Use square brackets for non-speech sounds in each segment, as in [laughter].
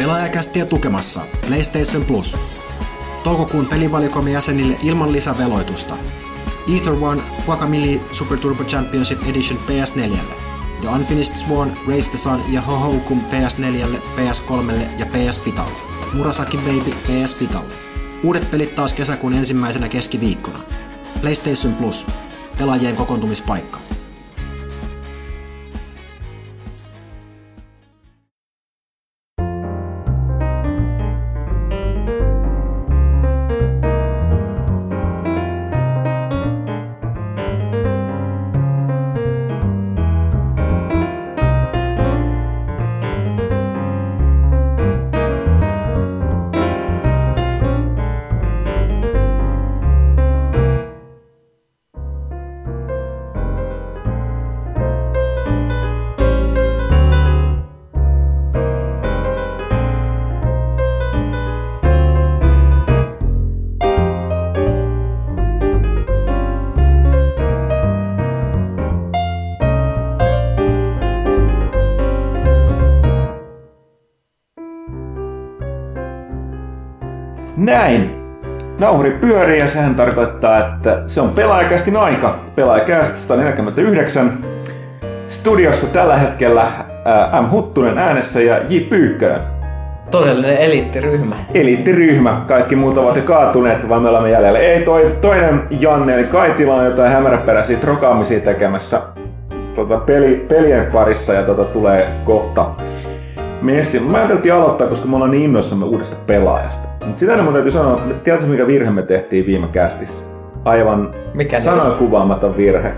Pelaajakästiä tukemassa PlayStation Plus. Toukokuun pelivalikoimen jäsenille ilman lisäveloitusta. Ether One Guacamole Super Turbo Championship Edition PS4. The Unfinished Swan, Race the Sun ja Hohokum PS4, PS3 ja PS Vitalle. Murasaki Baby PS Vitalle. Uudet pelit taas kesäkuun ensimmäisenä keskiviikkona. PlayStation Plus. Pelaajien kokoontumispaikka. Näin. Nauhuri pyörii ja sehän tarkoittaa, että se on pelaajakästin aika. Pelaajakäst 149. Studiossa tällä hetkellä ää, M. Huttunen äänessä ja J. Pyykkönen. Todellinen eliittiryhmä. Eliittiryhmä. Kaikki muut ovat jo kaatuneet, vaan me olemme jäljellä. Ei toi, toinen Janne, eli Kaitila on jotain hämäräperäisiä trokaamisia tekemässä tota, peli, pelien parissa ja tota, tulee kohta Messi. Mä ajattelin aloittaa, koska me ollaan niin innoissamme uudesta pelaajasta. Mutta sitä mun täytyy sanoa, tiedätkö mikä virhe me tehtiin viime kästissä? Aivan Mikä sanoin kuvaamaton virhe.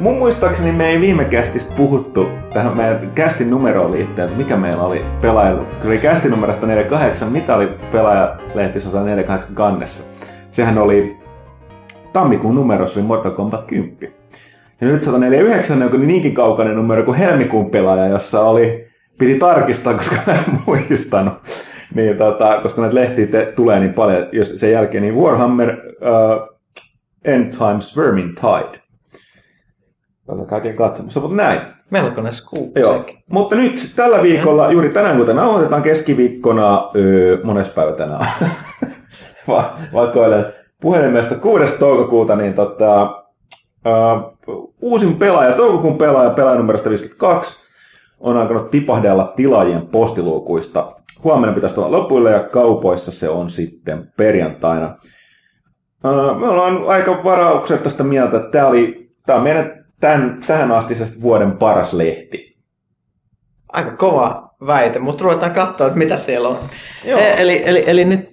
Mun muistaakseni me ei viime kästissä puhuttu tähän meidän kästin numeroon liittyen, että mikä meillä oli pelaaja. Kyllä kästin numerosta 48, mitä oli pelaajalehti 148 kannessa. Sehän oli tammikuun numerossa oli Mortal Kombat 10. Ja nyt 149 on niinkin kaukainen numero kuin helmikuun pelaaja, jossa oli, piti tarkistaa, koska mä en muistanut niin, tota, koska näitä lehtiä te, tulee niin paljon, jos sen jälkeen niin Warhammer uh, End Times Vermintide. Tota, käytiin katsomassa, mutta näin. Melkoinen scoop Joo. sekin. Mutta nyt tällä viikolla, juuri tänään kun tänään aloitetaan keskiviikkona, öö, mones päivä tänään, [laughs] Va- vakoilen puhelimesta 6. toukokuuta, niin tota, uh, uusin pelaaja, toukokuun pelaaja, pelaajanumerosta 52, on alkanut tipahdella tilaajien postiluukuista. Huomenna pitäisi olla lopuille ja kaupoissa se on sitten perjantaina. Uh, me ollaan aika varaukset tästä mieltä, että tämä oli tämä on meidän tämän, tähän astisesta vuoden paras lehti. Aika kova väite, mutta ruvetaan katsoa, että mitä siellä on. Joo. E- eli, eli, eli nyt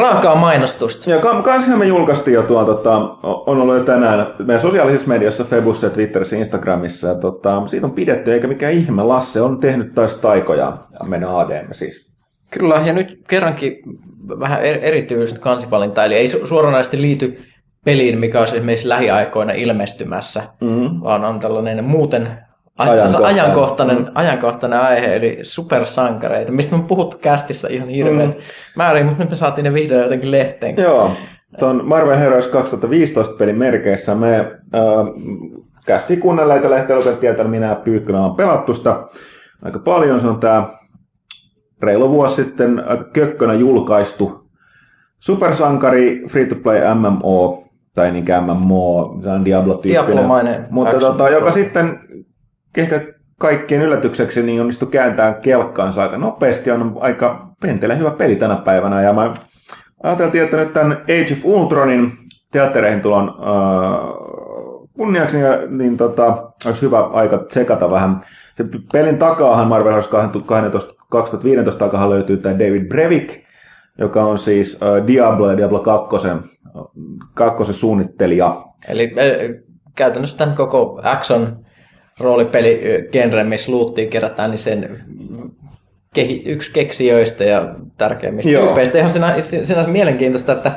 raakaa mainostusta. Ja kan- kanssa me julkaistiin jo tuolla, tota, on ollut jo tänään meidän sosiaalisessa mediassa, Febussa, Twitterissä, Instagramissa. Ja tota, siitä on pidetty, eikä mikään ihme. Lasse on tehnyt taas taikoja, meidän ADM siis. Kyllä, ja nyt kerrankin vähän er- erityistä kansivalintaa, eli ei su- suoranaisesti liity peliin, mikä olisi esimerkiksi lähiaikoina ilmestymässä, Mm-hmm. vaan on tällainen muuten Ajankohtainen. ajankohtainen, ajankohtainen aihe, eli supersankareita, mistä me puhuttu kästissä ihan hirveän Mm. määrin, mutta nyt me saatiin ne vihdoin jotenkin lehteen. Joo, tuon Marvel Heroes 2015 pelin merkeissä me äh, kästi kuunnelleita lehteä luken tietää, minä ja Pyykkönä on pelattu sitä aika paljon. Se on tämä reilu vuosi sitten aika kökkönä julkaistu supersankari free-to-play MMO, tai niinkään MMO, se on Diablo-tyyppinen. Diablomainen Mutta tota, joka sitten ehkä kaikkien yllätykseksi niin onnistui kääntämään kelkkaansa aika nopeasti. On aika pentele hyvä peli tänä päivänä. Ja mä ajateltiin, että nyt tämän Age of Ultronin teattereihin tulon äh, kunniaksi, niin, niin tota, olisi hyvä aika tsekata vähän. Se pelin takaahan Marvel 12, 2015 takahan löytyy tämä David Brevik, joka on siis äh, Diablo ja Diablo 2, kakkosen suunnittelija. Eli eh, käytännössä tämän koko action roolipeli genre, missä luuttiin kerätään, niin sen kehi, yksi keksijöistä ja tärkeimmistä Joo. tyypeistä. Ihan siinä on mielenkiintoista, että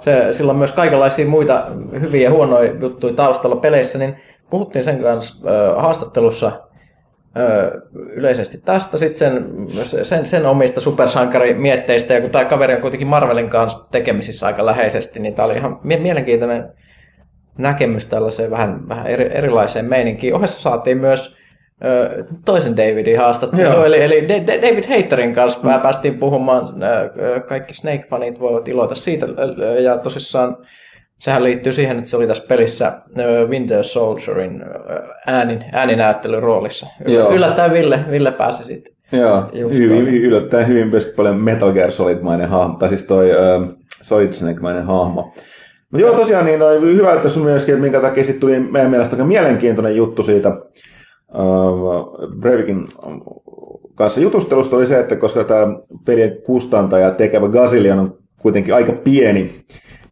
se, sillä on myös kaikenlaisia muita hyviä ja huonoja juttuja taustalla peleissä, niin puhuttiin sen kanssa äh, haastattelussa yleisesti tästä, sitten sen, sen, sen omista supersankarimietteistä, ja kun tämä kaveri on kuitenkin Marvelin kanssa tekemisissä aika läheisesti, niin tämä oli ihan mie- mielenkiintoinen näkemys tällaiseen vähän, vähän eri, erilaiseen meininkiin. Ohessa saatiin myös ö, toisen Davidin haastattelu, eli, eli De- De- David Haterin kanssa mm. päästiin puhumaan, ö, kaikki Snake-fanit voivat iloita siitä, ja tosissaan sehän liittyy siihen, että se oli tässä pelissä Winter Soldierin äänin, ääninäyttelyn roolissa. Joo. Yllättäen Ville, Ville pääsi sitten. Joo, hyvin, yllättäen hyvin myöskin paljon Metal Gear Solid-mainen hahmo, tai siis toi uh, Solid Snake-mainen hahmo. Mutta joo, tosiaan niin oli hyvä, että sun myöskin, että minkä takia sitten tuli meidän mielestä aika mielenkiintoinen juttu siitä uh, Breivikin kanssa jutustelusta oli se, että koska tämä pelien kustantaja tekevä Gazillion on kuitenkin aika pieni,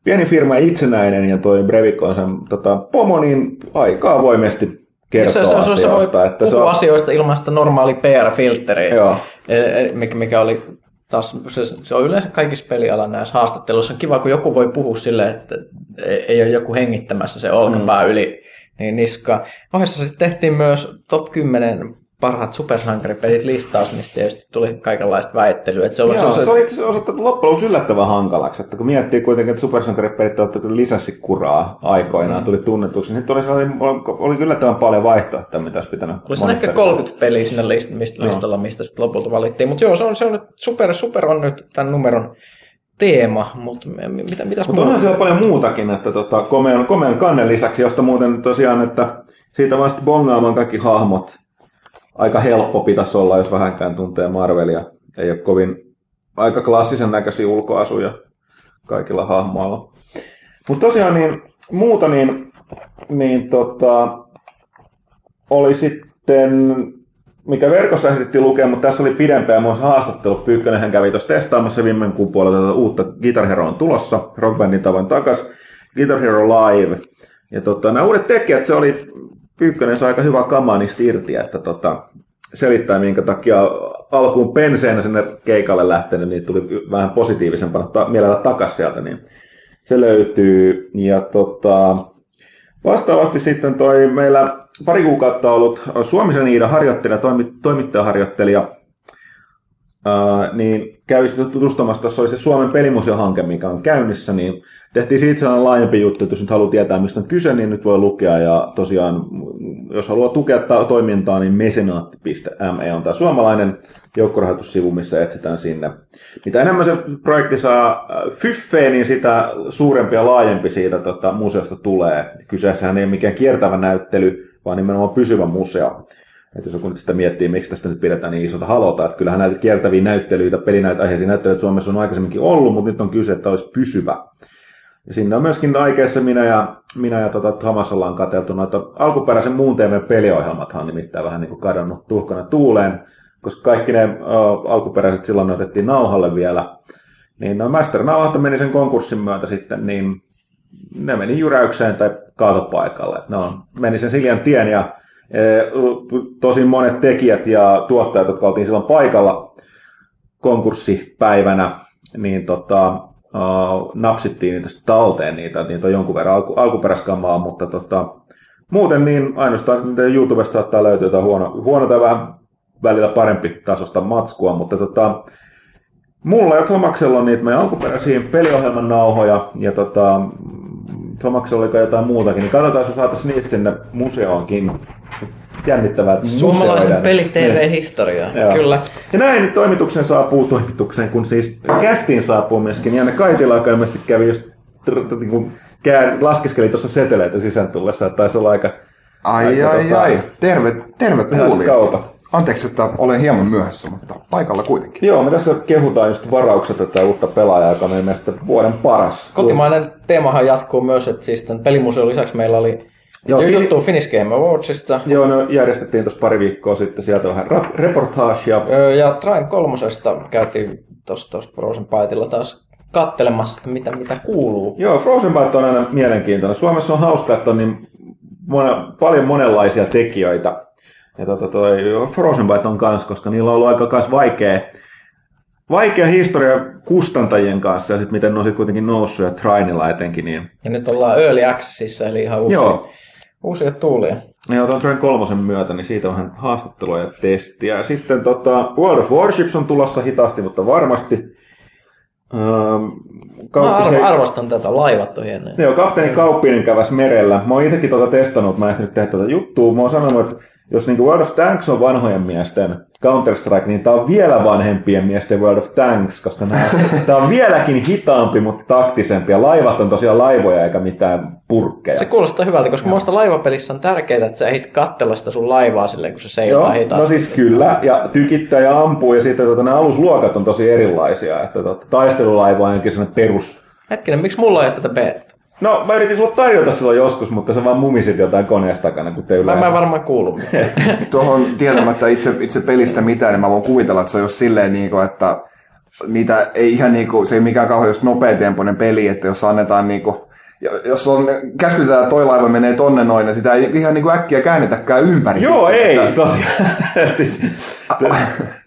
pieni firma itsenäinen, ja toi Breivik on sen tota, pomo, niin aika avoimesti kertoo se, se, se, se voi asioista. että se puhua on, asioista ilman sitä normaali PR-filtteriä. E- e- mikä, mikä oli taas, se, se on yleensä kaikissa pelialan näissä haastatteluissa on kiva, kun joku voi puhua silleen, että ei, ei ole joku hengittämässä se olkapää mm. yli niin niskaa. Ohessa sitten tehtiin myös top 10 parhaat supersankaripelit listaus, mistä tietysti tuli kaikenlaista väittelyä. Että se, Joo, se, se oli itse asiassa loppujen lopuksi yllättävän hankalaksi, että kun miettii kuitenkin, että supersankaripelit on lisäsi kuraa aikoinaan, mm. tuli tunnetuksi, niin sitten oli, sellainen- oli yllättävän paljon vaihtoehtoja, mitä olisi pitänyt Oli se ehkä eri- 30 peliä siinä list, mistä, listalla, mistä sitten lopulta valittiin. Mutta joo, se on, se on nyt super, super on nyt tämän numeron teema, mutta mitä, mitäs Mutta onhan siellä paljon muutakin, että tota, komean, komean kannen lisäksi, josta muuten tosiaan, että siitä vasta bongaamaan kaikki hahmot aika helppo pitäisi olla, jos vähänkään tuntee Marvelia. Ei ole kovin aika klassisen näköisiä ulkoasuja kaikilla hahmoilla. Mutta tosiaan niin, muuta niin, niin tota, oli sitten, mikä verkossa ehdittiin lukea, mutta tässä oli pidempään muun haastattelu. Pyykkönenhän kävi tuossa testaamassa viime kuun puolella tätä uutta Guitar Hero on tulossa, Rock Bandin tavoin takas, Guitar Hero Live. Ja tota, nämä uudet tekijät, se oli, Pyykkönen sai aika hyvä kamaa niistä irti, että tota, selittää, minkä takia alkuun penseenä sinne keikalle lähtenyt, niin tuli vähän positiivisempana ta- mielellä takas sieltä, niin se löytyy. Ja tota, vastaavasti sitten toi meillä pari kuukautta ollut Suomisen Iida harjoittelija, toimi, toimittajaharjoittelija, ää, niin kävi sitten tutustumassa, tässä oli se Suomen pelimuseohanke, mikä on käynnissä, niin tehtiin siitä sellainen laajempi juttu, että jos nyt haluaa tietää, mistä on kyse, niin nyt voi lukea, ja tosiaan, jos haluaa tukea ta- toimintaa, niin mesenaatti.me on tämä suomalainen joukkorahoitussivu, missä etsitään sinne. Mitä enemmän se projekti saa äh, fyffeä, niin sitä suurempi ja laajempi siitä tota, museosta tulee. Kyseessähän ei ole mikään kiertävä näyttely, vaan nimenomaan pysyvä museo. Että jos joku nyt sitä miettii, miksi tästä nyt pidetään niin isota halota, että kyllähän näitä kiertäviä näyttelyitä, pelinäytöaiheisia näyttelyitä Suomessa on aikaisemminkin ollut, mutta nyt on kyse, että olisi pysyvä. Ja sinne on myöskin aikeessa minä ja, minä ja tota, Thomas ollaan katseltu noita alkuperäisen muun TV peliohjelmathan nimittäin vähän niin kuin kadonnut tuhkana tuuleen, koska kaikki ne uh, alkuperäiset silloin ne otettiin nauhalle vielä. Niin no Master-nauhat meni sen konkurssin myötä sitten, niin ne meni jyräykseen tai kaatopaikalle. No, meni sen Siljan tien ja e, tosi monet tekijät ja tuottajat, jotka oltiin silloin paikalla konkurssipäivänä, niin tota, uh, napsittiin niitä talteen niitä, että niitä on jonkun verran alku, alkuperäiskamaa, mutta tota, muuten niin ainoastaan sitten YouTubesta saattaa löytyä jotain huono, huono tai vähän välillä parempi tasosta matskua, mutta tota, mulla ja Tomaksella on niitä meidän alkuperäisiä peliohjelman nauhoja, ja tota, Tomaksella oli jotain muutakin, niin katsotaan, jos saataisiin niistä sinne museoonkin. Jännittävää, Suomalaisen museoidaan. Niin. peli-TV-historiaa, Joo. kyllä. Ja näin niin toimituksen saapuu toimitukseen, kun siis kästiin saapuu myöskin. Janne Kaitila, joka ilmeisesti kävi just tr- tr- niin kuin kää, laskeskeli tuossa seteleitä sisään tullessa, että taisi olla aika... Ai, aika, ai, tota, ai. Terve, terve kuulijat. kaupat. Anteeksi, että olen hieman myöhässä, mutta paikalla kuitenkin. Joo, me tässä kehutaan just varaukset tätä uutta pelaajaa, joka on meidän mielestä vuoden paras. Kotimainen teemahan jatkuu myös, että siis tämän pelimuseon lisäksi meillä oli Joo, Fini- juttu Finnish Game Awardsista. Joo, no järjestettiin tuossa pari viikkoa sitten sieltä vähän rap- reportaasia. Öö, Ja Train kolmosesta käytiin tuossa Frozen Bytella taas kattelemassa, että mitä, mitä kuuluu. Joo, Frozen Byte on aina mielenkiintoinen. Suomessa on hauska, että on niin mona, paljon monenlaisia tekijöitä. Ja tota, toi Frozen Byte on kans, koska niillä on ollut aika kans vaikea, vaikea historia kustantajien kanssa ja sitten miten ne on sit kuitenkin noussut ja Trainilla etenkin. Niin. Ja nyt ollaan Early Accessissa, eli ihan uusia, Joo. Uusia tuulia. Ja tuon Train kolmosen myötä, niin siitä on vähän haastattelua ja testiä. Sitten tota, World of Warships on tulossa hitaasti, mutta varmasti. Ähm, Mä arvo, arvostan tätä, laivat on hienoja. Joo, kapteeni Kauppinen käväs merellä. Mä oon itsekin tuota testannut, mä en ehtinyt tehdä tätä juttua. Mä oon sanonut, että jos niin World of Tanks on vanhojen miesten Counter-Strike, niin tämä on vielä vanhempien miesten World of Tanks, koska [laughs] tämä on vieläkin hitaampi, mutta taktisempi. Ja laivat on tosiaan laivoja eikä mitään purkkeja. Se kuulostaa hyvältä, koska muista laivapelissä on tärkeää, että sä ehdit katsella sitä sun laivaa silleen, kun se seilaa Joo, hitaasti. no siis kyllä, ja tykittää ja ampuu, ja sitten tota, nämä alusluokat on tosi erilaisia. Että tota, taistelulaiva on ainakin sellainen perus Hetkinen, miksi mulla ei ole tätä beta? No, mä yritin sulla tarjota silloin joskus, mutta sä vaan mumisit jotain koneesta takana, kun te Mä, yleensä... mä en varmaan kuulu. [laughs] Tuohon tietämättä itse, itse pelistä mitään, niin mä voin kuvitella, että se on jos silleen, niin kuin, että niitä ei ihan niin kuin, se ei mikään kauhean just nopeatempoinen peli, että jos annetaan niin kuin, jos on, käskytetään, että toi laiva menee tonne noin, ja sitä ei ihan niin kuin äkkiä käännetäkään ympäri. Joo, sitten, ei, että- tosiaan. [laughs] Et siis, [laughs]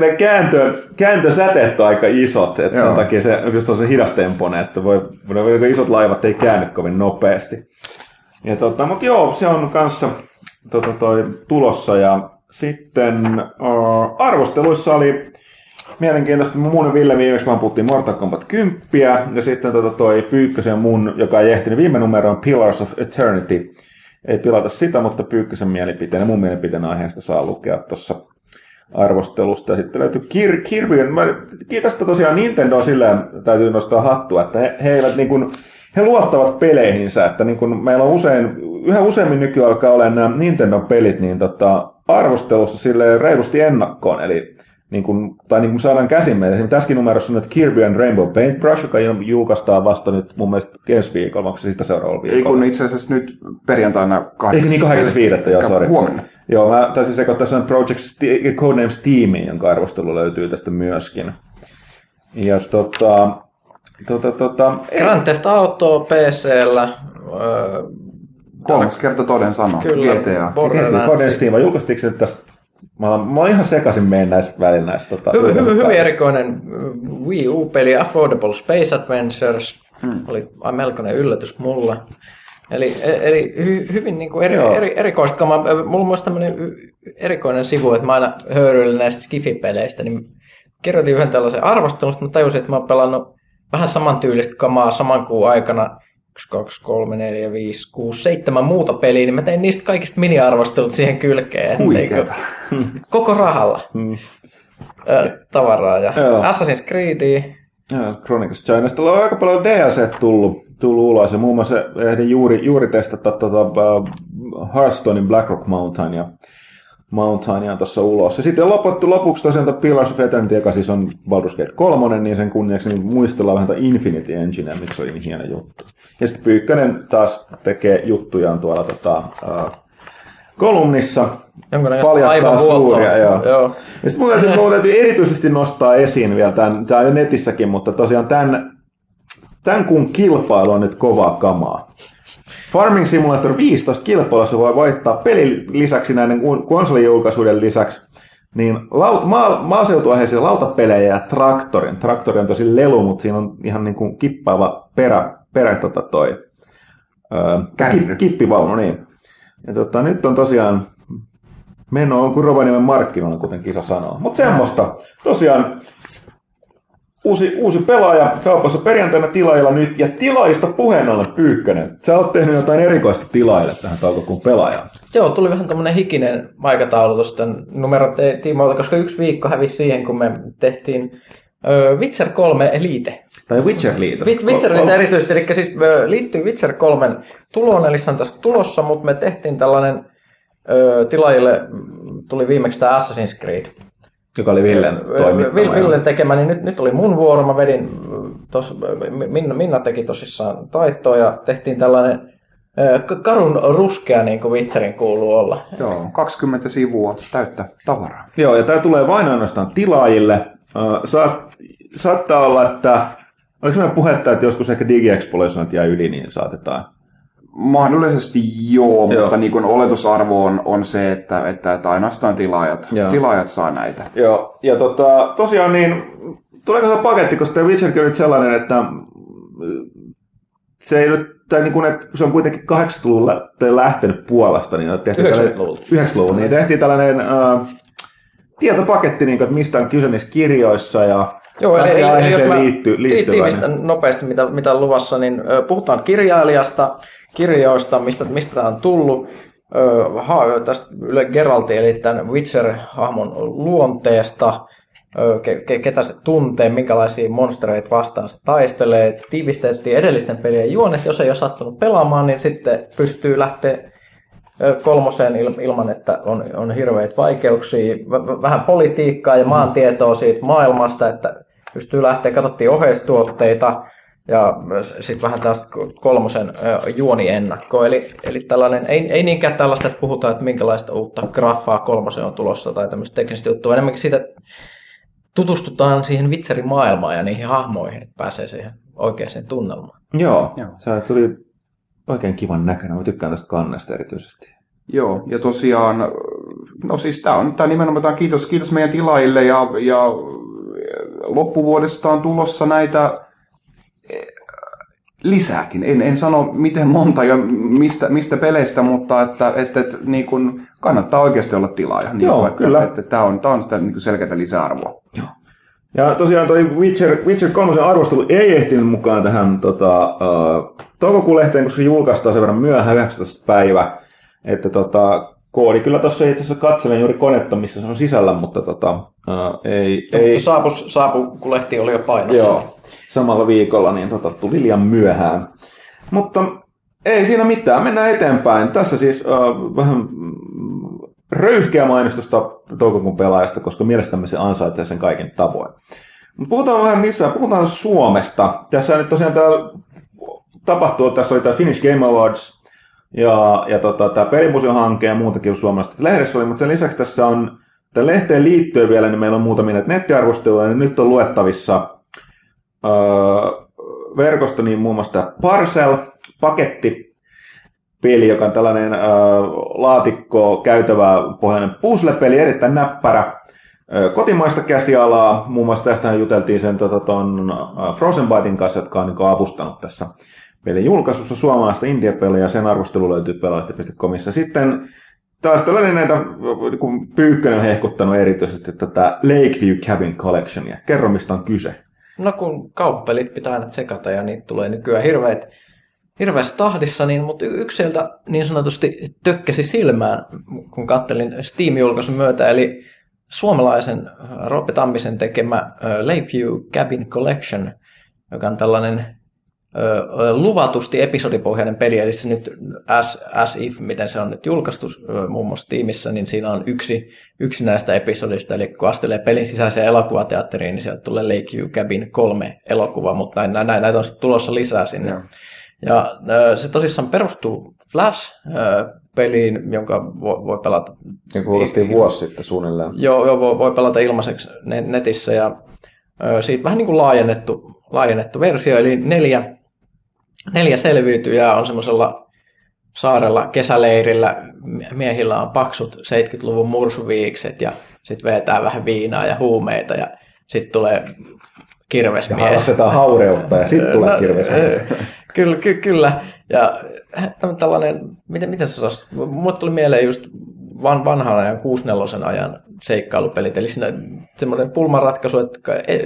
ne kääntö, kääntösäteet on aika isot, että sen takia se just on se hidastempone, että voi, voi, isot laivat ei käänny kovin nopeasti. Ja tota, mutta joo, se on kanssa tota, toi, tulossa ja sitten uh, arvosteluissa oli mielenkiintoista. Mun ja Ville viimeksi vaan puhuttiin Mortal Kombat 10 ja sitten tota, toi Pyykkösen mun, joka ei ehtinyt viime numero on Pillars of Eternity. Ei pilata sitä, mutta Pyykkösen mielipiteen ja mun mielipiteen aiheesta saa lukea tuossa arvostelusta. Sitten löytyy Kir- Kirby. Mä kiitosta tosiaan Nintendo silleen, täytyy nostaa hattua, että he, he eivät niin kuin, he luottavat peleihinsä, että niin kuin meillä on usein, yhä useammin nykyään alkaa olla nämä Nintendo-pelit niin tota, arvostelussa sille reilusti ennakkoon, eli niin kuin, tai niin kuin saadaan käsimme. Esimerkiksi tässäkin numerossa on nyt Kirby and Rainbow Paintbrush, joka julkaistaan vasta nyt mun mielestä ensi viikolla, onko se sitä seuraavalla Ei viikolla? kun itse asiassa nyt perjantaina Eikö niin 8.5. joo, sori. Huomenna. Joo, mä taisin sekoittaa sen Project Sti- Codename Steamiin, jonka arvostelu löytyy tästä myöskin. Ja tota, tota, tota, Grand Theft Auto PCllä, öö, Kolmas kerta toden sana. Kyllä. GTA. Bo- Borderlands. Codename Steam, vai julkaistiinko se tästä? Mä olen, mä olen ihan sekaisin meidän näissä välillä näistä. Tota, hyvin, hyvin, julkaisupäivistä. hyvin erikoinen Wii U-peli Affordable Space Adventures. Hmm. Oli melkoinen yllätys mulle. Eli, eli hy, hyvin niin kuin eri, Joo. eri, erikoista kamaa. Mulla on myös tämmöinen erikoinen sivu, että mä aina höyryilin näistä Skifi-peleistä, niin kirjoitin yhden tällaisen arvostelun, mä tajusin, että mä oon pelannut vähän samantyylistä kamaa saman kuun aikana 1, 2, 3, 4, 5, 6, 7 muuta peliä, niin mä tein niistä kaikista mini-arvostelut siihen kylkeen. Huikeeta. niinku- Koko rahalla Mm. ö, tavaraa ja Joo. Assassin's Creedia. Chronicles Chinasta on aika paljon DLC tullut, tullut ulos ja muun muassa ehdin juuri, juuri testata tota, uh, Hearthstonein Blackrock Mountain ja Mountainia tuossa ulos. Ja sitten loputtu lopuksi tosiaan tuo Pillars of Eternity, joka siis on Baldur's Gate 3, niin sen kunniaksi niin muistellaan vähän tuota Infinity Engine, miksi se oli niin hieno juttu. Ja sitten Pyykkönen taas tekee juttujaan tuolla tota, uh, kolumnissa. Paljastaa aivan suuria, joo. joo. Ja sitten mun täytyy, mun täytyy erityisesti nostaa esiin vielä tämän, tämä on jo netissäkin, mutta tosiaan tämän, tämän kuun kilpailu on nyt kovaa kamaa. Farming Simulator 15 kilpailussa voi voittaa pelin lisäksi näiden konsolijulkaisuuden lisäksi niin laut, maa, maaseutuaiheisia lautapelejä ja traktorin. Traktori on tosi lelu, mutta siinä on ihan niin kuin kippaava perä, perä tota toi, öö, kippivaunu, niin. Ja tota, nyt on tosiaan meno on kuin Rovaniemen markkinoilla, kuten kisa sanoo. Mutta semmoista. Tosiaan uusi, uusi pelaaja kaupassa perjantaina tilaajilla nyt. Ja tilaajista puheen ollen Pyykkönen. Sä oot tehnyt jotain erikoista tilaajille tähän toukokuun pelaajaan. Joo, tuli vähän tämmöinen hikinen aikataulutus tämän numerot tiimoilta, koska yksi viikko hävisi siihen, kun me tehtiin Witcher 3 Elite. Tai Witcher liito. Wit- Witcher Elite erityisesti, eli siis liittyy Witcher 3 tuloon, eli se on tässä tulossa, mutta me tehtiin tällainen ö, tilaajille, mm, tuli viimeksi tämä Assassin's Creed. Joka oli Villen Vil- toimittama. Villen tekemä, niin nyt, nyt oli mun vuoro. Mä vedin, mm, tos, Minna, Minna teki tosissaan taittoa ja tehtiin tällainen karun ruskea, niin kuin Witcherin kuuluu olla. Joo, 20 sivua täyttä tavaraa. Joo, ja tämä tulee vain ainoastaan tilaajille. Saat, saattaa olla, että oliko sellainen puhetta, että joskus ehkä DigiExplosionat jää yli, niin saatetaan. Mahdollisesti joo, Joo. mutta niin kuin oletusarvo on, on se, että, että, että ainoastaan tilaajat, Joo. tilaajat saa näitä. Joo, ja tota, tosiaan niin, tuleeko se paketti, koska tämä Witcher on nyt sellainen, että se ei nyt, tai niin kuin, että se on kuitenkin 80-luvulla lähtenyt Puolasta, niin tehtiin 90-luvulta. 90-luvulta, niin tehtiin tällainen äh, tietopaketti, niin kuin, että mistä on kyse niissä kirjoissa ja Joo, eli, eli, eli jos mä liitty, tiivistän niin- nopeasti, mitä, mitä on luvassa, niin ö, puhutaan kirjailijasta, kirjoista, mistä, mistä tämä on tullut. ö, ha, tästä Yle Geralti, eli tämän Witcher-hahmon luonteesta, ö, ke, ke, ketä se tuntee, minkälaisia monstereita vastaan se taistelee. Tiivistettiin edellisten pelien juonet, jos ei ole sattunut pelaamaan, niin sitten pystyy lähteä kolmoseen il- ilman, että on, on hirveitä vaikeuksia. V- vähän politiikkaa ja maantietoa siitä maailmasta, että pystyy lähteä, katsottiin oheistuotteita, ja sitten vähän tästä kolmosen juoniennakkoa. Eli, eli tällainen, ei, ei niinkään tällaista, että puhutaan, että minkälaista uutta graffaa kolmosen on tulossa tai tämmöistä teknistä juttua, enemmänkin siitä, että tutustutaan siihen Witcherin maailmaan ja niihin hahmoihin, että pääsee siihen oikeaan tunnelmaan. Joo, Joo. se tuli oikein kivan näköinen. Mä tykkään tästä kannesta erityisesti. Joo, ja tosiaan, no siis tämä on tää nimenomaan kiitos, kiitos meidän tilaille ja, ja loppuvuodesta on tulossa näitä lisääkin. En, en sano miten monta ja mistä, mistä peleistä, mutta että, että, että niin kuin kannattaa oikeasti olla tilaaja. Niin Joo, että, kyllä. Että, että tämä on, tämä on sitä niin selkeää lisäarvoa. Joo. Ja tosiaan toi Witcher, Witcher 3 arvostelu ei ehtinyt mukaan tähän tota, uh, toukokuun lehteen, koska se julkaistaan sen verran myöhään, 19. päivä. Että tota, koodi kyllä tuossa itse asiassa katselen juuri konetta, missä se on sisällä, mutta tota, uh, ei... No, ei... Mutta saapu, saapu, kun lehti oli jo painossa. Joo, samalla viikolla niin tota, tuli liian myöhään. Mutta ei siinä mitään, mennään eteenpäin. Tässä siis uh, vähän röyhkeä mainostusta toukokuun pelaajasta, koska mielestämme se ansaitsee sen kaiken tavoin. Mutta puhutaan vähän missä, puhutaan Suomesta. Tässä nyt tosiaan täällä tapahtuu, tässä oli tämä Finnish Game Awards ja, ja tota, tämä pelimuseohanke ja muutakin suomalaisesta lehdessä oli, mutta sen lisäksi tässä on tämän lehteen liittyen vielä, niin meillä on muutamia näitä nettiarvosteluja, niin nyt on luettavissa öö, verkosto, niin muun muassa tämä Parcel-paketti, peli, joka on tällainen öö, laatikko käytävä pohjainen puzzle-peli, erittäin näppärä, öö, kotimaista käsialaa, muun muassa tästähän juteltiin sen tota, ton, öö, Frozenbytein kanssa, jotka on niin avustanut tässä pelin julkaisussa suomalaista indie-peliä, sen arvostelu löytyy pelaajalehti.comissa. Sitten taas tällainen näitä, kun Pyykkönen on hehkuttanut erityisesti tätä Lakeview Cabin Collectionia. Kerro, mistä on kyse. No kun kauppelit pitää aina tsekata ja niitä tulee nykyään hirveät, hirveässä tahdissa, niin, mutta yksi sieltä niin sanotusti tökkäsi silmään, kun kattelin Steam-julkaisun myötä, eli suomalaisen Roope Tammisen tekemä Lakeview Cabin Collection, joka on tällainen luvatusti episodipohjainen peli, eli se nyt as, as if, miten se on nyt julkaistu muun muassa tiimissä, niin siinä on yksi, yksi näistä episodista, eli kun astelee pelin sisäiseen elokuvateatteriin, niin sieltä tulee Lakeview Cabin kolme elokuvaa, mutta näin, näin, näitä on sitten tulossa lisää sinne. Ja, ja se tosissaan perustuu Flash-peliin, jonka voi, pelata... Ja kuulostiin vuosi sitten suunnilleen. Joo, joo voi, voi pelata ilmaiseksi netissä, ja siitä vähän niin kuin laajennettu, laajennettu versio, eli neljä neljä selviytyjää on semmoisella saarella kesäleirillä. Miehillä on paksut 70-luvun mursuviikset ja sitten vetää vähän viinaa ja huumeita ja sitten tulee kirvesmies. Ja harrastetaan haureutta ja sitten [laughs] tulee no, kirvesmies. Kyllä, ky- kyllä. Ja tällainen, miten, miten se saisi, mulle tuli mieleen just van, vanhan ajan 64 ajan seikkailupelit, eli siinä semmoinen pulmanratkaisu, että e,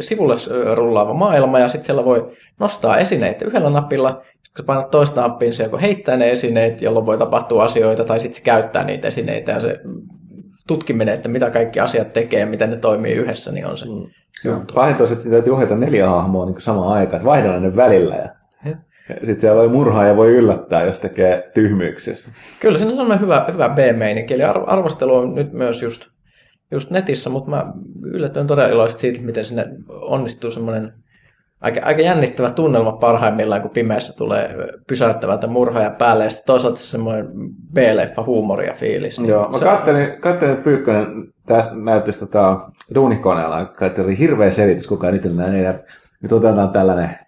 sivulle rullaava maailma ja sitten siellä voi nostaa esineitä yhdellä napilla, kun painat toista nappiin, se joko heittää ne esineet, jolloin voi tapahtua asioita, tai sitten se käyttää niitä esineitä ja se tutkiminen, että mitä kaikki asiat tekee ja miten ne toimii yhdessä, niin on se mm. juttu. Pahinta on, että täytyy ohjata neljä hahmoa niin samaan aikaan, että vaihdellaan ne välillä ja sitten siellä voi murhaa ja voi yllättää, jos tekee tyhmyyksiä. Kyllä siinä on sellainen hyvä, hyvä B-meininki. Eli arvostelu on nyt myös just, just netissä, mutta mä yllätyin todella iloisesti siitä, miten sinne onnistuu semmoinen aika, aika jännittävä tunnelma parhaimmillaan, kun pimeässä tulee pysäyttävältä murhaaja päälle, ja sitten toisaalta semmoinen B-leffa huumori ja fiilis. Joo, mä kattelin, kattelin että Pyykkönen tässä näyttäisi tota duunikoneella, katselin hirveä selitys, kuka nyt näin, nyt otetaan tällainen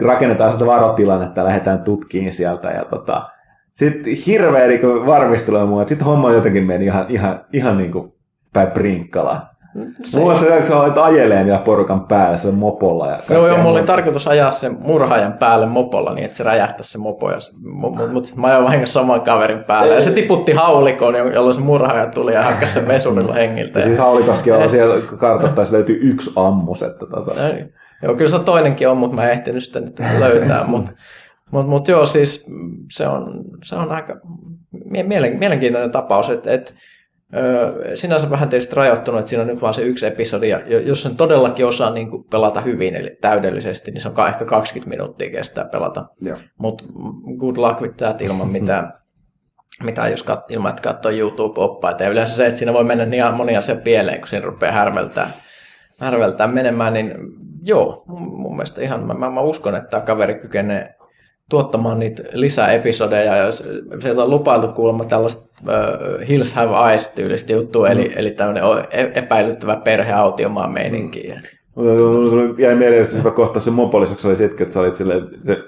rakennetaan sitä varotilannetta, lähdetään tutkiin sieltä ja tota, sitten hirveä niin varmistelu muu, että sitten homma jotenkin meni ihan, ihan, ihan niin kuin päin prinkkalaan. Se... Mulla se, että sä olet ajeleen ja porukan päällä, se on mopolla. Ja joo, joo, mulla oli tarkoitus ajaa sen murhaajan päälle mopolla niin, että se räjähtäisi se mopo. Mutta mut, sitten mä ajoin vahingossa saman kaverin päälle. Ja se tiputti haulikon, jolloin se murhaaja tuli ja hakkasi sen vesurilla hengiltä. Ja, ja siis haulikoskin on siellä kartoittaessa löytyy yksi ammus. Että tota. Joo, kyllä se toinenkin on, mutta mä en ehtinyt sitä nyt löytää. mutta Mutta mut joo, siis se on, se on aika mielen, mielenkiintoinen tapaus, että et, Öö, sinänsä vähän tietysti rajoittunut, että siinä on nyt vaan se yksi episodi, ja jos sen todellakin osaa niin kuin pelata hyvin, eli täydellisesti, niin se on ehkä 20 minuuttia kestää pelata. Mutta good luck with that ilman [laughs] mitään, mitään jos kat, ilman, että katsoo YouTube-oppaa. Ja yleensä se, että siinä voi mennä niin monia se pieleen, kun siinä rupeaa härveltää, härveltää menemään, niin joo, mun mielestä ihan, mä, mä uskon, että tämä kaveri kykenee tuottamaan niitä lisää episodeja, ja sieltä on lupailtu kuulemma tällaista uh, Hills Have Eyes-tyylistä juttua, mm. eli, eli tämmöinen e-, epäilyttävä perheautiomaan meininki. Mm. Jäi mieleen hyvä kohta se mopoliseksi oli sitten, että sä olit sille, se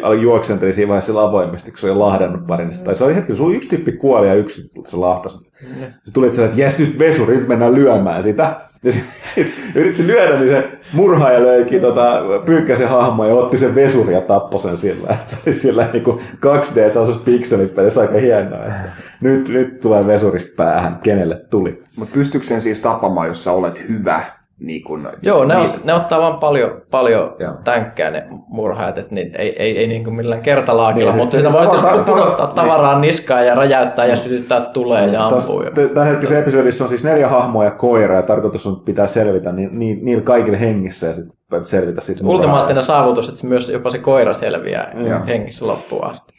ja juoksenteli siinä vaiheessa avoimesti, kun se oli lahdannut parin. Mm. Tai se oli hetki, sulla yksi tyyppi kuoli ja yksi se lahtas. Mm. Se tuli sille, että jes nyt vesuri, nyt mennään lyömään sitä. Ja sitten yritti lyödä, niin se murhaaja löikin tota, pyykkäsen hahmo ja otti sen vesuri ja tappoi sen sillä. Että [laughs] se oli sillä niin kuin 2D saasas pikselit pelissä aika hienoa. Että nyt, nyt tulee vesurista päähän, kenelle tuli. Mutta pystyykö sen siis tappamaan, jos sä olet hyvä? Niin kun, Joo, ne, on, ne ottaa vaan paljon, paljon tänkkää ne murhaajat, että niin, ei, ei, ei niin kuin millään kertalaakilla, niin, mutta sitä voi tietysti pudottaa niin. tavaraa niskaan ja räjäyttää ja sytyttää tulee ja ampuu. Tämän hetkisen episodissa on siis neljä hahmoa ja koira ja tarkoitus on pitää selvitä niin, niin, niillä kaikille hengissä ja sitten selvitä siitä Ultimaattinen saavutus, että myös jopa se koira selviää hengissä loppuun asti.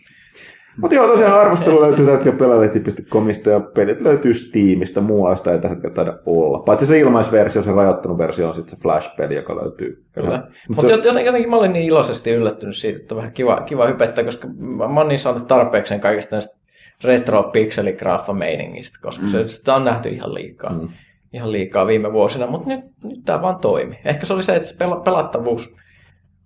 Mutta joo, tosiaan arvostelu löytyy tällä hetkellä pelaalehti.comista ja pelit löytyy Steamista, muualta ei tällä hetkellä taida olla. Paitsi se ilmaisversio, se rajoittunut versio on sitten se Flash-peli, joka löytyy. Kyllä. Mutta Mut se... jotenkin, jotenkin mä olin niin iloisesti yllättynyt siitä, että on vähän kiva, kiva hypettää, koska mä oon niin saanut tarpeeksi kaikista näistä retro pikseligraffa meiningistä, koska mm. se, sitä on nähty ihan liikaa. Mm. Ihan liikaa viime vuosina, mutta nyt, nyt tämä vaan toimi. Ehkä se oli se, että se pelattavuus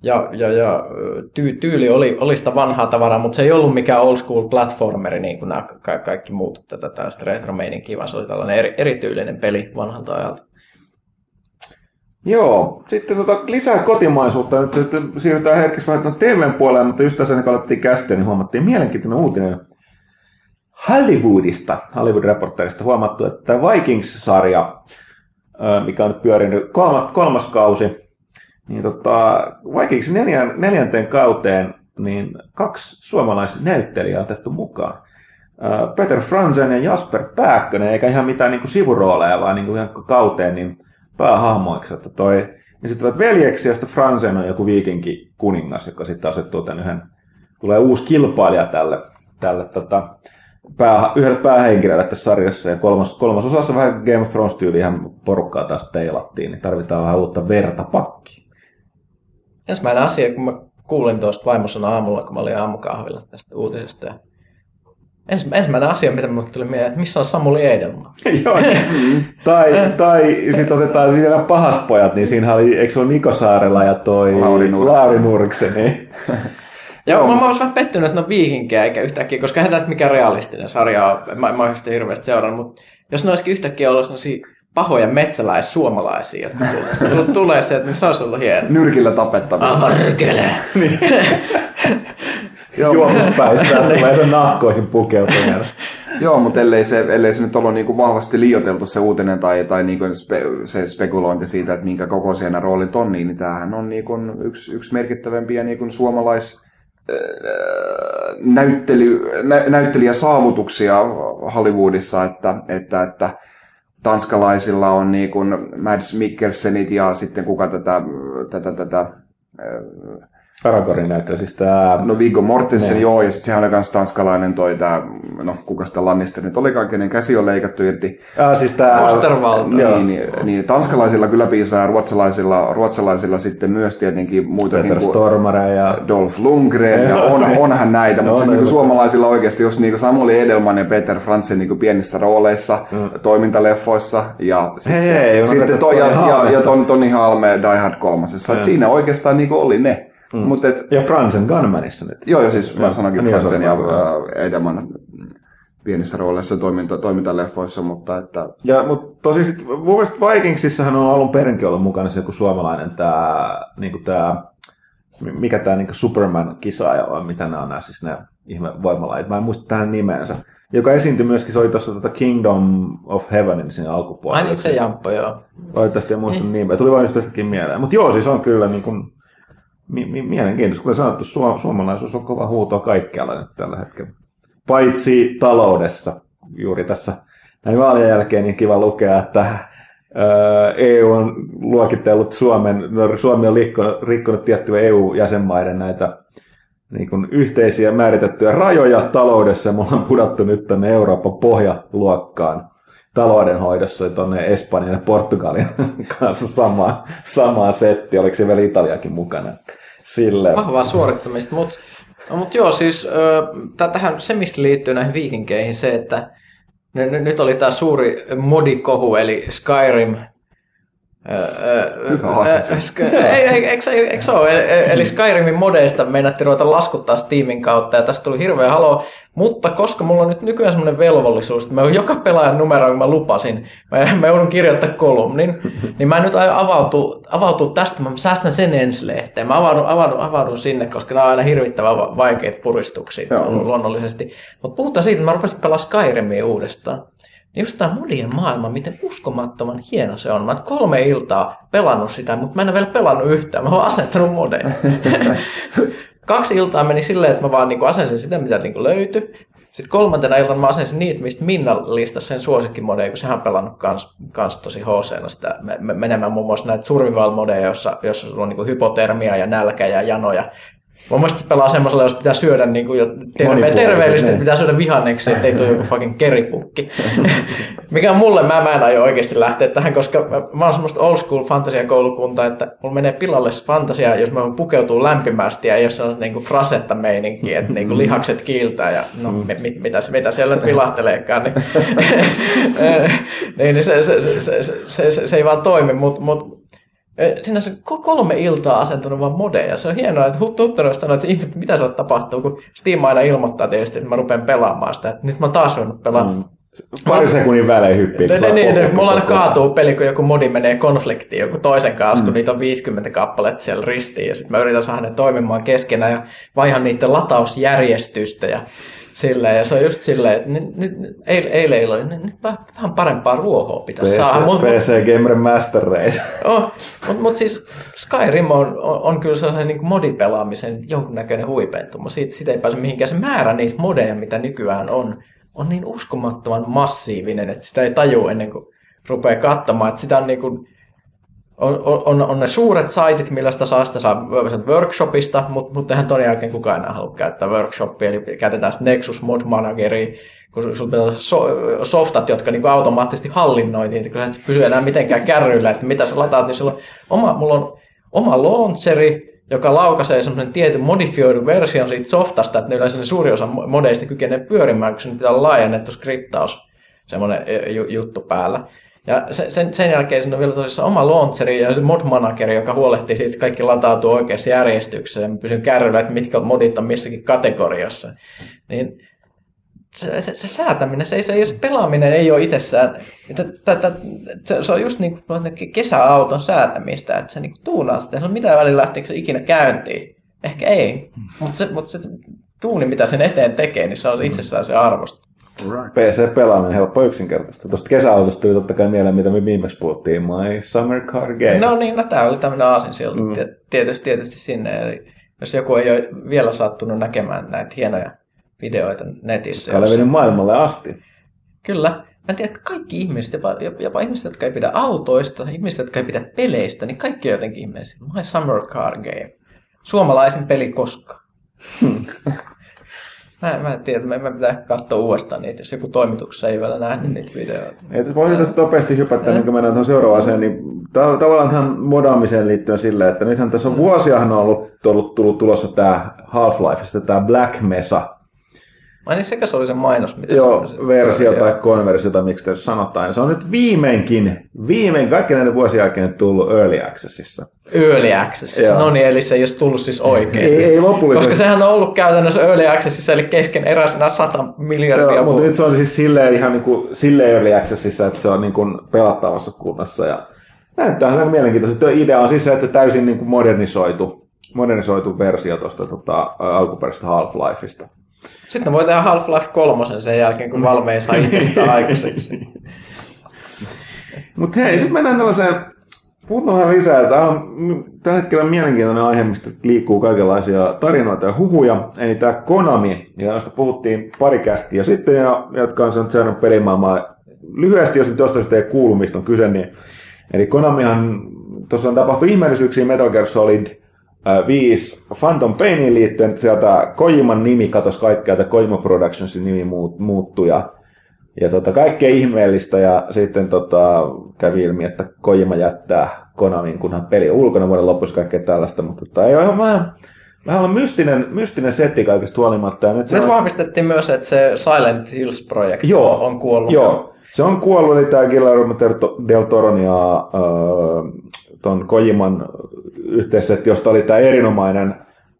ja, ja, ja ty, tyyli oli, oli sitä vanhaa tavaraa, mutta se ei ollut mikään old school platformeri, niin kuin nämä ka- kaikki muut tätä tällaista retro vaan se oli tällainen eri, erityylinen peli vanhalta ajalta. Joo, sitten tota, lisää kotimaisuutta. Nyt, siirrytään hetkeksi vähän TVn puolelle, mutta just tässä kun alettiin käsiä, niin huomattiin mielenkiintoinen uutinen Hollywoodista, Hollywood-reporterista huomattu, että Vikings-sarja, mikä on nyt pyörinyt kolmas, kolmas kausi, niin tota, Vikingsin neljän, neljänteen kauteen niin kaksi suomalaisnäyttelijää on otettu mukaan. Peter Franzen ja Jasper Pääkkönen, eikä ihan mitään niin kuin sivurooleja, vaan niin kuin ihan kauteen niin päähahmoiksi. Että toi, ja sitten veljeksi, josta Franzen on joku viikinki kuningas, joka sitten asettuu tämän yhden, tulee uusi kilpailija tälle, tälle tota, pää, yhdelle päähenkilölle tässä sarjassa. Ja kolmas, kolmas osassa vähän Game of Thrones tyyliin porukkaa taas teilattiin, niin tarvitaan vähän uutta verta pakkiin ensimmäinen asia, kun mä kuulin tuosta vaimosana aamulla, kun mä olin aamukahvilla tästä uutisesta. Ja ensimmäinen asia, mitä mulle tuli mieleen, että missä on Samuli Edelman? [laughs] Joo, tai, [laughs] tai sitten otetaan vielä pahat pojat, niin siinä oli, eikö se ole Niko Saarella ja toi Lauri Nurksen. Lauri Nurksen niin. [laughs] Ja mä, mä olisin vähän pettynyt, että ne on viihinkejä eikä yhtäkkiä, koska eihän tämä mikään realistinen sarja ole. Mä, mä oikeasti hirveästi seurannut, mutta jos ne olisikin yhtäkkiä ollut sellaisia pahoja metsäläis-suomalaisia, jotka tulee, tulee sieltä, niin se olisi ollut hieno. Nyrkillä tapettavia. Ah, nyrkillä. niin. [laughs] Juomuspäistä tulee sen nahkoihin pukeutuneena. Joo, mutta ellei se, ellei se nyt ollut niin kuin vahvasti liioteltu se uutinen tai, tai niin kuin spe, se spekulointi siitä, että minkä kokoisia nämä roolit on, niin, niin tämähän on niin kuin yksi, yksi merkittävämpiä niin kuin suomalais näyttely, nä, näyttelijäsaavutuksia Hollywoodissa, että, että, että tanskalaisilla on niin kuin Mads Mikkelsenit ja sitten kuka tätä, tätä, tätä Aragornin näyttää siis tää... No Viggo Mortensen, ne. joo, ja sitten sehän oli myös tanskalainen toi tää, no kuka sitä Lannister nyt olikaan, kenen käsi on leikattu irti. Ja siis tää... Osterwald. Niin, niin, niin, tanskalaisilla kyllä piisaa, ruotsalaisilla, ruotsalaisilla sitten myös tietenkin muitakin Peter Stormare ja... Dolph Lundgren, ja on, onhan näitä, no, mutta niin suomalaisilla oikeasti, jos niin Samuel Edelman ja Peter Fransen niin pienissä rooleissa, mm. toimintaleffoissa, ja sitten, hei, hei, sitten toi, ja, ja, ja Toni Halme Die Hard kolmasessa, siinä oikeastaan niin oli ne. Mm. Mut et, ja Fransen Gunmanissa nyt. Joo, ja siis mä sanoinkin niin Fransen ja äh, Edelman pienissä rooleissa toiminta, toimintaleffoissa, mutta että... Ja, mutta tosi sit, mun mielestä Vikingsissahan on alun perinkin ollut mukana se joku suomalainen tää, niinku tää, mikä tää niinku Superman-kisaaja vai mitä nämä on nämä siis ne ihme voimalait. Mä en muista tähän nimensä. Joka esiintyi myöskin, se oli tuossa tota Kingdom of Heavenin siinä alkupuolella. Ai niin se jamppo, joo. Valitettavasti en muista niin. nimeä. Tuli vain just mieleen. Mutta joo, siis on kyllä niin kuin, mielenkiintoista. Kuten sanottu, suom- suomalaisuus on kova huuto kaikkialla nyt tällä hetkellä. Paitsi taloudessa. Juuri tässä näin vaalien jälkeen niin kiva lukea, että EU on luokitellut Suomen, Suomi on rikkonut, rikkonut tiettyjä EU-jäsenmaiden näitä niin kuin yhteisiä määritettyjä rajoja taloudessa me ollaan pudottu nyt tänne Euroopan pohjaluokkaan taloudenhoidossa tuonne Espanjan ja Portugalin [laughs] kanssa sama, sama setti, oliko se vielä Italiakin mukana. Sille. Vahvaa suorittamista, mutta no, mut joo, siis äh, tähän se, mistä liittyy näihin viikinkeihin, se, että nyt oli tämä suuri modikohu, eli Skyrim Hyvä asia. Eikö se ole? Eli Skyrimin modeista meinattiin ruveta laskuttaa Steamin kautta ja tästä tuli hirveä halo. Mutta koska mulla on nyt nykyään semmoinen velvollisuus, että mä oon joka pelaajan numero, kun mä lupasin, mä, mä joudun kirjoittaa kolumnin, niin mä nyt aion avautua, avautua tästä, mä säästän sen ensi lehteen. Mä avaudun, avaudun, avaudun sinne, koska nämä on aina hirvittävän vaikeita puristuksia Joo. luonnollisesti. Mutta puhutaan siitä, että mä rupesin pelaa Skyrimia uudestaan. Niin just tämä modien maailma, miten uskomattoman hieno se on. Mä oon kolme iltaa pelannut sitä, mutta mä en ole vielä pelannut yhtään. Mä oon asettanut modeja. [laughs] Kaksi iltaa meni silleen, että mä vaan niin asensin sitä, mitä niin löytyi. Sitten kolmantena iltana mä asensin niitä, mistä Minna listasi sen suosikkimodeja, kun sehän on pelannut kans, kans tosi hc sitä menemään muun muassa näitä survival-modeja, jossa, jossa sulla on niin hypotermia ja nälkä ja janoja. Mun mielestä se pelaa semmoisella, jos pitää syödä niin kuin jo terve, terveellisesti, että pitää syödä vihanneksi, ettei tule joku fucking keripukki. [laughs] Mikä on mulle, mä, mä en aio oikeasti lähteä tähän, koska mä, mä oon semmoista old school fantasia-koulukunta, että mulla menee pilalle fantasia, jos mä pukeutuu lämpimästi ja jos on niin kuin frasetta meininki, että niin kuin lihakset kiiltää ja no mm. mit, mitä, mitä siellä nyt vilahteleekaan, niin, [laughs] [laughs] niin, niin se, se, se, se, se, se, se, ei vaan toimi, mutta mut, Siinä on kolme iltaa asentunut vaan modeja. Se on hienoa, että Huttunen sanoi, että mitä se tapahtuu, kun Steam aina ilmoittaa tietysti, että mä rupean pelaamaan sitä. Että nyt mä taas ruvennut pelaamaan. Mm. Pari sekunnin välein hyppii. Ne, ne, ne, ne, mulla aina kaatuu peli, kun joku modi menee konfliktiin joku toisen kanssa, mm. kun niitä on 50 kappaletta siellä ristiin. Ja sitten mä yritän saada ne toimimaan keskenään ja vaihan niiden latausjärjestystä. Ja Silleen, ja se on just silleen, että nyt, nyt, eilen, eilen oli, nyt, nyt vähän parempaa ruohoa pitäisi PC, saada. Mut, PC Gamer Master Race. [laughs] Oh, mutta mut siis Skyrim on, on, on kyllä sellaisen niin modipelaamisen jonkunnäköinen huipentuma. Siitä, siitä ei pääse mihinkään. Se määrä niitä modeja, mitä nykyään on, on niin uskomattoman massiivinen, että sitä ei tajua ennen kuin rupeaa katsomaan. Että sitä on niin kuin, on, on, on ne suuret saitit, millä sitä saa, sitä saa workshopista, mutta mut eihän ton jälkeen kukaan enää halua käyttää workshopia, eli käytetään sitten Nexus Mod Manageria, kun sulla pitää so, softat, jotka niinku automaattisesti hallinnoi niitä, kun et pysy enää mitenkään kärryillä, että mitä sä lataat, niin sulla on oma, mulla on oma launcheri, joka laukaisee semmoisen tietyn modifioidun version siitä softasta, että yleensä ne suuri osa modeista kykenee pyörimään, kun se pitää olla laajennettu skriptaus, semmoinen juttu päällä. Ja sen, sen, jälkeen siinä on vielä tosissaan oma launcheri ja se mod manageri, joka huolehtii siitä, että kaikki latautuu oikeassa järjestyksessä ja pysyn kärryllä, että mitkä modit on missäkin kategoriassa. Niin se, se, se säätäminen, se, se, jos pelaaminen ei ole itsessään, että, että, se, se on just niin kuin kesäauton säätämistä, että se niin tuunaa sitä, se on mitään välillä lähteekö se ikinä käyntiin. Ehkä ei, mutta se, mutta se tuuni, mitä sen eteen tekee, niin se on itsessään se arvosta. Right. PC-pelaaminen helppo yksinkertaista. Tuosta kesäautosta tuli totta kai mieleen, mitä me viimeksi puhuttiin, My Summer Car Game. No niin, no tämä oli tämmöinen aasinsilta mm. tietysti, tietysti sinne. Eli jos joku ei ole vielä sattunut näkemään näitä hienoja videoita netissä. Jotka jossa... maailmalle asti. Kyllä. Mä en tiedä, että kaikki ihmiset, jopa, jopa ihmiset, jotka ei pidä autoista, ihmiset, jotka ei pidä peleistä, niin kaikki on jotenkin ihmeisiä. My Summer Car Game. Suomalaisin peli koskaan. [laughs] Mä, mä en tiedä, mä pitää katsoa uudestaan niitä, jos joku toimituksessa ei vielä nähnyt niitä videoita. Ei, voisin tästä nopeasti hypätä, niin kun mennään tuohon seuraavaan niin tavallaan tähän modaamiseen liittyen silleen, että nythän tässä on vuosiahan on ollut, ollut tullut tulossa tämä Half-Lifeista, tämä Black Mesa, Ai niin sekä se oli se mainos, mitä Joo, se versio tai konversio tai miksi jos sanotaan. Se on nyt viimeinkin, viimein kaikki näiden vuosien jälkeen tullut Early Accessissa. Early Accessissa, no niin, eli se ei olisi tullut siis oikeasti. Ei, ei lopullisesti. Koska sehän on ollut käytännössä Early Accessissa, eli kesken eräisenä 100 miljardia Joo, mutta nyt se on siis silleen ihan niin kuin, silleen Early Accessissa, että se on niin kuin pelattavassa kunnossa. Ja näyttää ihan mielenkiintoista. Idea on siis se, että täysin niin kuin modernisoitu, modernisoitu versio tuosta tota, alkuperäisestä Half-Lifeista. Sitten voi tehdä Half-Life 3 sen jälkeen, kun Valve ei saa itsestään [laughs] aikaiseksi. Mutta hei, sitten mennään tällaiseen Puhutaan vähän lisää. Tämä on tällä hetkellä mielenkiintoinen aihe, mistä liikkuu kaikenlaisia tarinoita ja huhuja. Eli tämä Konami, ja josta puhuttiin pari kästiä sitten, ja jotka on seurannut pelimaailmaa lyhyesti, jos nyt jostain ei kuulu, mistä on kyse, niin Eli Konamihan, tuossa on tapahtunut ihmeellisyyksiä Metal Gear Solid 5 Phantom Painin liittyen, sieltä Kojiman nimi katosi kaikkea, että Kojima Productionsin nimi muut, muuttui ja, ja tota, kaikkea ihmeellistä ja sitten tota, kävi ilmi, että Kojima jättää Konamin, kunhan peli on ulkona vuoden lopussa kaikkea tällaista, mutta tota, ei ole vähän, vähän on mystinen, mystinen setti kaikesta huolimatta. Ja nyt, Nyt on, vahvistettiin myös, että se Silent Hills-projekti Joo, on kuollut. Joo, se on kuollut, eli tämä Guillermo del Toron ja äh, ton Kojiman yhteissetti, josta oli tämä erinomainen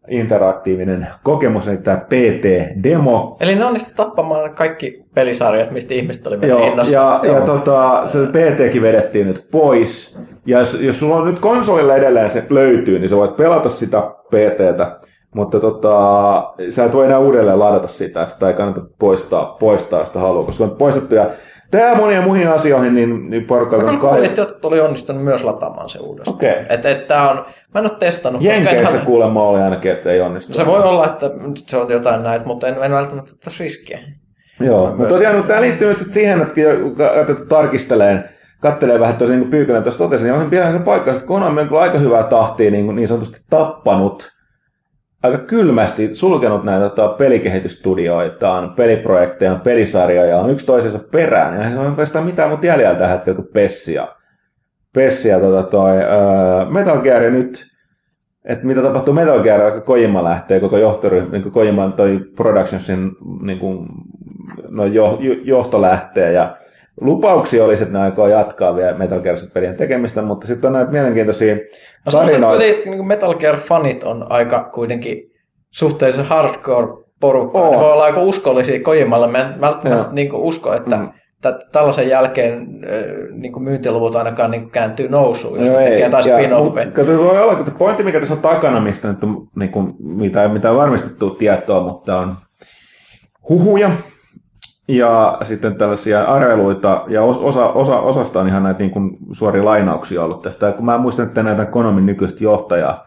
interaktiivinen kokemus, eli tämä PT-demo. Eli ne onnistu tappamaan kaikki pelisarjat, mistä ihmiset oli Joo, innossa. ja, ja tota, se PTkin vedettiin nyt pois. Ja jos, jos sulla on nyt konsolilla edelleen se löytyy, niin sä voit pelata sitä PTtä. Mutta tota, sä et voi enää uudelleen ladata sitä, että sitä ei kannata poistaa, poistaa sitä halua, koska on poistettu. Ja Tämä monia muihin asioihin, niin, niin porukka on kuulin, että jotkut oli onnistunut myös lataamaan se uudestaan. Okei. Et, et tää on, mä en ole testannut. koska Jenkeissä en, kuulemma oli ainakin, että ei onnistu. se voi olla, että se on jotain näitä, mutta en, en välttämättä ottaa riskiä. Joo, mutta tosiaan tämä liittyy nyt siihen, että kun tarkisteleen, kattelee vähän tosiaan niin kuin Pyykkönen tuossa totesi, niin on vielä se paikka, että Konami on kyllä aika hyvää tahtia niin, niin sanotusti tappanut, aika kylmästi sulkenut näitä tota, pelikehitysstudioitaan, peliprojekteja, pelisarjoja on yksi toisensa perään. Ja ole oikeastaan mitään muuta jäljellä tällä hetkellä kuin Pessia. Pessia tota toi, öö, Metal Gear nyt, että mitä tapahtuu Metal Gear, vaikka Kojima lähtee, koko johtoryhmä, niin kuin Kojiman toi Productionsin niin kuin, no, jo, johto lähtee ja lupauksia olisi, että ne aikoo jatkaa vielä Metal Gear pelien tekemistä, mutta sitten on näitä mielenkiintoisia No että tarinoita. kuitenkin niin Metal Gear-fanit on aika kuitenkin suhteellisen hardcore porukka. Oo. Ne voi olla aika uskollisia Kojimalle. Mä en Joo. välttämättä niin usko, että Mm. mm. tällaisen jälkeen niin kuin myyntiluvut ainakaan niin kuin kääntyy nousuun, jos No ne ei, tekee taas ja, spin-offeja. voi olla, että pointti, mikä tässä on takana, mistä nyt on, niin kuin, mitä, mitä on varmistettu tietoa, mutta on huhuja ja sitten tällaisia arveluita, ja os- osa, osa, osasta on ihan näitä niin kuin suoria lainauksia ollut tästä. Ja kun mä muistan, että näitä Konamin nykyistä johtajaa,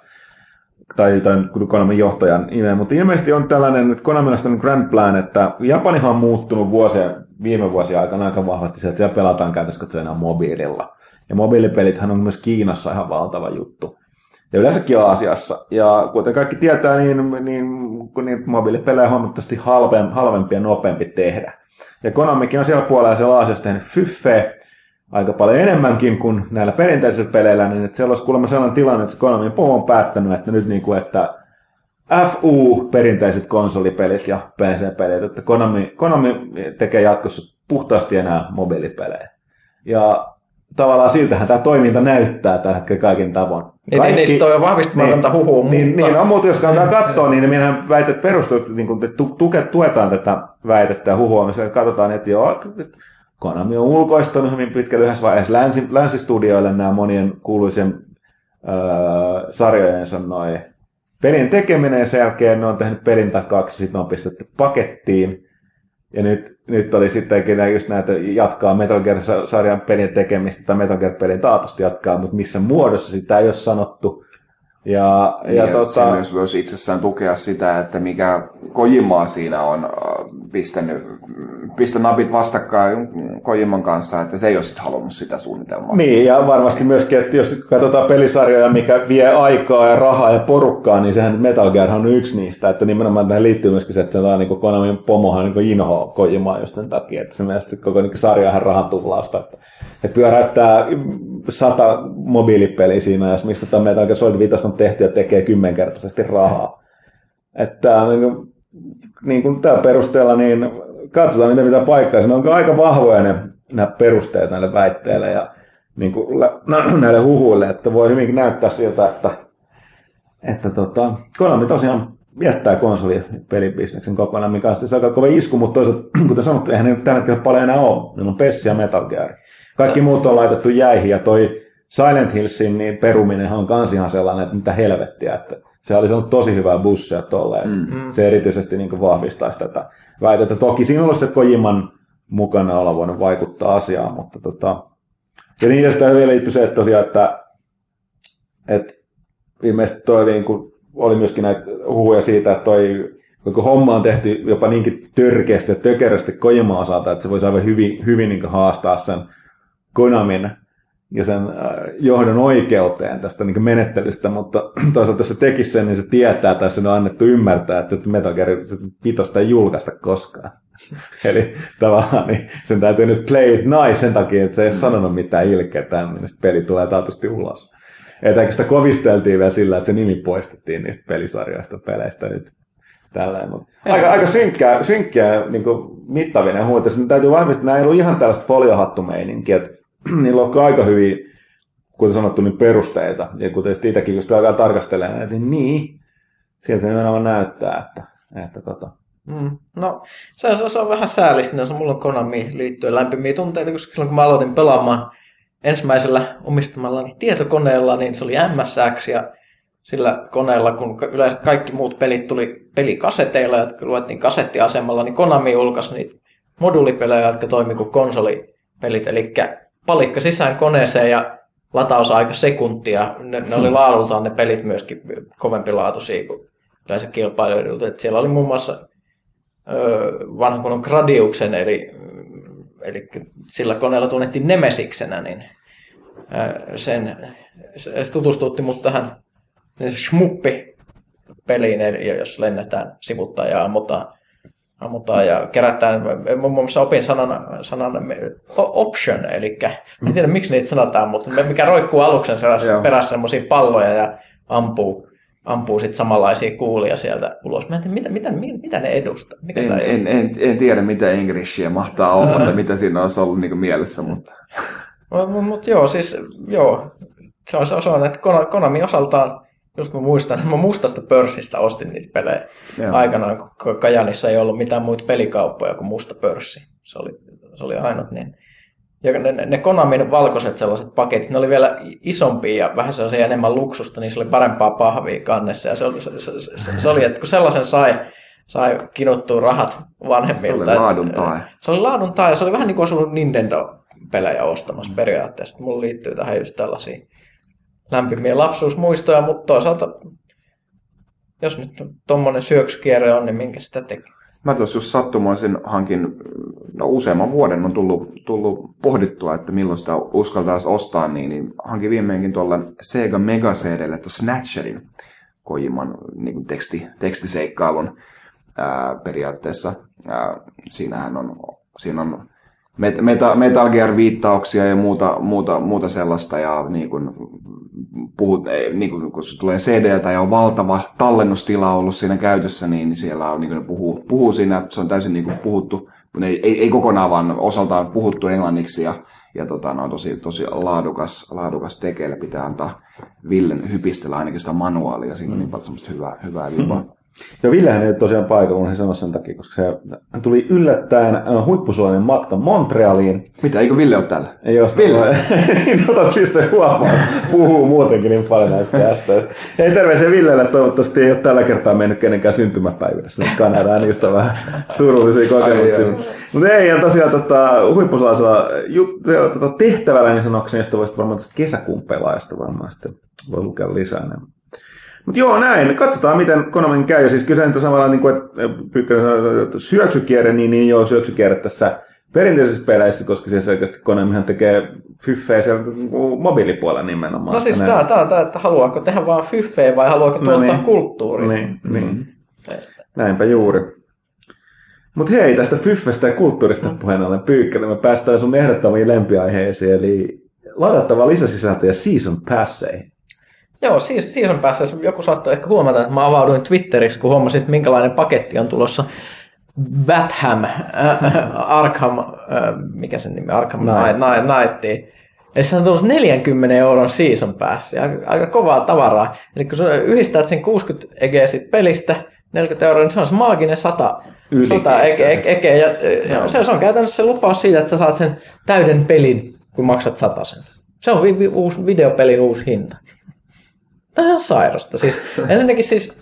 tai, tai Konamin johtajan nimeä, mutta ilmeisesti on tällainen, että Konamilla on grand plan, että Japanihan on muuttunut vuosien, viime vuosien aikana aika vahvasti se, että siellä pelataan käytössä katsoen mobiililla. Ja mobiilipelithän on myös Kiinassa ihan valtava juttu. Ja yleensäkin Aasiassa. Ja kuten kaikki tietää, niin, niin kun niitä mobiilipelejä on huomattavasti halvem, halvempi ja nopeampi tehdä. Ja Konamikin on siellä puolella siellä Aasiassa tehnyt fyffeä aika paljon enemmänkin kuin näillä perinteisillä peleillä, niin että siellä olisi kuulemma sellainen tilanne, että Konami on päättänyt, että nyt niin kuin, että FU, perinteiset konsolipelit ja PC-pelit, että Konami, Konami tekee jatkossa puhtaasti enää mobiilipelejä. Ja tavallaan siltähän tämä toiminta näyttää tällä hetkellä kaikin tavoin. Niin, niin, niin toi on vahvistamatonta huhua, niin, mutta- niin, no, mutta jos kannattaa katsoa, niin meidän väitet perustuu, niin kun tu, tuke, tuetaan tätä väitettä ja huhua, niin katsotaan, että joo, Konami on ulkoistanut hyvin pitkälle yhdessä vaiheessa länsi, länsistudioille nämä monien kuuluisien öö, sarjojensa noin pelin tekeminen ja sen jälkeen ne on tehnyt pelin takaksi, sitten ne on pistetty pakettiin. Ja nyt, nyt oli sittenkin just näitä jatkaa Metal Gear-sarjan pelin tekemistä tai Metal Gear-pelin taatusti jatkaa, mutta missä muodossa sitä ei ole sanottu. Ja, ja, Ja, tota, Se myös voisi itsessään tukea sitä, että mikä Kojimaa siinä on äh, pistänyt, pistä napit vastakkain Kojiman kanssa, että se ei ole sitten halunnut sitä suunnitelmaa. Niin, ja varmasti myöskin, että jos katsotaan pelisarjoja, mikä vie aikaa ja rahaa ja porukkaa, niin sehän Metal Gear on yksi niistä, että nimenomaan tähän liittyy myöskin se, että tämä niin Konamin pomohan niin inhoa Kojimaa just sen takia, että se mielestä koko niin sarja on ihan rahan tuhlausta, että ne pyöräyttää sata mobiilipeliä siinä, ja mistä tämä Metal Gear Solid 5 on tehty ja tekee kymmenkertaisesti rahaa. Että niin kuin, niin kuin tämän perusteella, niin katsotaan mitä mitä paikkaa. Siinä on aika vahvoja ne, nämä perusteet näille väitteille ja niin kuin, [clears throat] näille huhuille, että voi hyvinkin näyttää siltä, että, että tota, Konami tosiaan viettää konsoli pelibisneksen kokonaan, mikä on sitten aika kova isku, mutta toisaalta, [clears throat] kuten sanottu, eihän ne tällä hetkellä paljon enää ole. Ne on Pessi ja Metal Gear. Kaikki muut on laitettu jäihin ja toi Silent Hillsin niin peruminen on kans ihan sellainen, että mitä helvettiä, että se olisi ollut tosi hyvää bussia tolleen. Mm. Se erityisesti niin vahvistaisi tätä väitettä. Toki siinä on ollut se Kojiman mukana olla voinut vaikuttaa asiaan, mutta tota, ja niin ja sitä vielä liittyy se, että tosiaan, että että ilmeisesti toi niin kuin, oli myöskin näitä huhuja siitä, että toi kun homma on tehty jopa niinkin törkeästi ja tökerästi Kojima osalta, että se voisi aivan hyvin, hyvin niin haastaa sen Konamin ja sen äh, johdon oikeuteen tästä niin menettelystä, mutta [clears throat] toisaalta jos se tekisi sen, niin se tietää tai sen on annettu ymmärtää, että Metal Gear vitosta ei julkaista koskaan. [laughs] Eli tavallaan niin sen täytyy nyt play it nice sen takia, että se ei ole sanonut mitään ilkeä, niin peli tulee taatusti ulos. Että sitä kovisteltiin vielä sillä, että se nimi poistettiin niistä pelisarjoista peleistä nyt tällä mutta aika, aika synkkää, synkkää niin mittavinen huuta. Sitten täytyy vahvistaa, että nämä ei ollut ihan tällaista foliohattumeininkiä. [clears throat] Niillä on aika hyvin, kuten sanottu, niin perusteita. Ja kuten itsekin, kun alkaa tarkastelemaan, niin niin, sieltä nimenomaan näyttää, että, että tota, Mm. No, se, se, se, on vähän säällistä, se mulla on Konami liittyen lämpimiä tunteita, koska silloin kun mä aloitin pelaamaan ensimmäisellä omistamallani tietokoneella, niin se oli MSX ja sillä koneella, kun yleensä kaikki muut pelit tuli pelikaseteilla, jotka luettiin kasettiasemalla, niin Konami julkaisi niitä modulipelejä, jotka toimivat kuin konsolipelit, eli palikka sisään koneeseen ja latausaika sekuntia. Ne, ne oli hmm. laadultaan ne pelit myöskin kovempi laatuisia kuin yleensä kilpailijoita. Siellä oli muun muassa vanhan kunnon Gradiuksen, eli, eli sillä koneella tunnettiin Nemesiksenä, niin sen, se tutustutti mut tähän shmuppi peliin, eli jos lennetään sivuttaa ja ammutaan, ammutaan ja kerätään, muun muassa opin sanan, sanan option, eli en tiedä miksi niitä sanotaan, mutta mikä roikkuu aluksen perässä semmoisia palloja ja ampuu, ampuu sitten samanlaisia kuulia sieltä ulos. Mä en tiedä, mitä, mitä, mitä ne edustaa. Mikä en, en, en, en, tiedä, mitä Englishia mahtaa olla, tai mitä siinä olisi ollut niin mielessä, mutta... Mutta mut joo, siis joo, se on, se on, että Konami osaltaan Just mä muistan, että mä mustasta pörssistä ostin niitä pelejä Joo. aikanaan, kun Kajanissa ei ollut mitään muita pelikauppoja kuin musta pörssi. Se oli, se oli ainut. Niin. Ja ne, ne Konamin valkoiset sellaiset paketit, ne oli vielä isompia ja vähän sellaisia enemmän luksusta, niin se oli parempaa pahvia kannessa. Ja se oli, se, se, se, se oli että kun sellaisen sai, sai kinuttua rahat vanhemmilta. Se oli laadun tae. Se oli laadun tae. Se oli vähän niin kuin olisi ollut Nintendo-pelejä ostamassa periaatteessa. Mulla liittyy tähän just tällaisia lämpimiä lapsuusmuistoja, mutta toisaalta jos nyt tuommoinen syöksykierre on, niin minkä sitä tekee? Mä tuossa just sattumoisin hankin, no useamman vuoden on tullut, tullut pohdittua, että milloin sitä uskaltaisi ostaa, niin, niin hankin viimeinkin tuolla Sega Mega CDlle tuon Snatcherin Kojiman niin teksti, tekstiseikkailun ää, periaatteessa. Ää, siinähän on, siinä on Metal, Metal Gear-viittauksia ja muuta, muuta, muuta sellaista. Ja niin kuin, puhut, niin kuin, kun se tulee CDltä ja on valtava tallennustila ollut siinä käytössä, niin siellä on, niin kuin puhuu, puhuu siinä, se on täysin niin kuin puhuttu, ei, ei, ei kokonaan, vaan osaltaan puhuttu englanniksi ja, ja tota, no, tosi, tosi laadukas, laadukas tekeille pitää antaa Villen hypistellä ainakin sitä manuaalia, siinä on niin paljon semmoista hyvää, hyvää vipaa. Mm. Ja Villehän ei ole tosiaan paikalla, mun sanoa sen takia, koska se tuli yllättäen äh, huippusuoinen matka Montrealiin. Mitä, eikö Ville ole täällä? Ei ole Ville. niin otat siis se huomaa, puhuu muutenkin niin paljon näistä kästeistä. Ei terveisiä Villelle, toivottavasti ei ole tällä kertaa mennyt kenenkään syntymäpäivässä Kanadaan, niistä vähän surullisia kokemuksia. Mutta ei, ja tosiaan tota, huippusuolaisella tota, tehtävällä niin sanokseni, josta voisit varmaan tästä kesäkuun pelaajasta varmaan sitten voi lukea lisää. Niin mutta joo, näin. Katsotaan, miten Konamin käy. Ja siis kyse on samalla, niin kuin, että syöksykierre, niin, niin joo, syöksykierre tässä perinteisissä peleissä, koska siis oikeasti Konamihan tekee fyffejä siellä mobiilipuolella nimenomaan. No siis tämä, tämä, tämä, että haluaako tehdä vaan fyffejä vai haluaako no tuottaa niin. kulttuuria. Niin, mm. niin. Näinpä juuri. Mutta hei, tästä fyffestä ja kulttuurista mm. puheen ollen pyykkäinen, me päästään sun ehdottomiin lempiaiheisiin, eli ladattava lisäsisältöjä Season Passeihin. Joo, siis season päässä joku saattoi ehkä huomata, että mä avauduin Twitterissä, kun huomasin, että minkälainen paketti on tulossa Batham, äh, Arkham, äh, mikä sen nimi, Arkham Knight, Knight, Eli se on tullut 40 euron season päässä, aika, aika kovaa tavaraa. Eli kun sä yhdistät sen 60 egeä sit pelistä, 40 euroa, niin se on se maaginen 100, 100 egeä. Ja, ja se, se, on käytännössä se lupaus siitä, että sä saat sen täyden pelin, kun maksat sen. Se on vi, vi, uusi videopelin uusi hinta. Tämä on sairasta. Siis, [laughs] ensinnäkin siis,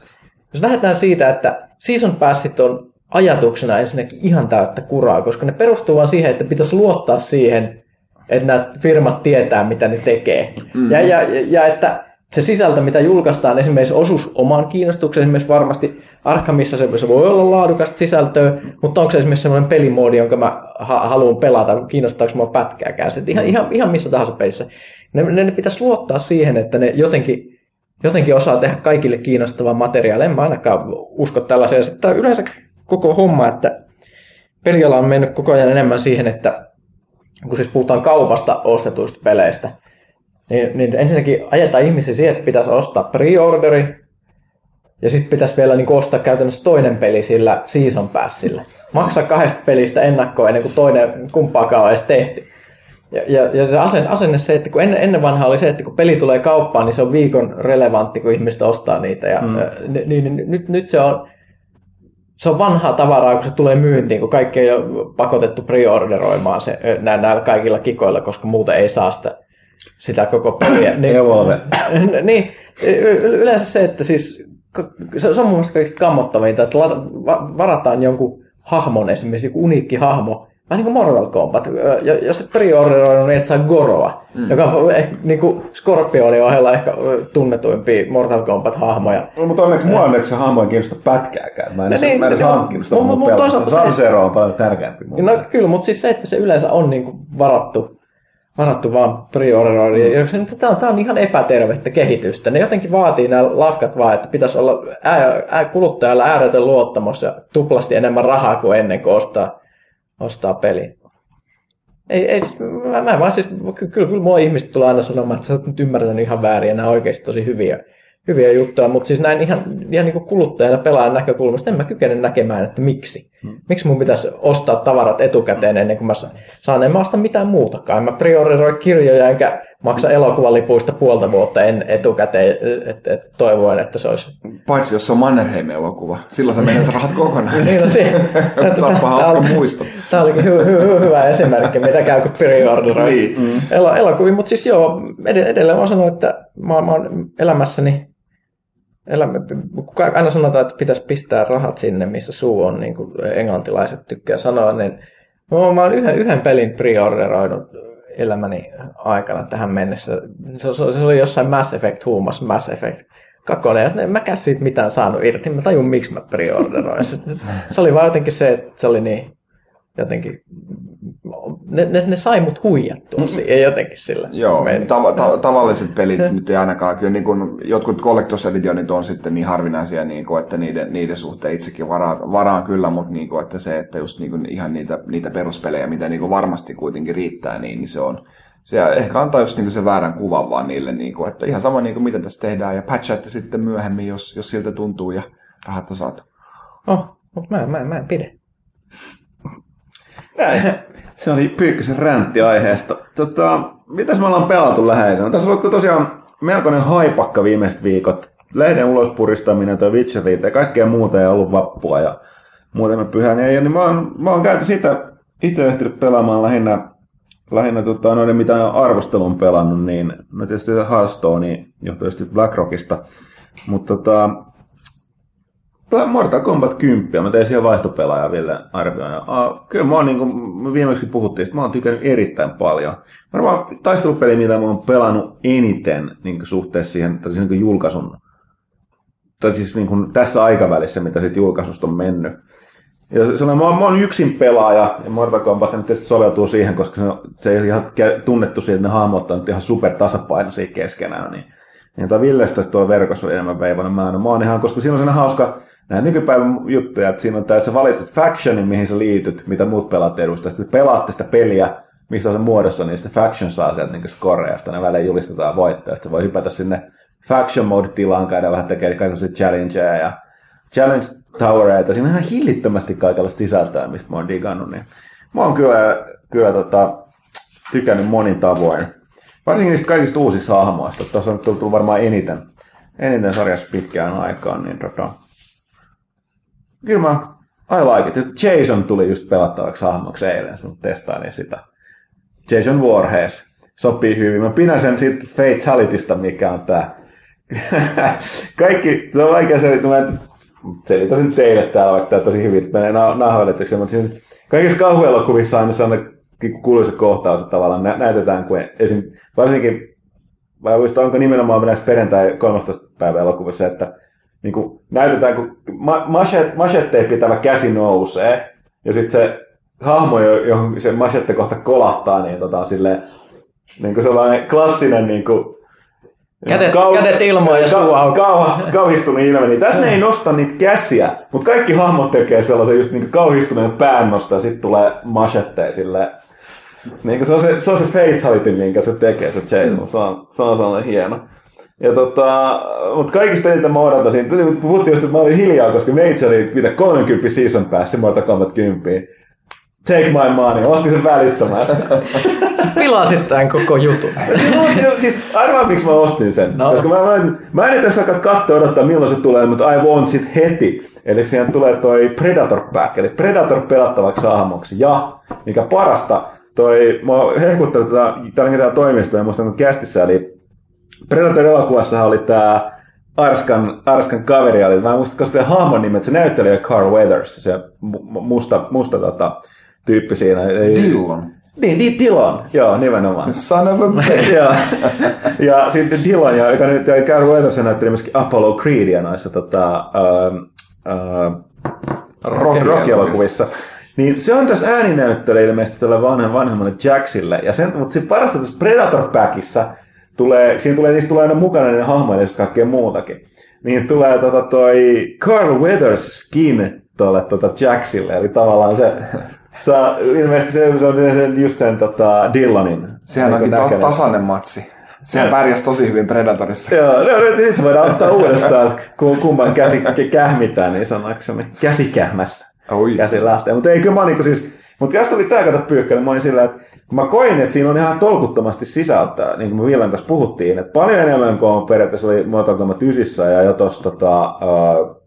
jos lähdetään siitä, että season passit on ajatuksena ensinnäkin ihan täyttä kuraa, koska ne perustuu vain siihen, että pitäisi luottaa siihen, että nämä firmat tietää, mitä ne tekee. Mm. Ja, ja, ja että se sisältö, mitä julkaistaan, esimerkiksi osuus oman kiinnostuksen, esimerkiksi varmasti Arkhamissa se, voi olla laadukasta sisältöä, mutta onko se esimerkiksi sellainen pelimoodi, jonka mä ha- haluan pelata, kiinnostaako mua pätkääkään, ihan, ihan, ihan missä tahansa pelissä. Ne, ne, ne pitäisi luottaa siihen, että ne jotenkin, jotenkin osaa tehdä kaikille kiinnostavaa materiaalia. En mä ainakaan usko tällaisia. Sitten yleensä koko homma, että peliala on mennyt koko ajan enemmän siihen, että kun siis puhutaan kaupasta ostetuista peleistä, niin, niin ensinnäkin ajetaan ihmisiä siihen, että pitäisi ostaa pre-orderi, ja sitten pitäisi vielä niin ostaa käytännössä toinen peli sillä season passilla. Maksaa kahdesta pelistä ennakkoa ennen kuin toinen kumpaakaan on edes tehty. Ja, ja, ja se asenne, asenne se, että kun ennen, ennen vanhaa oli se, että kun peli tulee kauppaan, niin se on viikon relevantti, kun ihmiset ostaa niitä. Ja, mm. niin, niin, nyt, nyt se on se on vanhaa tavaraa, kun se tulee myyntiin, kun kaikki ei ole pakotettu preorderoimaan se näillä, kaikilla kikoilla, koska muuten ei saa sitä, sitä koko peliä. [clears throat] Niin, Evolve. [clears throat] niin, yleensä se, että siis se on mun mielestä kaikista kammottavinta, että varataan jonkun hahmon, esimerkiksi joku uniikki hahmo, Vähän niin kuin Mortal Kombat. Jos et preorderoinut, niin et saa Goroa, mm. joka on ehkä, niin kuin Scorpionin ohella ehkä tunnetuimpia Mortal Kombat-hahmoja. No, mutta onneksi mua onneksi se hahmo ei kiinnosta pätkääkään. Mä en edes, niin, mä edes niin, hankkinut sitä mun pelasta. Sansero on paljon tärkeämpi mun No kyllä, mutta siis se, että se yleensä on niin kuin varattu, varattu vaan preorderoida. Mm. Tämä on, tämä on ihan epätervettä kehitystä. Ne jotenkin vaatii nämä lafkat vaan, että pitäisi olla ää, ää, kuluttajalla ääretön luottamus ja tuplasti enemmän rahaa kuin ennen kuin ostaa ostaa peli. Ei, ei, mä, mä vaan siis, kyllä, kyllä mua ihmiset tulee aina sanomaan, että sä oot nyt ymmärtänyt ihan väärin ja nämä on oikeasti tosi hyviä, hyviä juttuja, mutta siis näin ihan, ihan niin kuin kuluttajana pelaajan näkökulmasta en mä kykene näkemään, että miksi. Hmm. Miksi mun pitäisi ostaa tavarat etukäteen ennen kuin mä saan, en mä osta mitään muutakaan. En mä prioriroi kirjoja enkä maksa elokuvalipuista puolta vuotta en etukäteen et, et, toivoen, että se olisi... Paitsi jos se on Mannerheim-elokuva. Silloin sä menet rahat kokonaan. niin, no [laughs] si- Saappa hauska muisto. Tämä olikin hy- hy- hy- hyvä esimerkki, mitä käy kun preorderoi niin. mm. Elokuvia. Mutta siis joo, edelleen mä sanon, että mä, mä oon elämässäni elämä, aina sanotaan, että pitäisi pistää rahat sinne, missä suu on, niin kuin englantilaiset tykkää sanoa, niin mä oon yhden, yhden pelin preorderoinut elämäni aikana tähän mennessä. Se, se, se oli jossain Mass Effect huumassa Mass Effect kakkonen, ja en mäkään siitä mitään saanut irti. Mä tajun, miksi mä preorderoin. Se, se oli vaan jotenkin se, että se oli niin jotenkin ne, ne, ne sai mut huijattua siihen jotenkin sillä. Joo, ta- ta- tavalliset pelit [laughs] nyt ei ainakaan. Kyllä niin kun, jotkut Collectors Editionit on sitten niin harvinaisia, niin kuin, että niiden, niiden suhteen itsekin varaan, varaan kyllä, mutta niin kuin, että se, että just niin kuin, ihan niitä, niitä peruspelejä, mitä niin kuin varmasti kuitenkin riittää, niin, niin se on, se ehkä antaa just niin se väärän kuvan vaan niille, niin kuin, että ihan sama niin kuin, mitä tässä tehdään ja patchaatte sitten myöhemmin, jos, jos siltä tuntuu ja rahat on saatu. Oh, mutta mä, mä, mä en pidä. Näin. [laughs] Se oli Pyykkösen räntti aiheesta. Tota, mitäs me ollaan pelattu lähinnä? Tässä on tosiaan melkoinen haipakka viimeiset viikot. Lehden ulospuristaminen, toi Witcher ja kaikkea muuta ei ollut vappua ja muuten pyhän ei niin mä oon, mä oon käyty sitä itse ehtinyt pelaamaan lähinnä, lähinnä tota, noiden mitä arvostelun pelannut, niin no tietysti Hearthstone niin Blackrockista. Mutta tota, Mortal Kombat 10, mä tein siihen vaihtopelaaja vielä arvioin. Uh, kyllä mä oon, niin kuin viimeksi puhuttiin, että mä oon tykännyt erittäin paljon. Varmaan taistelupeli, mitä mä oon pelannut eniten niin suhteessa siihen, tai siis niin julkaisun, tai siis niin kuin tässä aikavälissä, mitä siitä julkaisusta on mennyt. Ja se mä, oon, mä oon yksin pelaaja, ja Mortal Kombat nyt tietysti soveltuu siihen, koska se, se ei ihan tunnettu siitä, että ne hahmot on ihan super tasapainoisia keskenään. Niin, niin tämä Villestä tuolla verkossa enemmän veivannut. Mä, mä oon ihan, koska siinä on sellainen hauska, näitä nykypäivän juttuja, että siinä on tämä, sä valitset factionin, mihin sä liityt, mitä muut pelaat edustaa. Sitten pelaatte sitä peliä, mistä on se muodossa, niin sitten faction saa sieltä niin scoreasta, ne välein julistetaan voittaja. Sitten voi hypätä sinne faction mode-tilaan, käydä vähän tekemään kaikenlaisia challengeja ja challenge towereita. Siinä on ihan hillittömästi kaikenlaista sisältöä, mistä mä oon digannut. Niin mä oon kyllä, kyllä tota, tykännyt monin tavoin. Varsinkin niistä kaikista uusista hahmoista. Tuossa on tullut varmaan eniten, eniten sarjassa pitkään aikaan, niin tota, kyllä mä, I like it. Jason tuli just pelattavaksi hahmoksi eilen, sun testailin sitä. Jason Voorhees sopii hyvin. Mä pidän sen siitä Fatalitysta, mikä on tää. [laughs] Kaikki, se on vaikea selittää. Selitän sen teille täällä, vaikka tää tosi hyvin menee nahoilletuksi, mutta siinä kaikissa kauhuelokuvissa aina sellainen kuuluisa kohtaus, että tavallaan nä- näytetään, kun esim. varsinkin vai muista, onko nimenomaan näissä perjantai 13. päivä elokuvissa, että niin kuin näytetään, kun ma- machetteen pitävä käsi nousee, ja sitten se hahmo, johon se machette kohta kolahtaa, niin tota, silleen, niin kuin sellainen klassinen niin kuin, Kädet, kau- kädet ilmaan ja suu auki. Kauhast, kauhistunut ilme, niin tässä ne ei nosta niitä käsiä, mutta kaikki hahmot tekee sellaisen just niin kauhistuneen päännosta ja sitten tulee machetteen silleen. Niin se, on se, se on se fatality, minkä se tekee, se Jason. Se on, se on sellainen hieno. Ja tota, mutta kaikista eniten mä odotasin, puhuttiin just, että mä olin hiljaa, koska meitsi oli mitä 30 season päässä Mortal Kombat 10. Take my money, ostin sen välittömästi. [laughs] Pilasit tämän koko jutun. siis arvaa miksi mä ostin sen. No. Koska mä, mä, mä en nyt alkaa katsoa odottaa milloin se tulee, mutta I want sit heti. Eli siihen tulee toi Predator Pack, eli Predator pelattavaksi hahmoksi. Ja mikä parasta, toi, mä oon hehkuttanut tätä, tällä hetkellä toimistoa, ja muistan kästissä, eli Predator-elokuvassa oli tää Arskan, Arskan kaveri, oli, mä en muista, koska se hahmon nimet, se näyttelijä Carl Weathers, se musta, musta tota, tyyppi siinä. Dillon. Niin, niin Dillon, joo, nimenomaan. Son of a bitch. [laughs] ja, ja sitten Dillon, ja, joka nyt ja Carl Weathers näytteli myöskin Apollo Creedia noissa tota, uh, uh, rock, rock-elokuvissa. Niin se on tässä ääninäyttelijä ilmeisesti vanhan, vanhemmalle Jacksille. Ja sen, mutta se parasta tässä Predator Packissa, tulee, siinä tulee, niistä tulee aina mukana ne hahmoja ja kaikkea muutakin. Niin tulee tota toi Carl Weathers skin tuolle tota Jacksille, eli tavallaan se [laughs] Saa, ilmeisesti se, se on just sen tota, Dillonin. Sehän onkin taas tasainen matsi. Sehän pärjäsi tosi hyvin Predatorissa. Joo, no, nyt, nyt voidaan ottaa uudestaan, kun kumman käsi kähmitään, niin sanakseni käsikähmässä. Oi. Käsi lähtee. Mutta ei kyllä mä niin siis, mutta tästä oli tää kato pyykkä, niin mä olin sillä, että kun mä koin, että siinä on ihan tolkuttomasti sisältöä, niin kuin me Villan kanssa puhuttiin, että paljon enemmän kuin on periaatteessa oli Kombat 9 ja jo tuossa tota, uh,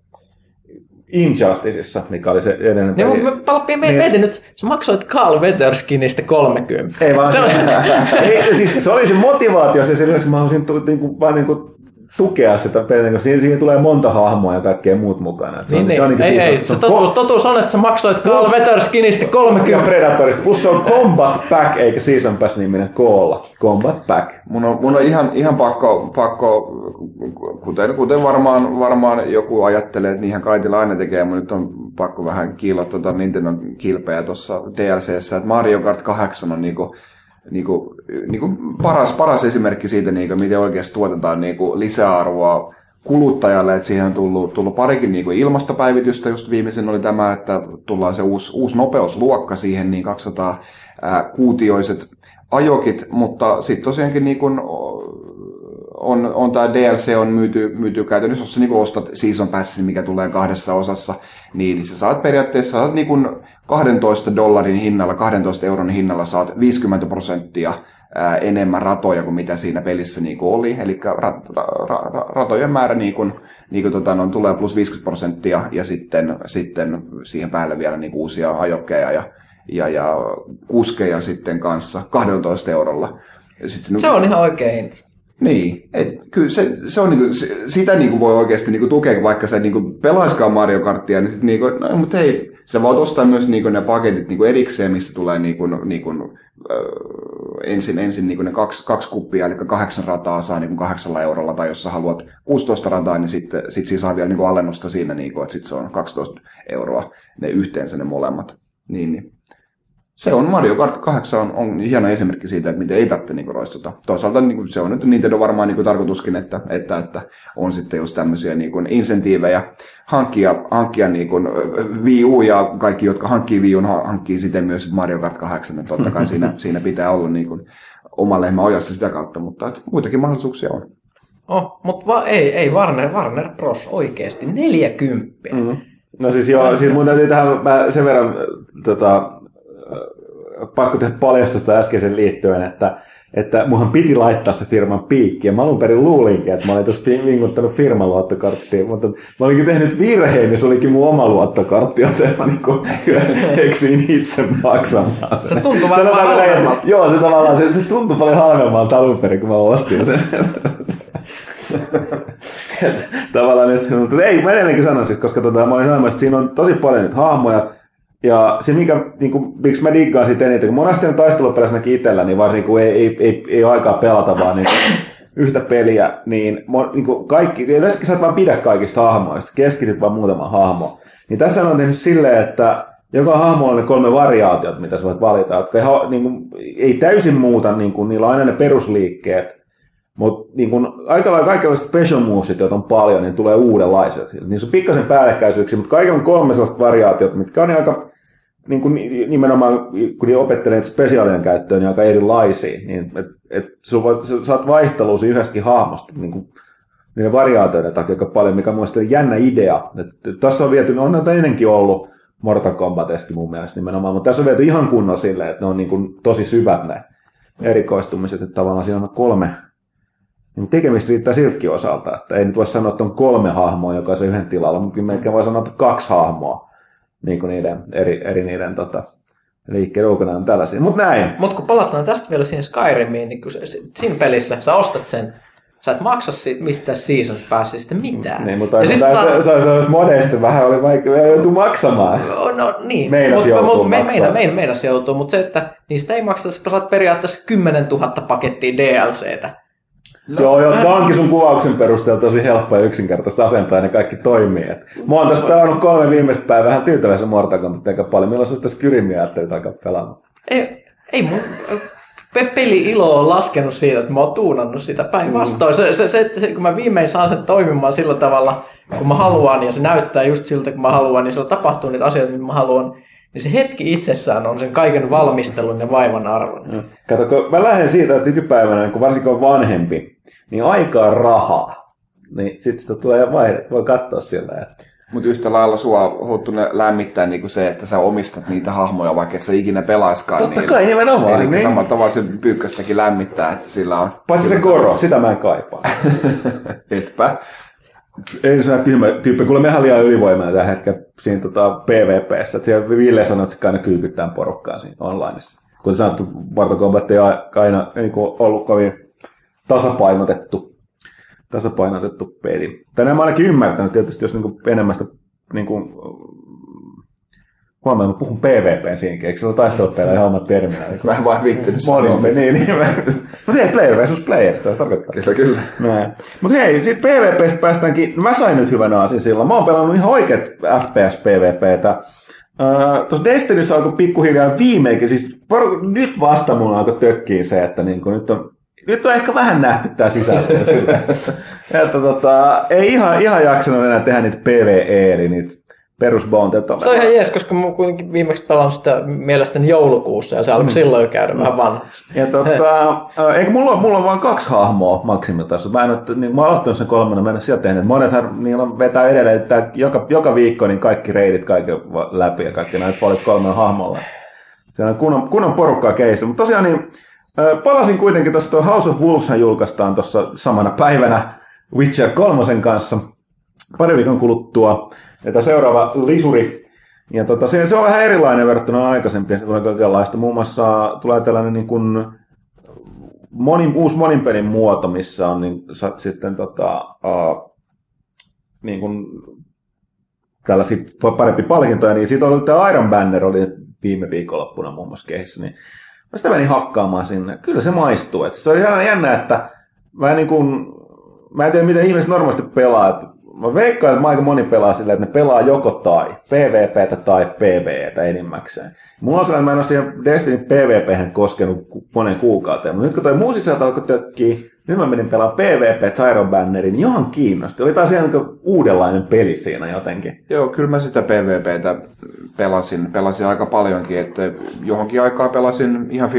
Injusticeissa, mikä oli se edellinen peli. Niin, mä niin, mietin nyt, sä maksoit Carl Weatherskinistä 30. Ei vaan, se, [laughs] ei, siis se oli se motivaatio, se lisäksi mä halusin niinku, vaan niinku tukea sitä peliä, koska siinä, siinä tulee monta hahmoa ja kaikkea muut mukana. se niin, on, niin. Se on, niin ei, ei, se, se, totuus, totuus on, että sä maksoit Carl Weatherskinistä 30. Ja Predatorista, plus se on Combat Pack, eikä Season Pass niminen koolla. Combat Pack. Mun on, mun on ihan, ihan pakko, pakko kuten, kuten varmaan, varmaan joku ajattelee, että niinhän Kaitila aina tekee, mutta nyt on pakko vähän kiilloa tuota Nintendo kilpeä tuossa DLCssä, että Mario Kart 8 on niinku, niinku, niinku paras, paras esimerkki siitä, niinku, miten oikeasti tuotetaan niinku lisäarvoa kuluttajalle, että siihen on tullut, tullut parikin niin kuin ilmastopäivitystä, just viimeisin oli tämä, että tullaan se uusi, uusi nopeusluokka siihen, niin 200 ää, kuutioiset ajokit, mutta sitten tosiaankin niin kuin, on, on tämä DLC on myyty, myyty käytännössä, jos sä niin ostat Season Passin, mikä tulee kahdessa osassa, niin, niin sä saat periaatteessa saat niin kuin 12 dollarin hinnalla, 12 euron hinnalla saat 50 prosenttia enemmän ratoja kuin mitä siinä pelissä niin kuin oli. Eli rat, ra, ra, ratojen määrä niin kuin, niin kuin tota, no, tulee plus 50 prosenttia ja sitten, sitten siihen päälle vielä niin kuin uusia ajokkeja ja, ja, ja kuskeja sitten kanssa 12 eurolla. Sitten, se on ihan oikein niin, et kyllä se, se on niinku, sitä niinku voi oikeasti niinku tukea, vaikka sä niinku pelaiskaan Mario Karttia, niin sit niinku, no, mutta hei, sä voit ostaa myös niinku ne paketit niinku erikseen, missä tulee niinku, niinku, äh, ensin, ensin niinku ne kaksi, kaksi kuppia, eli kahdeksan rataa saa niinku kahdeksalla eurolla, tai jos sä haluat 16 rataa, niin sitten sit siinä saa vielä niinku alennusta siinä, niinku, että sitten se on 12 euroa ne yhteensä ne molemmat. Niin, niin se on Mario Kart 8 on, on hieno esimerkki siitä, että miten ei tarvitse niinku roistuta. Toisaalta niinku, se on nyt Nintendo varmaan niinku tarkoituskin, että, että, että on sitten just tämmöisiä niinku insentiivejä hankkia, hankkia niinku Wii U ja kaikki, jotka hankkii Wii U, hankkii sitten myös Mario Kart 8. Että totta kai siinä, [laughs] siinä pitää olla niinku oma lehmä ojassa sitä kautta, mutta että muitakin mahdollisuuksia on. Oh, mutta va- ei, ei Warner, Warner Bros. oikeasti 40. Mm. No siis joo, siis mun täytyy tähän mä sen verran tota, pakko tehdä paljastusta äskeisen liittyen, että, että munhan piti laittaa se firman piikki. Ja mä alun perin luulinkin, että mä olin tuossa vinkuttanut firman luottokarttiin, mutta mä olinkin tehnyt virheen, niin se olikin mun oma luottokartti, joten mä [laughs] niin eksyin itse maksamaan sen. Se tuntui vähän halvemmalta. Joo, se tavallaan, se, se tuntui paljon halvemmalta alun perin, kun mä ostin sen. [laughs] tavallaan nyt, mutta ei, mä edelleenkin sanon siis, koska tota, mä olin sanomassa, että siinä on tosi paljon nyt hahmoja, ja se, mikä, niin kuin, miksi mä diggaan siitä eniten, kun monesti on taistelupelissä itsellä, niin varsinkin kun ei, ei, ei, ei ole aikaa pelata vaan, niin [coughs] yhtä peliä, niin, niin kuin kaikki, yleensäkin sä et vaan pidä kaikista hahmoista, keskityt vaan muutamaan hahmoon. Niin tässä on tehnyt silleen, että joka hahmo on ne kolme variaatiot, mitä sä voit valita, jotka ei, niin kuin, ei täysin muuta, niin kuin, niillä on aina ne perusliikkeet, mutta niin kun, aika lailla kaikenlaiset special movesit, joita on paljon, niin tulee uudenlaisia. Niin se on pikkasen päällekkäisyyksiä, mutta kaikilla on kolme sellaista variaatiota, mitkä on aika niin kuin nimenomaan, kun opettelee spesiaalien käyttöön, niin aika erilaisia. Niin, et, et voit, sä saat vaihtelua yhdestäkin hahmosta niin kuin, niiden variaatioiden takia aika paljon, mikä on jännä idea. Tässä on viety, on näitä ennenkin ollut Mortal Kombateskin mun mielestä nimenomaan, mutta tässä on viety ihan kunnolla silleen, että ne on niin kuin, tosi syvät ne erikoistumiset, että tavallaan siinä on kolme niin tekemistä riittää siltäkin osalta, että ei nyt voi sanoa, että on kolme hahmoa jokaisen yhden tilalla, mutta melkein voi sanoa, että kaksi hahmoa niin kuin niiden, eri, eri niiden tota, liikkeiden ulkona on tällaisia. Mutta näin. Mutta kun palataan tästä vielä siihen Skyrimiin, niin kun se, siinä pelissä sä ostat sen Sä et maksa siitä mistään season päässä sitten mitään. Niin, mutta ja sitten saa... se, olisi modesti vähän oli vaikea, joutuu maksamaan. No, no niin, meinas joutuu me, meina, meina, meinas joutuu, mutta se, että niistä ei makseta, sä saat periaatteessa 10 000 pakettia DLCtä. No, Joo, joo, tämä onkin sun kuvauksen perusteella tosi helppoa ja yksinkertaista asentaa ja ne kaikki toimii. Et mä oon tässä pelannut kolme viimeistä päivää vähän tyytyväisen Mortal Kombat aika paljon. Milloin sä sitä Skyrimiä ajattelit alkaa pelaamaan? Ei, ei mun peli-ilo on laskenut siitä, että mä oon tuunannut sitä päinvastoin. Mm. Se, se, se, se, kun mä viimein saan sen toimimaan sillä tavalla, kun mä haluan, ja se näyttää just siltä, kun mä haluan, niin sillä tapahtuu niitä asioita, mitä mä haluan, niin se hetki itsessään on sen kaiken valmistelun ja vaivan arvon. Kato, kun mä lähden siitä, että nykypäivänä, kun varsinkin on vanhempi, niin aika on rahaa. Niin sit sitä tulee vaihde, voi katsoa. Että... Mutta yhtä lailla sua huuttunut lämmittää niinku se, että sä omistat niitä hahmoja, vaikka et sä ikinä pelaiskaan. Totta niin, kai, nimenomaan. Eli niin. samalla tavalla se pyykköstäkin lämmittää, että sillä on... Paitsi se koro, sitä mä en kaipaa. [laughs] Etpä. Ei se tyhmä tyyppi, kuule mehän liian ylivoimainen tällä hetkellä siinä tota, PvPssä. Että siellä Ville sanoi, että se aina kyykyttää porukkaa siinä onlineissa. Kuten sanottu, Mortal Kombat ei aina niin ollut kovin tasapainotettu, tasapainotettu peli. Tänään mä ainakin ymmärtänyt tietysti, jos niin enemmän sitä niin kuin, Huomenna mä puhun PvP siinäkin, eikö se ole taistelupelejä ihan omat terminä? Mä en vaan viittynyt sanoa. Niin, niin. Mutta hei, player versus player, sitä tarkoittaa. Kyllä, kyllä. Mutta hei, sitten PvPstä päästäänkin, mä sain nyt hyvän aasin silloin. Mä oon pelannut ihan oikeat FPS PvPtä. Uh, Tuossa Destinyssä alkoi pikkuhiljaa viimeinkin, siis nyt vasta mun alkoi tökkiä se, että niin nyt on nyt on ehkä vähän nähty tämä sisältö [laughs] sillä. että tota, ei ihan, ihan jaksanut enää tehdä niitä PvE, eli niitä perusbounteet Se on ihan jees, koska mä kuitenkin viimeksi pelannut sitä mielestäni joulukuussa ja se alkoi mm. silloin jo käydä mm. vähän vanhaksi. Ja tota, [laughs] eikö mulla, mulla on vain kaksi hahmoa maksimitasossa. Mä en ole, niin, mä oon aloittanut sen kolmannen, mä en ole sieltä tehnyt. Monethan niillä on vetää edelleen, että joka, joka viikko niin kaikki reidit kaikki läpi ja kaikki näitä puolet kolmen hahmolla. Se on kunnon, kunnon porukkaa keistä. Mutta tosiaan niin, palasin kuitenkin tuossa tuo House of Wolves julkaistaan tuossa samana päivänä Witcher 3 kanssa pari viikon kuluttua. Että seuraava lisuri. Ja tota, se, se, on vähän erilainen verrattuna aikaisempia. Se tulee kaikenlaista. Muun muassa tulee tällainen niin kuin monin, uusi moninpelin muoto, missä on niin, sa, sitten tota, uh, niin kuin, tällaisia parempi palkintoja, niin siitä oli tämä Iron Banner oli viime viikonloppuna muun muassa kehissä, niin mä sitä menin hakkaamaan sinne. Kyllä se maistuu. Et se on ihan jännä, että mä, niin kuin, mä en tiedä, miten ihmiset normaalisti pelaa. Että mä veikkaan, että aika moni pelaa silleen, että ne pelaa joko tai, PvPtä tai PvEtä enimmäkseen. Mulla on sellainen, että mä en ole siihen Destiny PvP koskenut monen kuukauteen, mutta nyt kun toi muu sisältö alkoi tökkiä, nyt mä menin pelaamaan PvP Iron Bannerin, niin johon kiinnosti. Oli taas ihan niin uudenlainen peli siinä jotenkin. Joo, kyllä mä sitä PvPtä pelasin, pelasin aika paljonkin, että johonkin aikaa pelasin ihan 50-50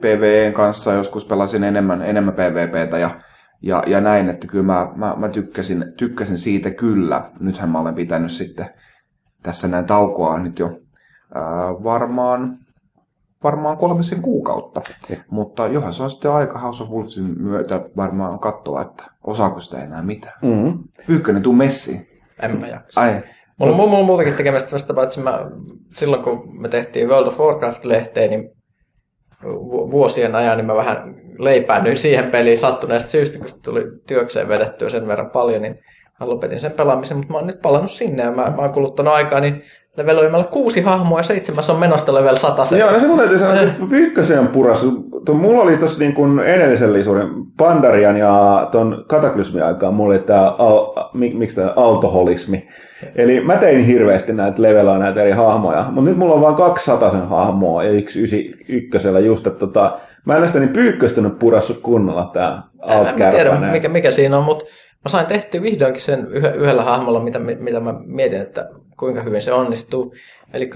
PvEn kanssa, joskus pelasin enemmän, enemmän PvPtä ja ja, ja näin, että kyllä mä, mä, mä tykkäsin, tykkäsin siitä kyllä. Nythän mä olen pitänyt sitten tässä näin taukoa nyt jo ää, varmaan, varmaan kolmisen kuukautta. Ja. Mutta johan se on sitten aika House of Wolvesin myötä varmaan katsoa, että osaako sitä enää mitään. Mm-hmm. Pyykkönen, tuu messiin. En mä jaksa. Ai. Mulla, mulla, on muutakin tekemistä vasta, paitsi mä, silloin kun me tehtiin World of Warcraft-lehteen, niin vuosien ajan, niin mä vähän leipäännyin siihen peliin sattuneesta syystä, kun tuli työkseen vedettyä sen verran paljon, niin mä lopetin sen pelaamisen, mutta mä oon nyt palannut sinne ja mä, mä oon kuluttanut aikaa, niin leveloimalla kuusi hahmoa ja seitsemäs on menosta level 100. Joo, no se mun täytyy sanoa, että [laughs] pyykkösen purassu. Tuo, mulla oli tossa niin kuin edellisen lisuuden Pandarian ja ton kataklysmin aikaan mulla oli tää, al, mik, miksi tää altoholismi. Eli mä tein hirveästi näitä levelaa näitä eri hahmoja, mutta nyt mulla on vain 200 sen hahmoa ja yksi ysi ykkösellä just, että tota, mä en sitä niin pyykköstänyt purassu kunnolla tää alt en tiedä, mikä, mikä siinä on, mutta mä sain tehty vihdoinkin sen yhdellä hahmolla, mitä, mitä mä mietin, että kuinka hyvin se onnistuu. Eli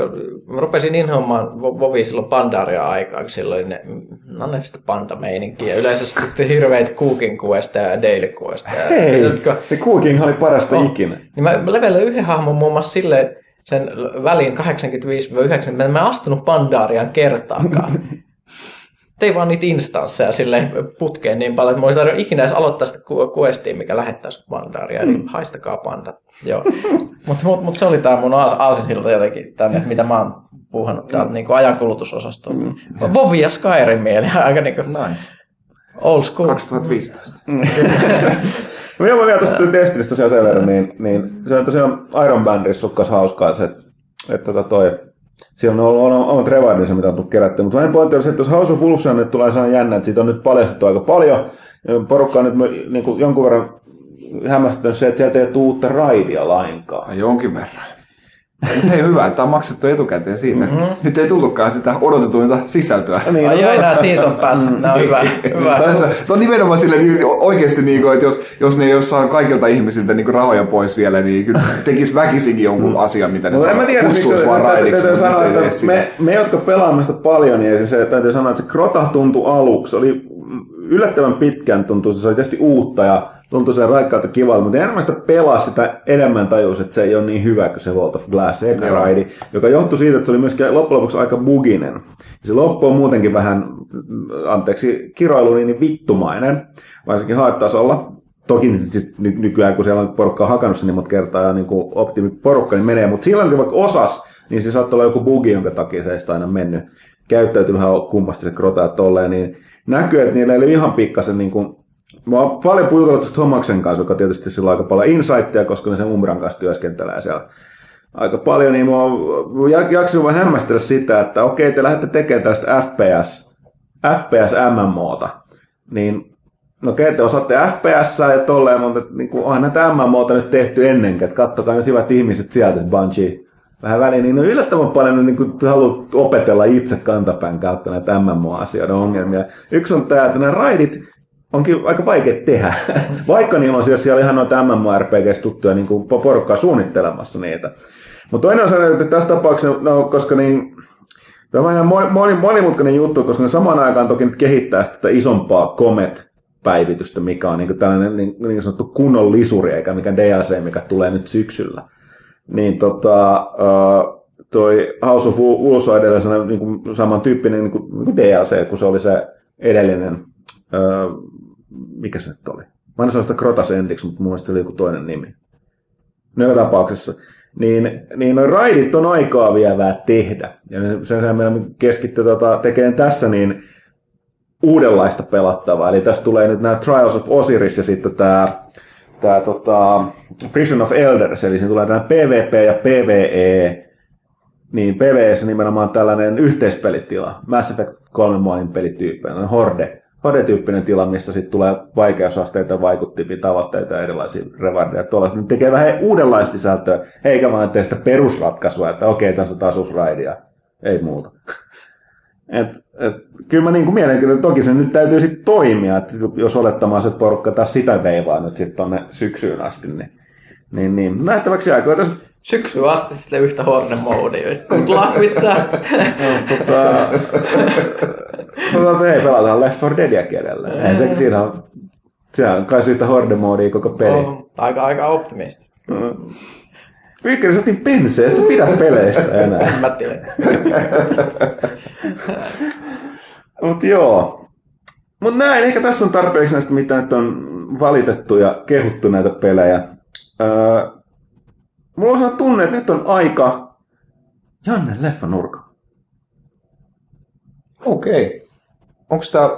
mä rupesin inhoamaan Vovi silloin Pandaria aikaa, kun silloin ne, no ne sitä panda-meininkiä. Yleensä sitten hirveitä Cooking Questa ja Daily Questa. Hei, jotka, se Cooking oli parasta oh, ikinä. Niin mä levelle yhden hahmon muun muassa silleen, sen väliin 85-90, mä en astunut Pandariaan kertaakaan. [laughs] tein vaan niitä instansseja silleen putkeen niin paljon, että mä olisin tarvinnut ikinä edes aloittaa sitä questia, mikä lähettäisi mandaaria, mm. eli haistakaa pandat. Joo. [laughs] Mutta mut, mut se oli tämä mun aasinsilta jotenkin, tänne, mitä mä oon puhannut täältä mm. niin ajankulutusosastolta. Mm. Vovi ja Skyrim eli [laughs] aika niin kuin nice. old school. 2015. Mm. [laughs] No joo, mä vielä tuosta Destinistä tosiaan sen verran, niin, niin se on tosiaan Iron Bandissa sukkas hauskaa, että, että tota toi, siellä on ollut omat rewardinsa, mitä on tullut kerätty. Mutta meidän pointti on se, että jos House of Wolves on, nyt tulee sellainen jännä, että siitä on nyt paljastettu aika paljon. Porukka on nyt niin kuin jonkun verran hämmästynyt se, että sieltä ei tule uutta raidia lainkaan. Jonkin verran. Hei hyvä, että on maksettu etukäteen siitä. Mm-hmm. Nyt ei tullutkaan sitä odotetuinta sisältöä. Niin, Ai ai, nämä season pass, mm. nämä on hyvä. hyvä. Tässä, se on nimenomaan sille niin oikeasti, niin kuin, että jos, jos ne ei ole saanut kaikilta ihmisiltä niin kuin rahoja pois vielä, niin kyllä tekisi väkisinkin jonkun mm. asian, mitä ne no, saa vaan raidiksi. Sanoa, että me, me, jotka pelaamme sitä paljon, niin se, täytyy sanoa, että se Krota tuntui aluksi, oli yllättävän pitkään tuntuu, se oli tietysti uutta ja tuntui se raikkaalta kivalta, mutta enemmän sitä pelaa sitä enemmän tajus, että se ei ole niin hyvä kuin se World of Glass eka raidi, joka johtui siitä, että se oli myöskin loppujen lopuksi aika buginen. Ja se loppu on muutenkin vähän, anteeksi, kiroilu niin vittumainen, varsinkin haettasolla. Toki siis ny- nykyään, kun siellä on porukkaa hakannut sen niin monta kertaa ja niin kuin porukka niin menee, mutta silloin kun vaikka osas, niin se saattaa olla joku bugi, jonka takia se ei sitä aina mennyt. Käyttäytyy vähän kummasti se krota tolleen, niin näkyy, että niillä oli ihan pikkasen niin kuin Mä oon paljon puhutellut tuosta Thomaksen kanssa, joka tietysti sillä on aika paljon insightia, koska ne sen Umbran kanssa työskentelee siellä aika paljon, niin mä oon jaksanut vähän hämmästellä sitä, että okei, te lähdette tekemään tästä FPS, FPS MMOta, niin no okei, te osaatte FPS ja tolleen, mutta niin kuin, onhan näitä MMOta nyt tehty ennenkin, että kattokaa nyt hyvät ihmiset sieltä, Bungie vähän väliin, niin on yllättävän paljon niin kuin haluat opetella itse kantapään kautta näitä MMO-asioiden ongelmia. Yksi on tämä, että nämä raidit, onkin aika vaikea tehdä, [laughs] vaikka niillä on siellä ihan noita MMORPGs tuttuja niin kuin porukkaa suunnittelemassa niitä. Mutta toinen on se, että tässä tapauksessa, no, koska niin, Tämä on ihan moni, monimutkainen juttu, koska ne samaan aikaan toki nyt kehittää sitä isompaa Comet-päivitystä, mikä on niin tällainen niin, niin sanottu kunnon lisuri, eikä mikä DLC, mikä tulee nyt syksyllä. Niin tota, toi House of Wolves on edelleen niin kuin samantyyppinen niin kuin, niin kuin DLC, kun se oli se edellinen mikä se nyt oli? Mä en sano sitä Krotas Endix, mutta mun mielestä se oli joku toinen nimi. No joka tapauksessa. Niin, niin noin raidit on aikaa vievää tehdä. Ja sen sijaan meillä keskittyy tota, tekemään tässä niin uudenlaista pelattavaa. Eli tässä tulee nyt nämä Trials of Osiris ja sitten tämä, tämä tota, Prison of Elders. Eli siinä tulee tämä PvP ja PvE. Niin PvE nimenomaan tällainen yhteispelitila. Mass Effect 3 monin pelityyppi, horde Hode-tyyppinen tila, mistä sitten tulee vaikeusasteita, vaikuttimia, tavoitteita ja erilaisia revardeja. Tuollaista ne tekee vähän uudenlaista sisältöä, eikä vaan tee sitä perusratkaisua, että okei, tässä on taas uusi raidia. Ei muuta. [laughs] Et, et, kyllä mä niin kuin mielenkiintoinen, toki se nyt täytyy sitten toimia, että jos olettamaan se, porukka taas sitä veivaa nyt sitten tonne syksyyn asti, niin, niin, niin nähtäväksi aikaa. Tässä Syksy asti sitten yhtä Hornen moodia. Good luck with that. no, tota, [laughs] no, se ei pelataan Left 4 Deadiäkin edelleen. Mm. Ei se, siinä on, siinä on kai yhtä Horde-moodia koko peli. Oh, aika, aika optimistista. Mm. Pyykkäri, sä otin penseen, et sä pidä peleistä enää. [laughs] Mä tiedän. [laughs] Mut joo. Mut näin, ehkä tässä on tarpeeksi näistä, mitä nyt on valitettu ja kehuttu näitä pelejä. Öö, Mulla on sellainen tunne, että nyt on aika Janne leffanurka. Okei. Okay. Onko tää,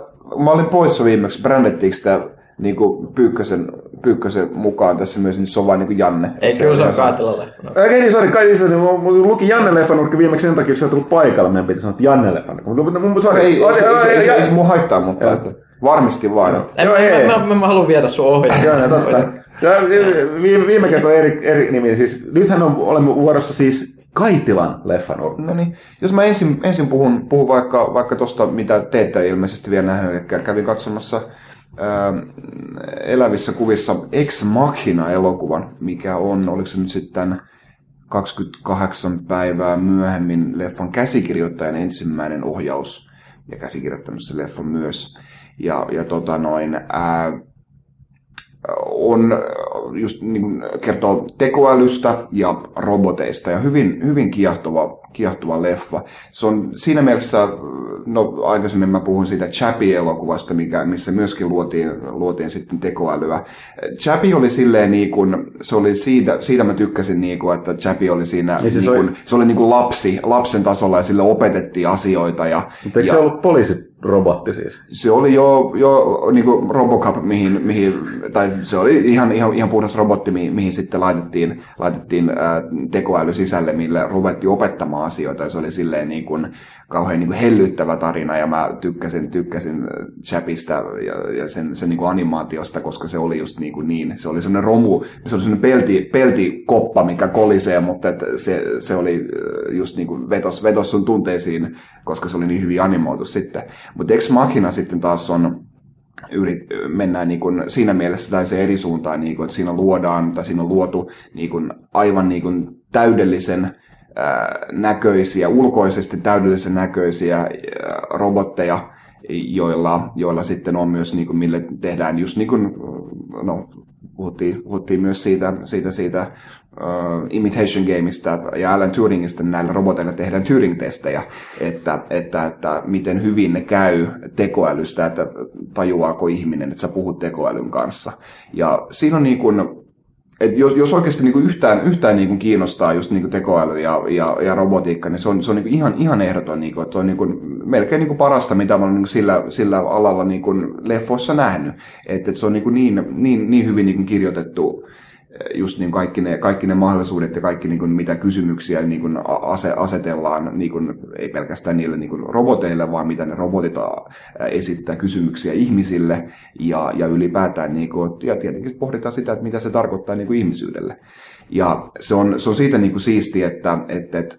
mä olin poissa viimeksi, brändettiinkö tää niin kuin Pyykkösen, Pyykkösen mukaan tässä myös, niin se on vain niin kuin Janne. Ei, se, kyllä se on. No. Okei, niin sori, kai niin sori. Mä mä lukin Janne Leffanurkki viimeksi sen takia, kun sä tullut paikalla. Meidän piti sanoa, että Janne Leffanurkki. Mutta mun sori. Ei, ei, se, ei, se, ei, se, ei se mua haittaa, mutta että varmasti vaan. Että. En, Joo, mä, ei. mä, mä, mä, haluan viedä sun ohi. Joo, totta. Ja viime, viime kertaa eri, eri nimi. Siis, nythän on, olemme vuorossa siis Kaitilan Leffanurkki. No niin, jos mä ensin, ensin puhun, puhun vaikka, vaikka tuosta, mitä te ette ilmeisesti vielä nähneet, eli kävin katsomassa ää, elävissä kuvissa Ex Machina-elokuvan, mikä on, oliko se nyt sitten 28 päivää myöhemmin leffan käsikirjoittajan ensimmäinen ohjaus ja käsikirjoittanut se leffan myös. Ja, ja tota noin, ää, on äh, just niin kuin kertoo tekoälystä ja roboteista ja hyvin, hyvin kiehtova, kiehtova leffa. Se on siinä mielessä, no aikaisemmin mä puhuin siitä Chappie-elokuvasta, mikä, missä myöskin luotiin, luotiin sitten tekoälyä. Chappie oli silleen niin kuin, se oli siitä, siitä mä tykkäsin niin kuin, että Chappie oli siinä, Niin niin se kuin, oli- se oli niin kuin lapsi, lapsen tasolla ja sille opetettiin asioita. Ja, Mutta eikö ja, se ollut poliisirobotti siis? se oli jo, jo niin kuin Robocop, mihin, mihin, tai se oli ihan, ihan, ihan puhdas robotti, mihin, mihin sitten laitettiin, laitettiin ää, tekoäly sisälle, millä ruvettiin opettamaan asioita, ja se oli silleen niin kuin, kauhean niin kuin hellyttävä tarina, ja mä tykkäsin, tykkäsin Chapista ja, ja sen, sen niin kuin animaatiosta, koska se oli just niin, kuin niin se oli semmoinen romu, se oli semmoinen pelti, peltikoppa, mikä kolisee, mutta että se, se oli äh, just niin kuin vetos, vetos sun tunteisiin, koska se oli niin hyvin animoitu sitten. Mutta Ex Machina sitten taas on, yrit, mennään niin kuin siinä mielessä täysin eri suuntaan, niin kuin, että siinä luodaan tai siinä on luotu niin kuin aivan niin kuin täydellisen näköisiä, ulkoisesti täydellisen näköisiä ää, robotteja, joilla, joilla sitten on myös, niin kuin, mille tehdään just niin kuin, no, puhuttiin, puhuttiin myös siitä, siitä, siitä uh, Imitation Gameista ja Alan Turingista, niin näillä roboteilla tehdään Turing-testejä, että, että, että miten hyvin ne käy tekoälystä, että tajuaako ihminen, että sä puhut tekoälyn kanssa. Ja siinä on niin kuin, et jos, jos oikeasti niin kuin yhtään, yhtään niin kuin kiinnostaa just niin kuin tekoäly ja, ja, ja robotiikka, niin se on, se on niin kuin ihan, ihan ehdoton, niin kuin, että on niin kuin melkein niin kuin parasta, mitä olen niin kuin sillä, sillä alalla niin kuin leffoissa nähnyt. Että et se on niin, kuin niin, niin, niin hyvin niin kuin kirjoitettu just niin kaikki ne, kaikki ne mahdollisuudet ja kaikki niin kuin mitä kysymyksiä niin kuin ase, asetellaan, niin kuin, ei pelkästään niille niin kuin roboteille, vaan mitä ne robotit esittää kysymyksiä ihmisille ja, ja ylipäätään, niin kuin, ja tietenkin pohditaan sitä, että mitä se tarkoittaa niin kuin ihmisyydelle. Ja se on, se on siitä niin kuin siistiä, että, että, että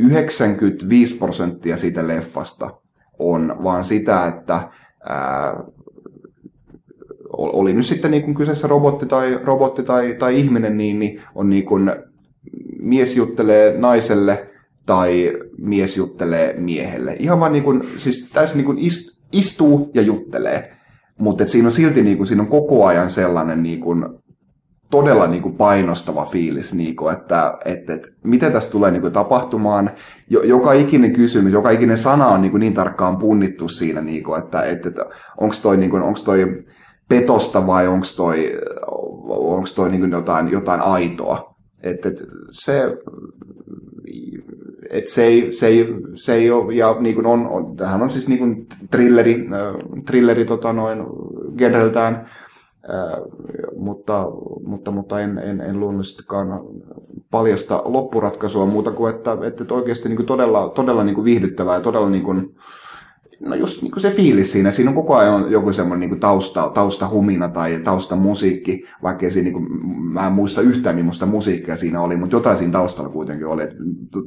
95 prosenttia siitä leffasta on vaan sitä, että ää, oli nyt sitten niin kuin kyseessä robotti tai, robotti tai, tai ihminen, niin, niin on niin kuin mies juttelee naiselle tai mies juttelee miehelle. Ihan vaan niin kuin, siis täysin niin kuin ist, istuu ja juttelee. Mutta siinä on silti niin kuin, siinä on koko ajan sellainen niin kuin, todella niin kuin painostava fiilis, niin kuin, että, että, että mitä tässä tulee niin kuin tapahtumaan. Jo, joka ikinen kysymys, joka ikinen sana on niin, kuin niin tarkkaan punnittu siinä, niin kuin, että, että, että onko toi, niin kuin, onks toi petosta vai onko toi, onks toi niin jotain, jotain aitoa. Että, että se, et se, ei, se, ei, se ei ole, ja niin kuin on, on, tämähän on siis niin kuin trilleri, äh, trilleri tota noin, genreltään, äh, mutta, mutta, mutta en, en, en luonnollisestikaan paljasta loppuratkaisua muuta kuin, että, että oikeasti niin kuin todella, todella niin kuin viihdyttävää ja todella niin kuin, no just niin kuin se fiilis siinä, siinä on koko ajan joku semmoinen niin tausta, taustahumina tai taustamusiikki, vaikka siinä, niin kuin, mä en muista yhtään millaista musiikkia siinä oli, mutta jotain siinä taustalla kuitenkin oli, että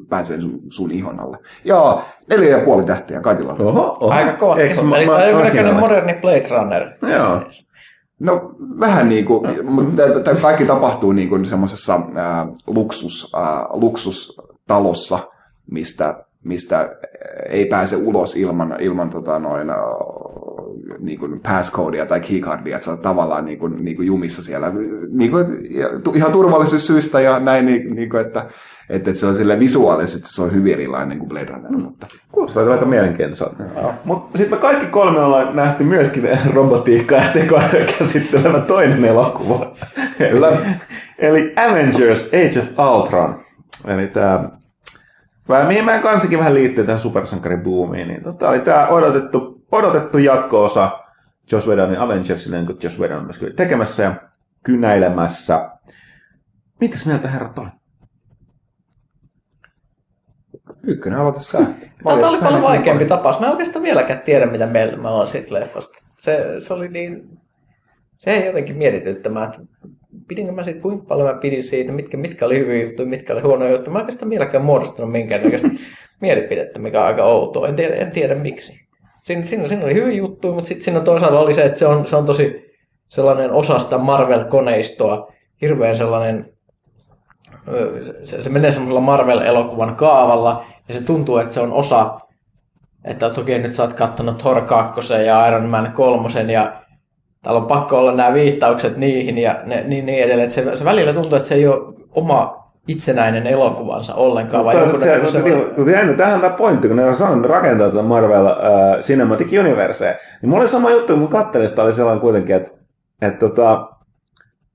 pääsee sun, sun ihon alle. Ja neljä ja puoli tähteä kaikilla. Oho, oho. Aika kova. On mä- jonkinnäköinen mä- moderni Blade Runner. Joo. No vähän niin kuin, mutta kaikki tapahtuu niin kuin semmoisessa ää, luksus, ää, luksustalossa, mistä, mistä ei pääse ulos ilman, ilman tota noin, niin kuin passcodea tai keycardia, että sä oot tavallaan niin kuin, niin kuin jumissa siellä, niin kuin, ihan turvallisuussyistä ja näin, niin, niin kuin, että, että, että se on sille visuaalisesti se on hyvin erilainen kuin Blade Runner, mutta Kuulostaa kyllä aika mielenkiintoiselta. Mutta sitten me kaikki kolme ollaan nähty myöskin robotiikkaa ja tekoälyä käsittelevä toinen elokuva. Eli, eli Avengers Age of Ultron. Eli tämä Vähän, mihin meidän kansikin vähän liittyy tähän supersankaribuumiin, niin tota, oli tämä odotettu, odotettu jatko-osa Josh Whedonin Avengersille, kun Josh Whedon on myös kyllä tekemässä ja kynäilemässä. Mitäs mieltä herrat [laughs] oli? Ykkönen aloita sä. Tämä oli paljon vaikeampi tapaus. Mä en oikeastaan vieläkään tiedä, mitä mä oon siitä leffasta. Se, se oli niin... Se ei jotenkin mietityttämään, että pidinkö mä siitä, kuinka paljon mä pidin siitä, mitkä, mitkä oli hyviä juttuja, mitkä oli huonoja juttuja. Mä en oikeastaan vieläkään muodostanut minkäännäköistä [laughs] mielipidettä, mikä on aika outoa. En tiedä, en tiedä miksi. Siinä, siinä, siinä oli hyviä juttuja, mutta sitten siinä toisaalta oli se, että se on, se on tosi sellainen osa sitä Marvel-koneistoa, hirveän sellainen, se, se menee semmoisella Marvel-elokuvan kaavalla, ja se tuntuu, että se on osa, että toki nyt sä oot kattonut Thor 2 ja Iron Man 3 ja täällä on pakko olla nämä viittaukset niihin ja ne, niin, niin edelleen. Että se, se välillä tuntuu, että se ei ole oma itsenäinen elokuvansa ollenkaan. Vai mutta se, se, se, mutta jännä, tämähän on tämä pointti, kun ne on saanut rakentaa tätä Marvel uh, Cinematic Universea. Niin mulla oli sama juttu, kun katselin sitä, oli sellainen kuitenkin, että, että, tota,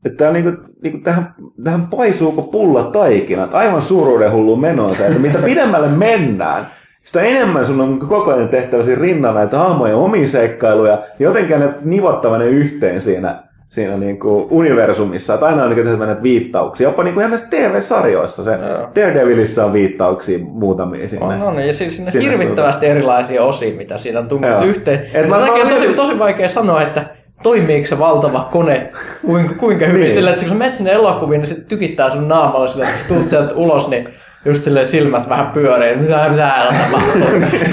että tämä niinku, niinku tähän, tähän paisuu kuin pulla taikina. Aivan suuruuden hullu menoa. Että mitä pidemmälle mennään, sitä enemmän sun on koko ajan tehtävä siinä rinnalla näitä hahmoja omia seikkailuja, ja jotenkin ne nivottava ne yhteen siinä, siinä niin kuin universumissa, että aina on niin näitä viittauksia, jopa niin kuin ihan näissä TV-sarjoissa, se Joo. Daredevilissä on viittauksia muutamia sinne. On, on, ja siis sinne, sinne hirvittävästi suuntaan. erilaisia osia, mitä siinä on tuntunut yhteen. Et mä, mä, mä, tosi, tosi vaikea sanoa, että toimiiko se valtava kone kuinka, kuinka hyvin, niin. sillä että kun sä menet sinne elokuviin, niin se tykittää sun naamalla sillä, että sä tulet sieltä ulos, niin just silleen silmät vähän pyöreä, mitä, mitä täällä tapahtuu.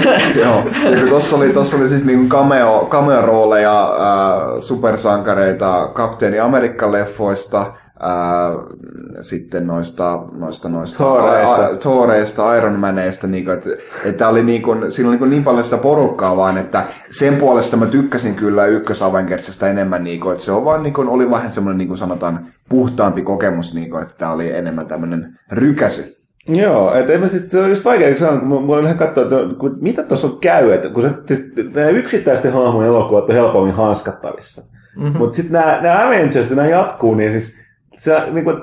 [laughs] Joo, tuossa oli, tossa oli siis niinku cameo, cameo-rooleja äh, supersankareita Kapteeni Amerikka-leffoista, Äh, sitten noista, noista, noista Thoreista, Thoreista Iron Maneista, niin kuin, että, että oli niin, kuin, siinä oli niin, niin paljon sitä porukkaa vaan, että sen puolesta mä tykkäsin kyllä ykkös Avengersista enemmän, niin kuin, että se on vaan, niin kuin, oli vähän semmoinen niin kuin sanotaan puhtaampi kokemus, niin kuin, että tämä oli enemmän tämmöinen rykäsy. Joo, että en siis, se on just vaikea, kun sanon, kun mulla on ihan katsoa, että kun, mitä tuossa on käy, että kun se, siis, nämä yksittäisten hahmojen elokuvat on helpommin hanskattavissa. Mm-hmm. Mutta sitten nämä, nämä Avengers, nämä jatkuu, niin siis se, niin kuin,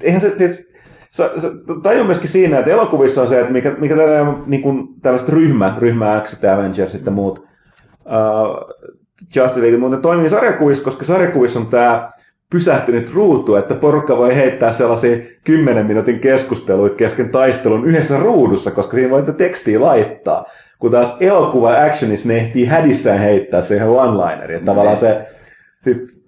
eihän se, siis, se, se taju myöskin siinä, että elokuvissa on se, että mikä, mikä tällainen, niin kuin, tällaiset ryhmä, ryhmä X Avengers ja muut uh, Justice League muuten toimii sarjakuvissa, koska sarjakuvissa on tämä pysähtynyt ruutu, että porukka voi heittää sellaisia 10 minuutin keskusteluita kesken taistelun yhdessä ruudussa, koska siinä voi tekstiä laittaa. Kun taas elokuva actionissa ne ehtii hädissään heittää se ihan one-lineri. Tavallaan se,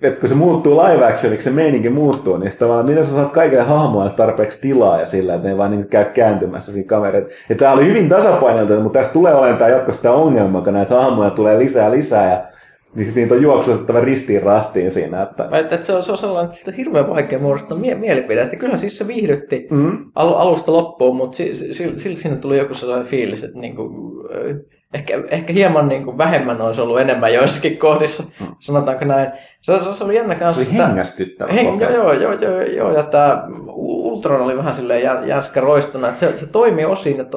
että kun se muuttuu live actioniksi, se meininki muuttuu, niin tavallaan miten sä saat kaikille hahmoille tarpeeksi tilaa ja sillä, että ne ei vaan niin käy kääntymässä siinä kamerat. Ja tämä oli hyvin tasapaineltu, mutta tässä tulee olemaan tämä jatkossa tämä ongelma, kun näitä hahmoja tulee lisää lisää ja niin sitten niitä on juoksutettava ristiin rastiin siinä. Että... Että, että se, on, se on sellainen, että sitä hirveän vaikea muodostaa mie- mielipide. Että kyllä siis se viihdytti mm-hmm. al- alusta loppuun, mutta silti si- si- siinä tuli joku sellainen fiilis, että niinku, ehkä, ehkä hieman niinku vähemmän olisi ollut enemmän joissakin kohdissa, mm. sanotaanko näin. Se, se, se oli jännä kanssa. Se oli hengästyttävä. Hen, joo, joo, joo, joo, joo, ja tämä Ultron oli vähän silleen jänskä roistona, että se, se toimi osin, että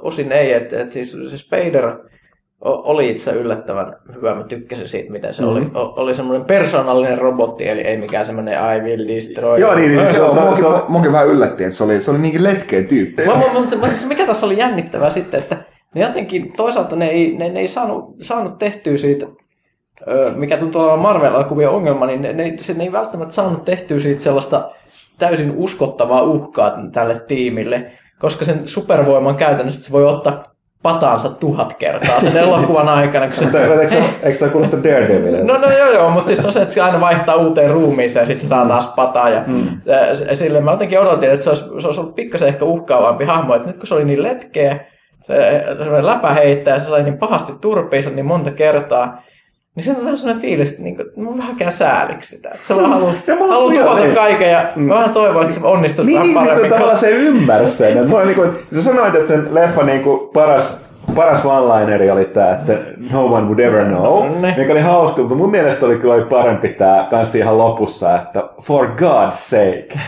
osin ei, että, että siis se Spader oli itse yllättävän hyvä. Mä tykkäsin siitä, miten se mm-hmm. oli. O, oli semmoinen persoonallinen robotti, eli ei mikään semmoinen I will destroy. Joo, niin, niin. Se, se, se, se, [laughs] munkin vähän yllätti, että se oli, se oli niinkin letkeä tyyppi. Mutta se, mikä tässä oli jännittävää sitten, että ne jotenkin toisaalta ne ei, ne, ne ei saanut, saanut tehtyä siitä, mikä tuntuu olevan Marvel-elokuvien ongelma, niin ne, ne, se, ne ei välttämättä saanut tehtyä siitä sellaista täysin uskottavaa uhkaa tälle tiimille, koska sen supervoiman käytännössä se voi ottaa pataansa tuhat kertaa sen elokuvan aikana. Kun se... eikö, se, eikö tämä kuulosta Daredevil? No, no joo joo, mutta siis on se, että se aina vaihtaa uuteen ruumiiseen ja sitten se taas pataa. Ja, mm. sille mä jotenkin odotin, että se olisi, se olisi ollut pikkasen ehkä uhkaavampi hahmo, että nyt kun se oli niin letkeä, se, se läpä heittää ja se sai niin pahasti turpiinsa niin monta kertaa, niin se on vähän sellainen fiilis, että niin kuin, mä vähän käyn sääliksi sitä. Että se vaan haluaa [laughs] halu tuota kaiken ja mm. mä vähän toivon, että se onnistuisi niin, vähän niin, paremmin. Niin, tavallaan se ymmärsi sen. Että mä, niin kuin, sä sanoit, että sen leffa niin kuin, paras paras one-lineri oli tämä, että no one would ever know, ne. mikä oli hauska, mutta mun mielestä oli kyllä parempi tämä kanssa ihan lopussa, että for God's sake.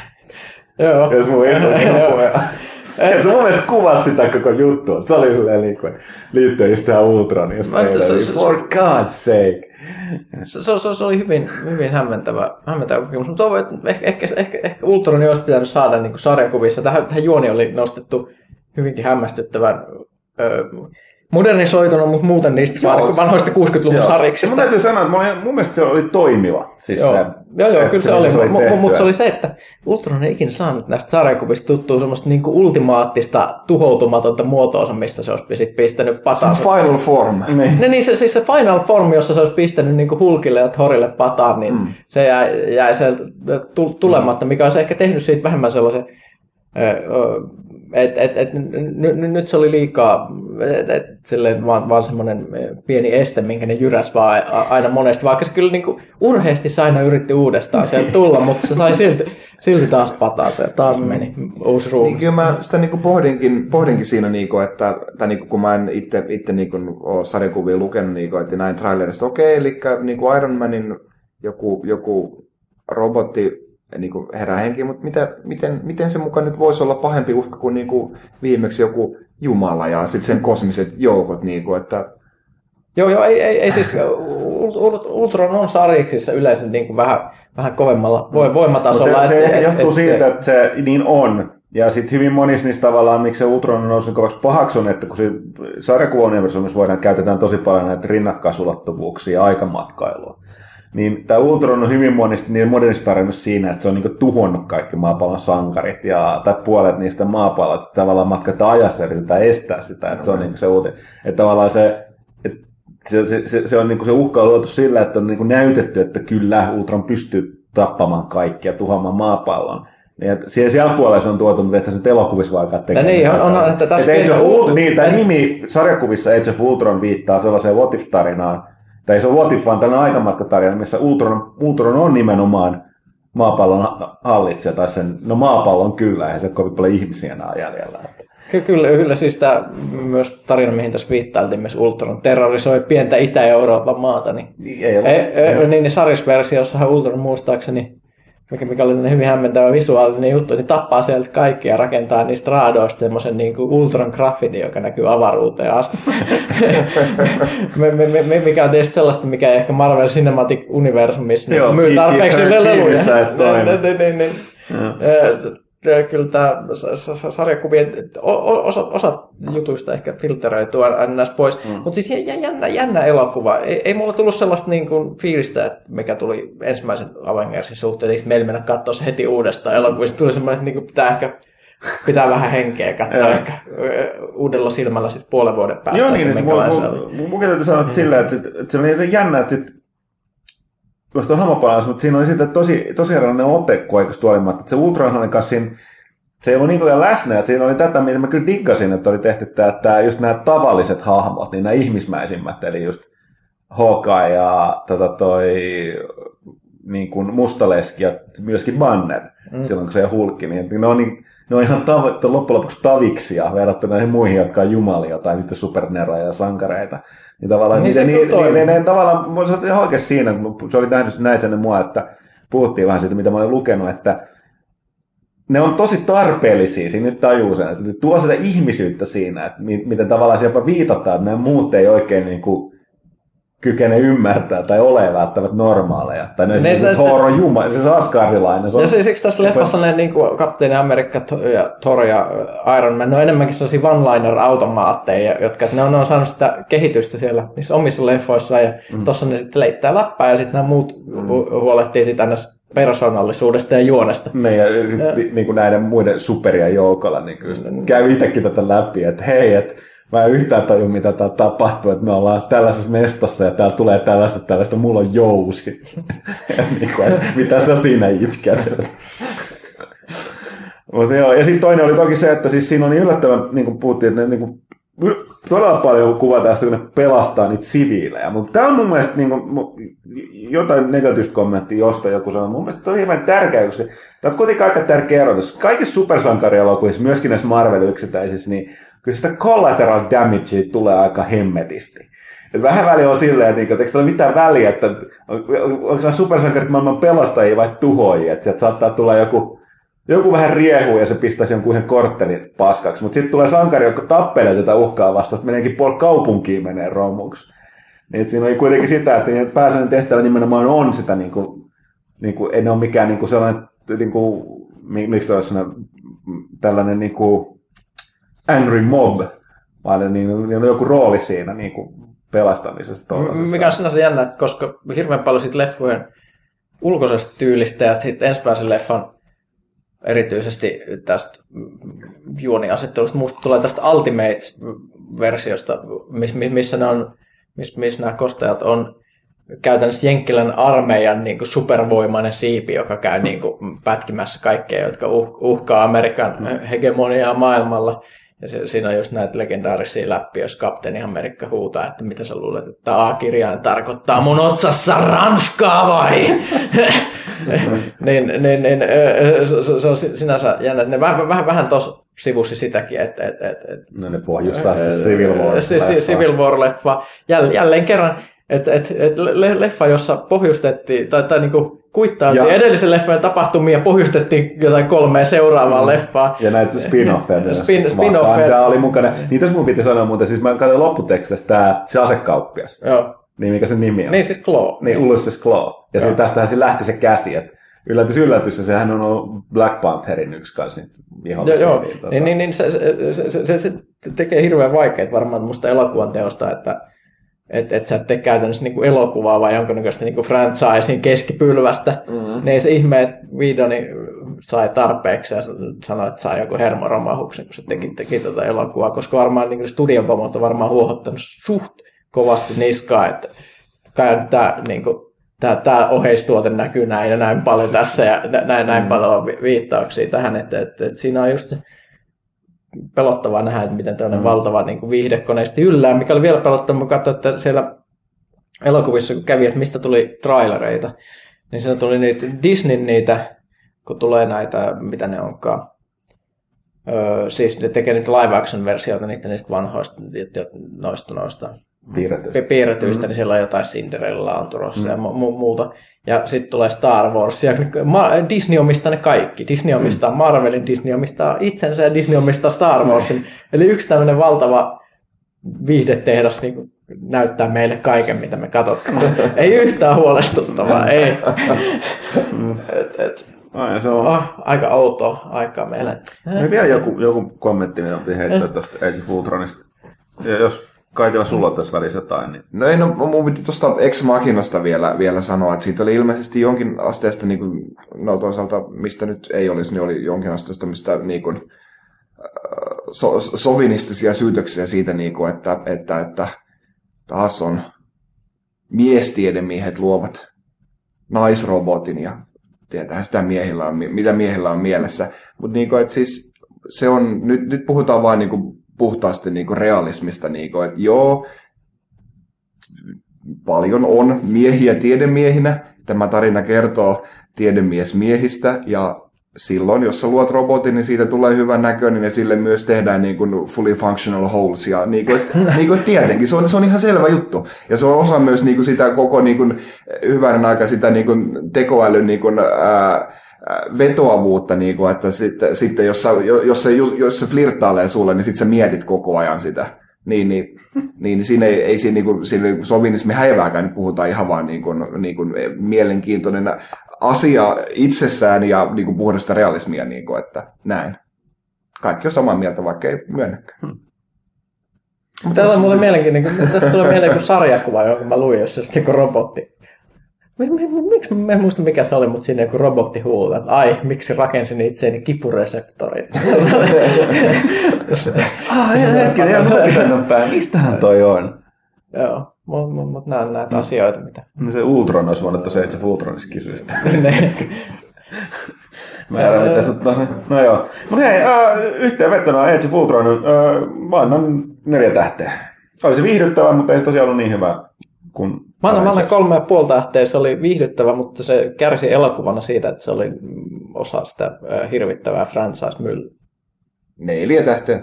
Joo. Jos mun [laughs] et se mun mielestä kuvasi sitä koko juttua. Se oli silleen niin kuin, liittyen just tähän Ultroniin. For God's sake. Se, se, se, se, oli hyvin, hyvin hämmentävä, hämmentävä kokemus. Mutta toivon, että ehkä, ehkä, ehkä, ehkä Ultroni olisi pitänyt saada niin sarjakuvissa. Tähän, tähän juoni oli nostettu hyvinkin hämmästyttävän ö, modernisoitunut, mutta muuten niistä Joo, vaan vanhoista 60-luvun Joo. sarjiksista. Mun täytyy sanoa, että mä olin- mun mielestä se oli toimiva. Siis Joo, se, joo, joo kyllä se oli, miten mutta mut se oli se, että Ultron ei ikinä saanut näistä sarjakuvista tuttua semmoista niinku ultimaattista tuhoutumatonta muotoa, mistä se olisi sit pistänyt Se pataan. on final form. Niin. Ne, niin se, siis se Final Form, jossa se olisi pistänyt niinku Hulkille ja Thorille pataan, niin mm. se jäi, jäi sieltä tu- tulematta, mikä olisi ehkä tehnyt siitä vähemmän sellaisen, et, et, n- nyt se oli liikaa, et, et, silleen vaan, vaan semmoinen pieni este, minkä ne jyräs vaan aina monesti, vaikka se kyllä niinku urheasti se aina yritti uudestaan sieltä tulla, mutta se sai silti, silti taas pataa, se taas meni uusi ruumi. Niin kyllä mä sitä niinku pohdinkin, pohdinkin siinä, niinku, että tai niinku, kun mä en itse, itse niinku, ole sarjakuvia lukenut, niinku, että näin trailerista, okei, eli niinku Iron Manin joku, joku robotti niinku, herää henkiin, mutta mitä, miten, miten se mukaan nyt voisi olla pahempi uhka kuin niinku, viimeksi joku Jumala ja sitten sen kosmiset joukot, niinku, että Joo, joo, ei, ei, ei siis, Ult- Ult- Ultron on sarjiksissa yleensä niin kuin vähän, vähän kovemmalla voi- Mut voimatasolla. se, se et- johtuu et- siitä, että se niin on. Ja sitten hyvin monissa niistä tavallaan, miksi se Ultron on noussut kovaksi pahaksi, on, että kun se sarjakuvauniversumissa voidaan käytetään tosi paljon näitä rinnakkaisulottuvuuksia ja aikamatkailua. Niin tämä Ultron on hyvin monista niin modernista tarinassa siinä, että se on niinku tuhonnut kaikki maapallon sankarit ja, tai puolet niistä maapallot, että tavallaan matkataan ajassa ja yritetään estää sitä, että se on niinku se uutinen. Että tavallaan se, että se, se, se, se, on niinku se uhka on luotu sillä, että on niinku näytetty, että kyllä Ultron pystyy tappamaan kaikkia, tuhoamaan maapallon. Niin, että siellä, siellä puolella se on tuotu, mutta että se nyt elokuvissa vaan alkaa tekemään. niin, on- on- että tässä Age of niin, tämä nimi sarjakuvissa Age of Ultron viittaa sellaiseen what if-tarinaan, tai se ole what if, vaan tällainen aikamatkatarina, missä Ultron, Ultron on nimenomaan maapallon ha- hallitsija, tai sen, no maapallon kyllä, ja se kovin paljon ihmisiä enää jäljellä. Ky- Kyllä, kyllä siis tämä myös tarina, mihin tässä viittailtiin, missä Ultron terrorisoi pientä Itä-Euroopan maata, niin Niin, ei ole. E, e, niin, niin sarjasversiossahan Ultron muistaakseni, mikä, mikä oli hyvin hämmentävä visuaalinen juttu, niin tappaa sieltä kaikki ja rakentaa niistä raadoista semmoisen niin kuin Ultron graffiti, joka näkyy avaruuteen asti. me, me, me, mikä on tietysti sellaista, mikä ei ehkä Marvel Cinematic Universumissa Joo, myy tarpeeksi PG-13 leluja. Niin, niin, niin, niin. Kyllä tämä sarjakuvien osa, osa jutuista ehkä filteröituu aina näistä pois. Mm. Mutta siis jä- jännä, jännä elokuva. Ei, ei mulla tullut sellaista niin kuin fiilistä, että mikä tuli ensimmäisen Avengersin suhteen. Eikö meillä mennä katsoa se heti uudestaan elokuvista? Tuli semmoinen, että niin kuin pitää ehkä pitää vähän henkeä katsoa ehkä uudella silmällä sitten puolen vuoden päästä. Joo, niin, niin se, mun, oli. mun, mun täytyy sanoa että silleen, että, sit, että se oli jännä, että sit, tuosta on hamapalans, mutta siinä oli sitten tosi, tosi erilainen ote kuitenkin tuolimatta. Että se Ultronhan kanssa siinä, se ei ollut niin kuin läsnä, että siinä oli tätä, mitä mä kyllä diggasin, että oli tehty tämä, tämä just nämä tavalliset hahmot, niin nämä ihmismäisimmät, eli just Hawkeye ja tota toi, niin kuin Mustaleski ja myöskin Banner, mm. silloin kun se hulkki, niin ne on, niin, ne on ihan tav- loppujen lopuksi taviksia verrattuna näihin muihin, jotka on jumalia tai nyt superneroja ja sankareita. Niin tavallaan Niin niin, se niin, niin, toimii. niin, niin, tavallaan, mulla se oli ihan oikein siinä, kun se oli nähnyt näitä ennen mua, että puhuttiin vähän siitä, mitä mä olen lukenut, että ne on tosi tarpeellisia, siinä nyt tajuu sen, että tuo sitä ihmisyyttä siinä, että mi- miten tavallaan jopa viitataan, että nämä muut ei oikein niin kuin kykene ymmärtää tai ole välttämättä normaaleja. Tai ne, Ne- Thor on jumala, se on asgardilainen. Se on, Ja siis siksi tässä leffassa ne niin kuin Kapteeni Amerikka to- ja Thor ja Iron Man, ne on enemmänkin sellaisia one-liner-automaatteja, jotka ne on, ne on saanut sitä kehitystä siellä niissä omissa leffoissaan ja mm. tuossa ne sitten leittää läppää ja sitten nämä muut mm. huolehtii aina persoonallisuudesta ja juonesta. ne, ja sit, ni, niin kuin näiden muiden superia joukolla niin kuin just käy itsekin tätä läpi, että hei, että mä en yhtään taju, mitä täällä tapahtuu, että me ollaan tällaisessa mestassa ja täällä tulee tällaista, tällaista, mulla on jousi. [laughs] niin kuin, että mitä sä siinä itkät? Mutta joo, ja sitten toinen oli toki se, että siis siinä on niin yllättävän, niin kuin puhuttiin, että ne niin kuin, todella paljon kuvataan sitä, kun ne pelastaa niitä siviilejä. Mutta tämä on mun mielestä niin kuin, jotain negatiivista kommenttia jostain joku sanoi. Mun mielestä on hirveän tärkeää, koska tämä on kuitenkin aika tärkeä erotus. Kaikissa supersankarielokuvissa, myöskin näissä Marvel-yksittäisissä, niin kyllä sitä collateral damagea tulee aika hemmetisti. Et vähän väliä on silleen, että, niinku, että eikö tällä mitään väliä, että on- onko nämä supersankarit maailman pelastajia vai tuhoajia, että sieltä saattaa tulla joku, joku vähän riehuu ja se pistäisi jonkun yhden korttelin paskaksi, mutta sitten tulee sankari, joka tappelee tätä uhkaa vastaan, sitten meneekin puoli kaupunkiin menee romuksi. Niin, että siinä oli kuitenkin sitä, että pääsääntöinen tehtävä nimenomaan on sitä, niin kuin, niin kuin, ei ne ole mikään niin kuin sellainen, niin kuin, mi- miksi sellainen, tällainen niin kuin angry mob, vaan niin, niin on joku rooli siinä niin kuin pelastamisessa. Mikä on sinänsä jännä, koska hirveän paljon siitä leffojen ulkoisesta tyylistä ja sitten ensimmäisen leffan erityisesti tästä juoniasettelusta, musta tulee tästä Ultimates-versiosta, missä, ne on, missä, missä nämä kostajat on käytännössä Jenkkilän armeijan niin kuin supervoimainen siipi, joka käy niin kuin pätkimässä kaikkea, jotka uh, uhkaa Amerikan hegemoniaa maailmalla. Ja se, siinä on just näitä legendaarisia läppiä, jos kapteeni Amerikka huutaa, että mitä sä luulet, että A-kirjain tarkoittaa mun otsassa Ranskaa vai? [laughs] niin, niin, niin se, se on sinänsä jännä, että ne vähän, vähän, vähän tuossa sivusi sitäkin, että... että, että no ne pohjustaa sitä Civil War-leffaa. Civil War-leffa. Jälleen kerran että et, et leffa, jossa pohjustettiin, tai, tai niinku kuittailtiin ja. edellisen leffan tapahtumia pohjustettiin jotain kolmea seuraavaa mm. leffaa. Ja näitä spin-offeja myös. Spin, spin-offeja. oli mukana. Niin tässä mun piti sanoa muuten, siis mä katsoin lopputekstistä tää, se asekauppias. Joo. Niin mikä se nimi on? Niin siis Claw. Niin, Ulysses Claw. Ja se, tästähän se lähti se käsi, että yllätys yllätys, ja sehän on ollut Black Pantherin yksi kanssa vihollisia. Joo. Niin, tota... niin, niin, niin se, se, se, se, se, tekee hirveän vaikeaa varmaan musta elokuvan teosta, että että et sä et tee käytännössä niinku elokuvaa vai jonkinnäköistä niinku franchisein keskipylvästä, mm-hmm. niin se ihme, että Vidoni sai tarpeeksi ja sanoi, että sai joku hermoromahuksen, kun se teki, teki tätä elokuvaa, koska varmaan niin studiopomot on varmaan huohottanut suht kovasti niskaa, että kai tämä niin kuin, tämä, tämä oheistuote näkyy näin ja näin paljon tässä ja näin, näin mm. paljon viittauksia tähän, että, että, että siinä on just se pelottavaa nähdä, että miten tämmöinen mm. valtava niin kuin viihdekoneesti yllää, mikä oli vielä pelottavaa, katsoin, että siellä elokuvissa kun kävi, että mistä tuli trailereita, niin siellä tuli niitä Disneyn niitä, kun tulee näitä, mitä ne onkaan, Öö, siis ne tekee niitä live action versioita niitä niistä vanhoista noista noista piirretyistä, piirretyistä mm. niin siellä on jotain Cinderella on tulossa mm. ja mu- muuta. Ja sitten tulee Star Wars ja Ma- Disney omistaa ne kaikki. Disney mm. omistaa mm. Marvelin, Disney omistaa itsensä ja Disney omistaa Star mm. Warsin. Mm. Eli yksi tämmöinen valtava viihdetehdas niin näyttää meille kaiken, mitä me katsotaan. [laughs] ei yhtään huolestuttavaa, ei. [laughs] et, et, Ai, se on... Oh, aika outoa aikaa meillä. Me vielä joku, joku kommentti, mitä piti heittää tästä Age of Ultronista. Ja jos Kaitila sulla tässä välissä jotain. Niin... No ei, no mun piti tuosta Ex Machinasta vielä, vielä sanoa, että siitä oli ilmeisesti jonkin asteesta, niin kuin, no toisaalta mistä nyt ei olisi, niin oli jonkin asteesta mistä niin kuin, so, sovinistisia syytöksiä siitä, niin kuin, että, että, että taas on miestiedemiehet luovat naisrobotin ja tietää sitä miehillä on, mitä miehillä on mielessä. Mutta niin että siis se on, nyt, nyt puhutaan vain niin kuin puhtaasti niin kuin realismista, niin kuin, että joo, paljon on miehiä tiedemiehinä. Tämä tarina kertoo tiedemiesmiehistä ja silloin, jos sä luot robotin, niin siitä tulee hyvän näköinen ja sille myös tehdään niin kuin fully functional holes. Ja niin kuin, [laughs] niin kuin tietenkin, se on, se on ihan selvä juttu. Ja se on osa myös niin kuin sitä koko niin kuin, hyvän aika sitä niin kuin tekoälyn niin kuin, ää, vetoavuutta, niin kuin, että sitten, sitten jos, sä, jos, se, jos se flirttailee sulle, niin sitten sä mietit koko ajan sitä. Niin, niin, [laughs] niin siinä ei, ei siinä, niin kuin, siinä niin sovinismi häivääkään, niin puhutaan ihan vaan niin kuin, niin kuin mielenkiintoinen asia itsessään ja niin kuin puhdasta realismia, niin kuin, että näin. Kaikki on samaa mieltä, vaikka ei myönnäkään. Hmm. Tämä on mulle mielenkiintoinen, tästä tulee mieleen joku sarjakuva, jonka mä luin, jos se on robotti Miksi mä en muista mikä se oli, mutta siinä joku robotti huutaa, että ai, miksi rakensin itseäni kipureseptorit. [laughs] ah, hetkinen, ihan päin. Mistähän toi on? Joo, mutta mut, mut nämä on näitä mm. asioita, mitä... No se Ultron olisi voinut tosiaan itse Ultronissa kysyä sitä. [laughs] [laughs] Mä en mitä se No joo. Mutta hei, äh, yhteenvetona Age of Ultron, äh, mä annan neljä tähteä. Olisi viihdyttävää, mutta ei se tosiaan ollut niin hyvä kuin Mä annan, kolme ja puoli tähteä, se oli viihdyttävä, mutta se kärsi elokuvana siitä, että se oli osa sitä hirvittävää franchise-myllyä. Neljä tähteä.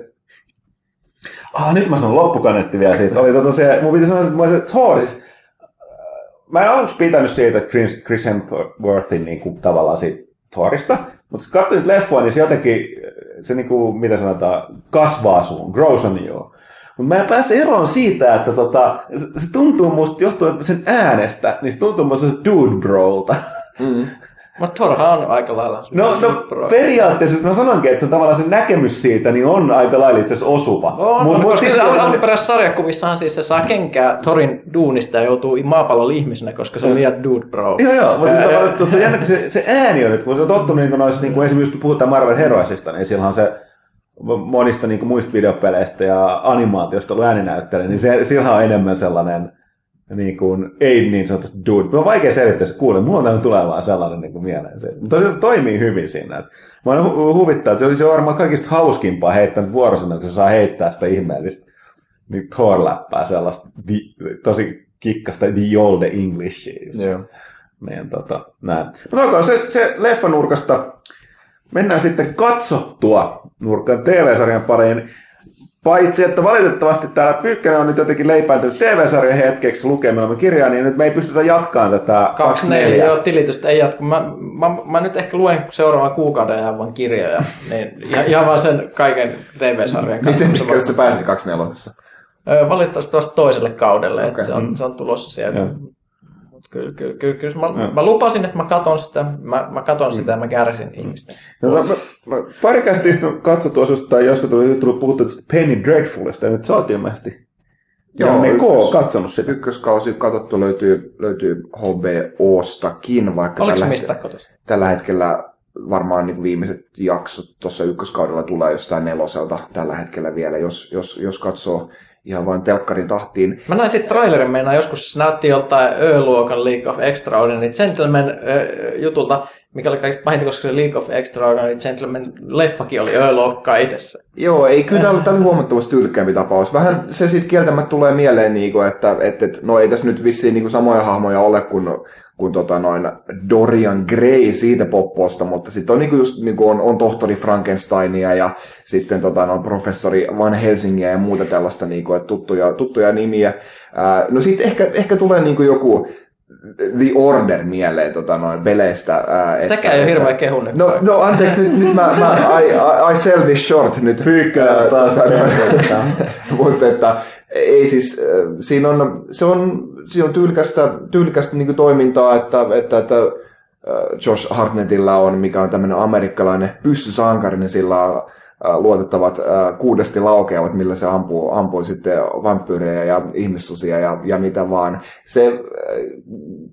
Ah, nyt mä sanon loppukanetti vielä siitä. Oli tota se, mun piti sanoa, että mä se Thor, siis, mä en aluksi pitänyt siitä Chris, Chris Hemsworthin niin kuin, tavallaan siitä Thorista, mutta kun katsoin leffoa, niin se jotenkin, se niin kuin, mitä sanotaan, kasvaa suun, grows on you. Mutta mä en pääse eroon siitä, että tota, se tuntuu musta johtuen sen äänestä, niin se tuntuu musta dude brolta. Mm. [laughs] Mutta Thorhan on aika lailla. No, no periaatteessa, mä sanoinkin, että se tavallaan se näkemys siitä niin on aika lailla itse asiassa osuva. On, Mut- on, mut koska siis se on- alkuperäisessä sarjakuvissahan siis se saa kenkää Thorin duunista ja joutuu maapallon ihmisenä, koska se on liian dude bro. Joo, joo, mutta siis tavallaan, se, kun se, ääni on, että kun se on tottunut niin noissa, niin kuin esimerkiksi kun puhutaan Marvel Heroesista, niin siellä on se monista niin kuin muista videopeleistä ja animaatiosta ollut ääninäyttelijä, niin se, sillä on enemmän sellainen niin kuin, ei niin sanotusti dude. Mulla on vaikea selittää se kuulee. Mulla on tulee vaan sellainen niin kuin mieleen. Se, mutta tosiaan se toimii hyvin siinä. Että mä oon hu- huvittaa, että se olisi varmaan kaikista hauskimpaa heittää nyt vuorosana, kun se saa heittää sitä ihmeellistä niin Thor-läppää sellaista di, tosi kikkasta the old Englishia. just. Joo. Niin, tota, näin. Mutta okay, se, se leffanurkasta mennään sitten katsottua nurkan TV-sarjan pariin. Paitsi, että valitettavasti täällä Pyykkänen on nyt jotenkin leipääntynyt TV-sarjan hetkeksi lukemaan kirjaa, niin nyt me ei pystytä jatkamaan tätä 24, joo, tilitystä ei jatku. Mä, mä, mä, nyt ehkä luen seuraavan kuukauden ajan vaan kirjoja. [laughs] Niin, ja, ihan vaan sen kaiken TV-sarjan Miten katsomisen pitkälle sä pääsit 24 Ö, Valitettavasti vasta toiselle kaudelle, okay. Että se, on, se on tulossa sieltä. Joo. Kyllä, kyllä, kyllä, kyllä mä, mä, lupasin, että mä katon sitä, mä, mä katon sitä ja mä kärsin ihmistä. No, mä, mä, mä, pari kästistä katsottu osusta, jossa tuli, tuli puhuttu tästä Penny Dreadfulista, ja nyt sä oot ilmeisesti Joo, me ykkös- katsonut sitä. Ykköskausi katsottu löytyy, löytyy HBOstakin, vaikka Oliko tällä, mistä het- kotosta? tällä hetkellä varmaan niin viimeiset jaksot tuossa ykköskaudella tulee jostain neloselta tällä hetkellä vielä, jos, jos, jos katsoo ihan vain telkkarin tahtiin. Mä näin sitten trailerin meinaa joskus, se näytti joltain Ö-luokan League of Extraordinary Gentlemen jutulta, mikä oli kaikista pahinta, koska se League of Extraordinary Gentlemen leffakin oli Ö-luokkaa itsessä. Joo, ei, kyllä tämä oli, tämä oli huomattavasti tyylikkäämpi tapaus. Vähän se sitten kieltämättä tulee mieleen, niin kuin, että, että, että no ei tässä nyt vissiin niin kuin samoja hahmoja ole kuin, kuin tota noin Dorian Gray siitä popposta, mutta sitten on niin kuin just niin kuin on, on tohtori Frankensteinia ja sitten tota noin professori Van Helsingiä ja muuta tällaista niin kuin, että tuttuja, tuttuja nimiä. Ää, no sitten ehkä, ehkä tulee niin kuin joku The Order mieleen tota noin peleistä. Ää, että- Sekään ei ole hirveä kehu nyt. No, no anteeksi, nyt, nyt mä, mä I, I, I sell this short nyt. Pyykkönen taas [laughs] Mutta että ei siis, siinä on, se on, siinä on tyylikästä, tyylikästä niin toimintaa, että, että, että Josh Hartnettilla on, mikä on tämmöinen amerikkalainen pyssysankari, niin sillä on luotettavat kuudesti laukeavat, millä se ampuu, ampuu sitten vampyyrejä ja ihmissusia ja, ja mitä vaan. Se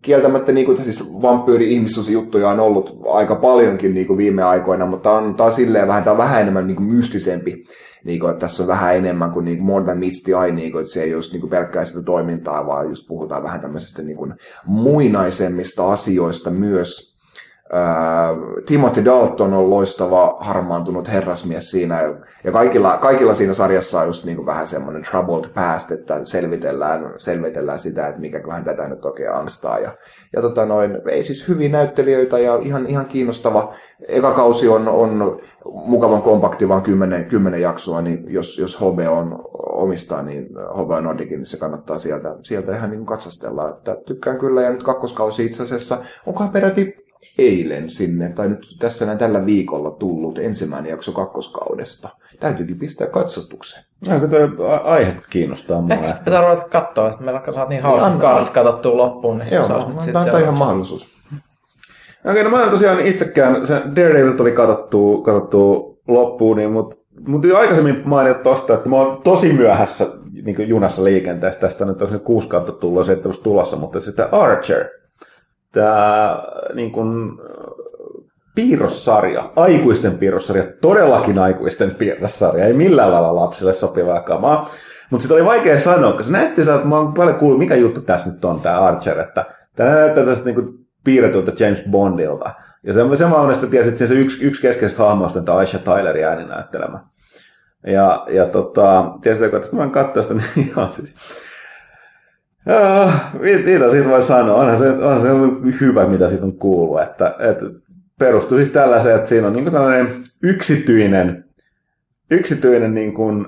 kieltämättä niin kuin, siis vampyyri ihmissusi juttuja on ollut aika paljonkin niin kuin viime aikoina, mutta on, tää on silleen vähän, tää on vähän enemmän niin kuin mystisempi niin kuin, että tässä on vähän enemmän kuin, niin kuin more than meets the eye, niin kuin, että se ei ole just niin kuin pelkkää sitä toimintaa, vaan just puhutaan vähän tämmöisestä niin kuin muinaisemmista asioista myös. Timothy Dalton on loistava harmaantunut herrasmies siinä, ja kaikilla, kaikilla siinä sarjassa on just niin kuin vähän semmoinen troubled past, että selvitellään, selvitellään sitä, että mikäköhän tätä nyt oikein angstaa, ja, ja tota noin, ei siis hyviä näyttelijöitä ja ihan, ihan kiinnostava. Eka kausi on, on mukavan kompakti, vaan kymmenen, kymmenen jaksoa, niin jos, jos HB on omistaa, niin HB Nordicin, niin se kannattaa sieltä, sieltä ihan niin katsastella. Että tykkään kyllä, ja nyt kakkoskausi itse asiassa, onkohan peräti eilen sinne, tai nyt tässä näin tällä viikolla tullut ensimmäinen jakso kakkoskaudesta. Täytyykin pistää katsastukseen. No, kun tuo aihe kiinnostaa mua. Ehkä sitä pitää ruveta katsoa, että meillä saat niin hauskat kaarit katsottua loppuun. Niin Joo, se on on, sit tämä se on ihan mahdollisuus. Okei, no mä en tosiaan itsekään, se Daredevil tuli katsottua, katsottua loppuun, niin mut, mut jo aikaisemmin mainit tosta, että mä oon tosi myöhässä niin junassa liikenteessä. Tästä nyt on se kuusi kautta tullut, seitsemäs tulossa, mutta sitten Archer, tämä niin kuin, piirrossarja, aikuisten piirrossarja, todellakin aikuisten piirrossarja, ei millään lailla lapsille sopivaa kamaa. Mutta sitä oli vaikea sanoa, koska näytti että mä oon paljon kuullut, mikä juttu tässä nyt on, tämä Archer, että tämä näyttää tästä niinku piirretulta James Bondilta. Ja se, se mä onnestä tiesin, että se yksi, yksi keskeisistä hahmoista on tämä Aisha Tylerin ääninäyttelemä. Ja, ja tota, tiesit, että tästä mä en katsoa sitä, niin [laughs] ihan siis. Mit- mitä siitä voi sanoa? Onhan se, onhan se hyvä, mitä siitä on kuullut. Että, että perustuu siis tällaiseen, että siinä on niin tällainen yksityinen, yksityinen niin kuin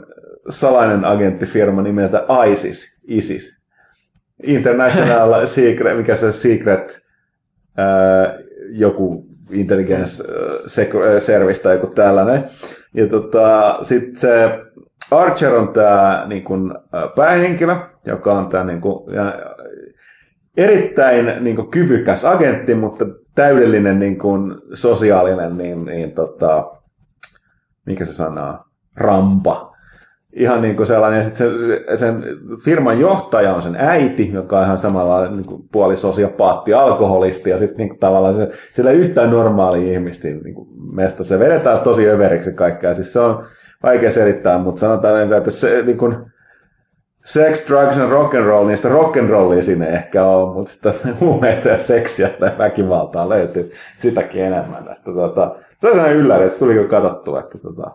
salainen agenttifirma nimeltä ISIS, ISIS. International [laughs] Secret, mikä se Secret, ää, joku intelligence ää, service tai joku tällainen. Ja tota, sitten se Archer on tämä niin kuin, päähenkilö, joka on tämä niin kuin, ja, erittäin niin kuin, kyvykäs agentti, mutta täydellinen niin kuin, sosiaalinen, niin, niin tota, mikä se sanoo, rampa. Ihan niin kuin sellainen, ja sitten sen, sen, firman johtaja on sen äiti, joka on ihan samalla niin kuin puolisosiopaatti, alkoholisti, ja sitten niin tavallaan se, sillä yhtään normaali ihmistä niin kuin mesta. Se vedetään tosi överiksi kaikkea. Siis se on vaikea selittää, mutta sanotaan, että se niin kuin, sex, drugs and rock and roll, niin sitä rock and rollia sinne ehkä on, mutta sitten huumeita ja seksiä ja väkivaltaa löytyy sitäkin enemmän. Että, tota, se on sellainen ylläri, että se tuli kyllä katsottua, että tota,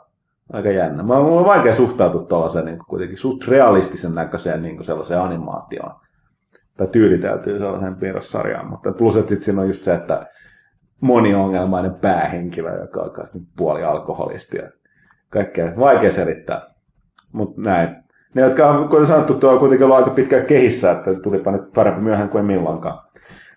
aika jännä. Mä, mulla on vaikea suhtautua tuollaiseen niin kuitenkin suht realistisen näköiseen niin sellaiseen animaatioon. Tai tyyliteltyy sellaiseen piirrossarjaan, mutta plus, että sitten siinä on just se, että moniongelmainen päähenkilö, joka on puoli alkoholistia. Kaikkea vaikea selittää. Mutta näin ne, jotka on, kuten sanottu, tuo on kuitenkin ollut aika pitkään kehissä, että tulipa nyt parempi myöhään kuin milloinkaan.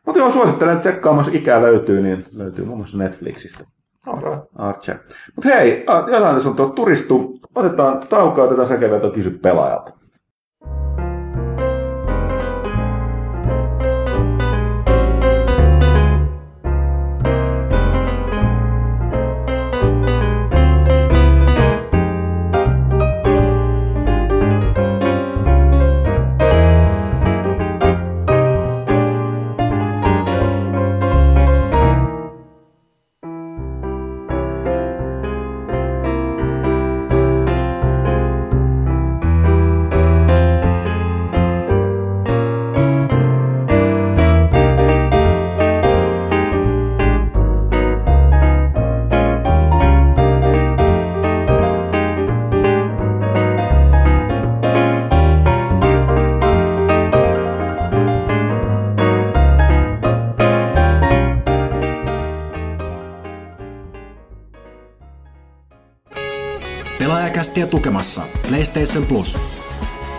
Mutta joo, suosittelen, jos ikää löytyy, niin löytyy muun muassa Netflixistä. Okay. Archer. Mutta hei, jotain tässä on tuo turistu. Otetaan taukoa, otetaan sekä kysy pelaajalta. Pelaajakästiä tukemassa PlayStation Plus.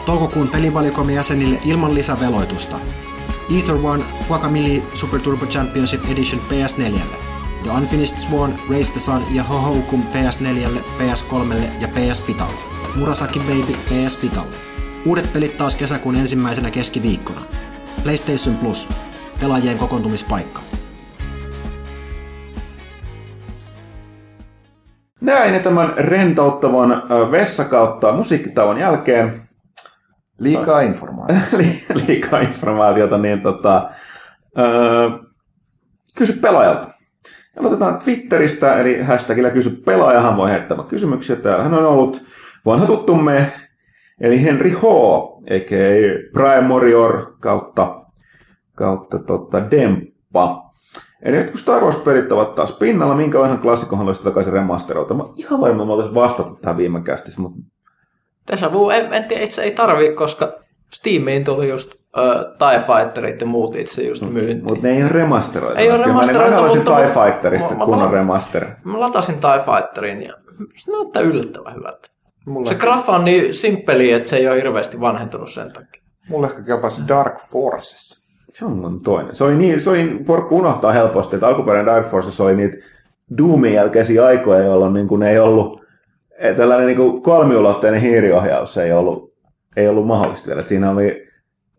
Toukokuun pelivalikomme jäsenille ilman lisäveloitusta. Ether One Guacamole Super Turbo Championship Edition PS4. The Unfinished Swan, Race the Sun ja Hohokum PS4, PS3 ja PS Vitalle. Murasaki Baby PS Vitalle. Uudet pelit taas kesäkuun ensimmäisenä keskiviikkona. PlayStation Plus. Pelaajien kokoontumispaikka. Näin tämän rentouttavan vessakautta musiikkitauon jälkeen Liikaa informaatiota. [laughs] liikaa informaatiota, niin tota, öö, kysy pelaajalta. Aloitetaan Twitteristä, eli hashtagillä kysy pelaajahan voi heittää kysymyksiä. Täällä hän on ollut vanha tuttumme, eli Henry H, a.k.a. Brian Morior kautta, kautta tota, Demppa. Eli nyt kun Star Wars-pelit ovat taas pinnalla, minkälainen klassikko haluaisi takaisin remasteroita? Mä ihan varmaan mä olisin vastannut tähän viime kästissä, mutta... Deja vu, en, en tiedä, itse ei tarvii, koska Steamiin tuli just uh, TIE Fighterit ja muut itse just myyntiin. Mutta ne ei ole remasteroita. Ei ole remasteroita, Mä mutta... TIE Fighterista mä, kunnon remaster. Mä latasin TIE Fighterin ja se näyttää yllättävän hyvältä. Mulle se graffa on niin simppeli, että se ei ole hirveästi vanhentunut sen takia. Mulle ehkä kelpaisi Dark Forces. Se on toinen. Se oli niin, se oli, porkku unohtaa helposti, että alkuperäinen Dark Forces oli niitä Doomin jälkeisiä aikoja, jolloin niin kuin ei ollut tällainen niin kuin kolmiulotteinen hiiriohjaus ei ollut, ei ollut mahdollista vielä. Että siinä oli,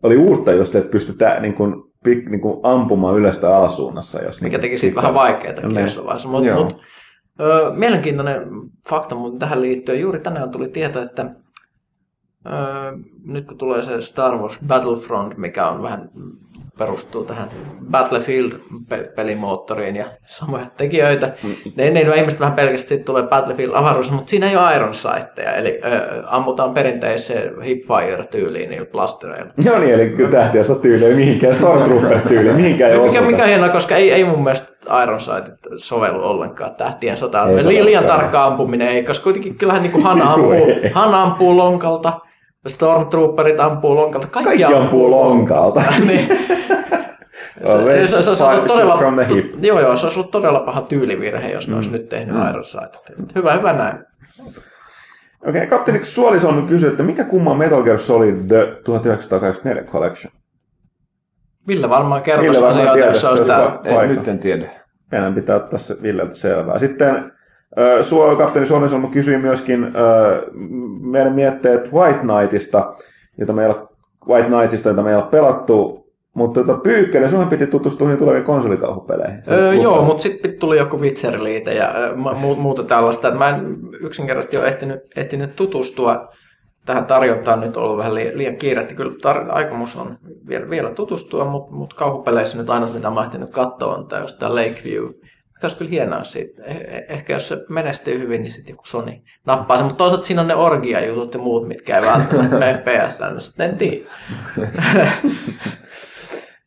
oli uutta just, että pystytään niin kuin, niin kuin ampumaan ylös tai alasuunnassa. Jos Mikä niin teki siitä vähän vaikeaa Ne. jossain vaiheessa. Mut, Joo. mut, ö, mielenkiintoinen fakta mun tähän liittyen. Juuri tänään tuli tieto, että ö, nyt kun tulee se Star Wars Battlefront, mikä on vähän perustuu tähän Battlefield-pelimoottoriin ja samoja tekijöitä. Ne, ne no ihmiset vähän pelkästään siitä tulee Battlefield avaruus, mutta siinä ei ole Iron Sightteja, eli ö, ammutaan perinteiseen hipfire-tyyliin niillä blastereilla. Joo [laughs] niin, eli kyllä tähtiöstä tyyliin mihinkään, Stormtrooper-tyyliin, mihinkään ei Mikä, mikä hienoa, koska ei, ei mun mielestä Iron Sightit sovellu ollenkaan tähtien sotaan. Li, liian tarkka ampuminen ei, koska kuitenkin kyllähän niin kuin [laughs] Han, ampuu, ampuu lonkalta, Stormtrooperit ampuu lonkalta, kaikki, Kaikki ampuu lonkalta. [laughs] niin. [laughs] Se, ollut todella, from the hip. Joo, joo, se olisi ollut todella paha tyylivirhe, jos ne olisi nyt tehnyt Iron Sightit. Hyvä, hyvä näin. Okei, okay, kapteeni Suolisolmi kysyy, että mikä kumma Metal Gear Solid The 1984 Collection? Ville varmaan kertoisi asioita, jos se olisi täällä. nyt en tiedä. Meidän pitää ottaa se Villeltä selvää. Sitten Suo, kapteeni Suolisolmi kysyi myöskin meidän mietteet White Knightista, jota meillä White Knightsista, jota meillä on pelattu Mutta tota, Pyykkänen, sun piti tutustua niin tuleviin konsolikauhupeleihin. Öö, joo, mutta sitten tuli joku Witcher-liite ja ma- mu- muuta tällaista. Et mä en yksinkertaisesti ole ehtinyt, ehtinyt tutustua tähän tarjontaan. Nyt on ollut vähän liian, liian kiirettä. Kyllä tar- aikomus on vielä, vielä tutustua, mutta mut kauhupeleissä nyt ainoa, mitä mä ehtinyt katsoa, on tämä, just tää Lakeview. Mikä olisi kyllä hienoa siitä. Eh- eh- ehkä jos se menestyy hyvin, niin sitten joku Sony nappaa sen. Mutta toisaalta siinä on ne orgia-jutut ja muut, mitkä ei välttämättä mene PSN. Sitten en tiedä. [laughs]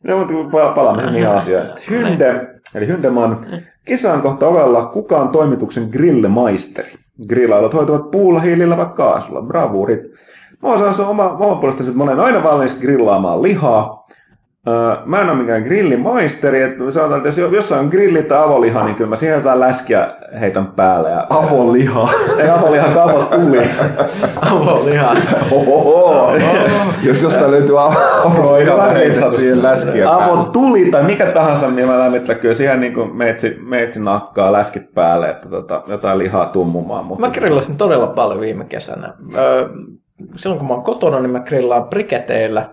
No, mutta pa- palaamme sen ihan asiaan. Sitten Hynde, eli Hyndeman. Kesä on kohta ovella. Kuka on toimituksen grillemaisteri? Grillailut hoitavat puulla, hiilillä vai kaasulla. Bravuurit. Mä osaan se oma, oma puolestani, että mä olen aina valmis grillaamaan lihaa. Mä en ole mikään grillimaisteri, että sanotaan, että jos jo- jossain on grilli tai avoliha, niin kyllä mä siihen jotain läskiä heitän päälle. Ja, Avoliha. ei avoliha, kavo tuli. [laughs] Avoliha. Ohoho. Jos jostain löytyy avoliha, mä heitän siihen läskiä Avo tuli tai mikä tahansa, niin mä lämmittelen kyllä siihen niin kuin meitsi, meitsi nakkaa läskit päälle, että tota, jotain lihaa tummumaan. Mutta Mä grillasin todella paljon viime kesänä. Öö, silloin kun mä oon kotona, niin mä grillaan briketeillä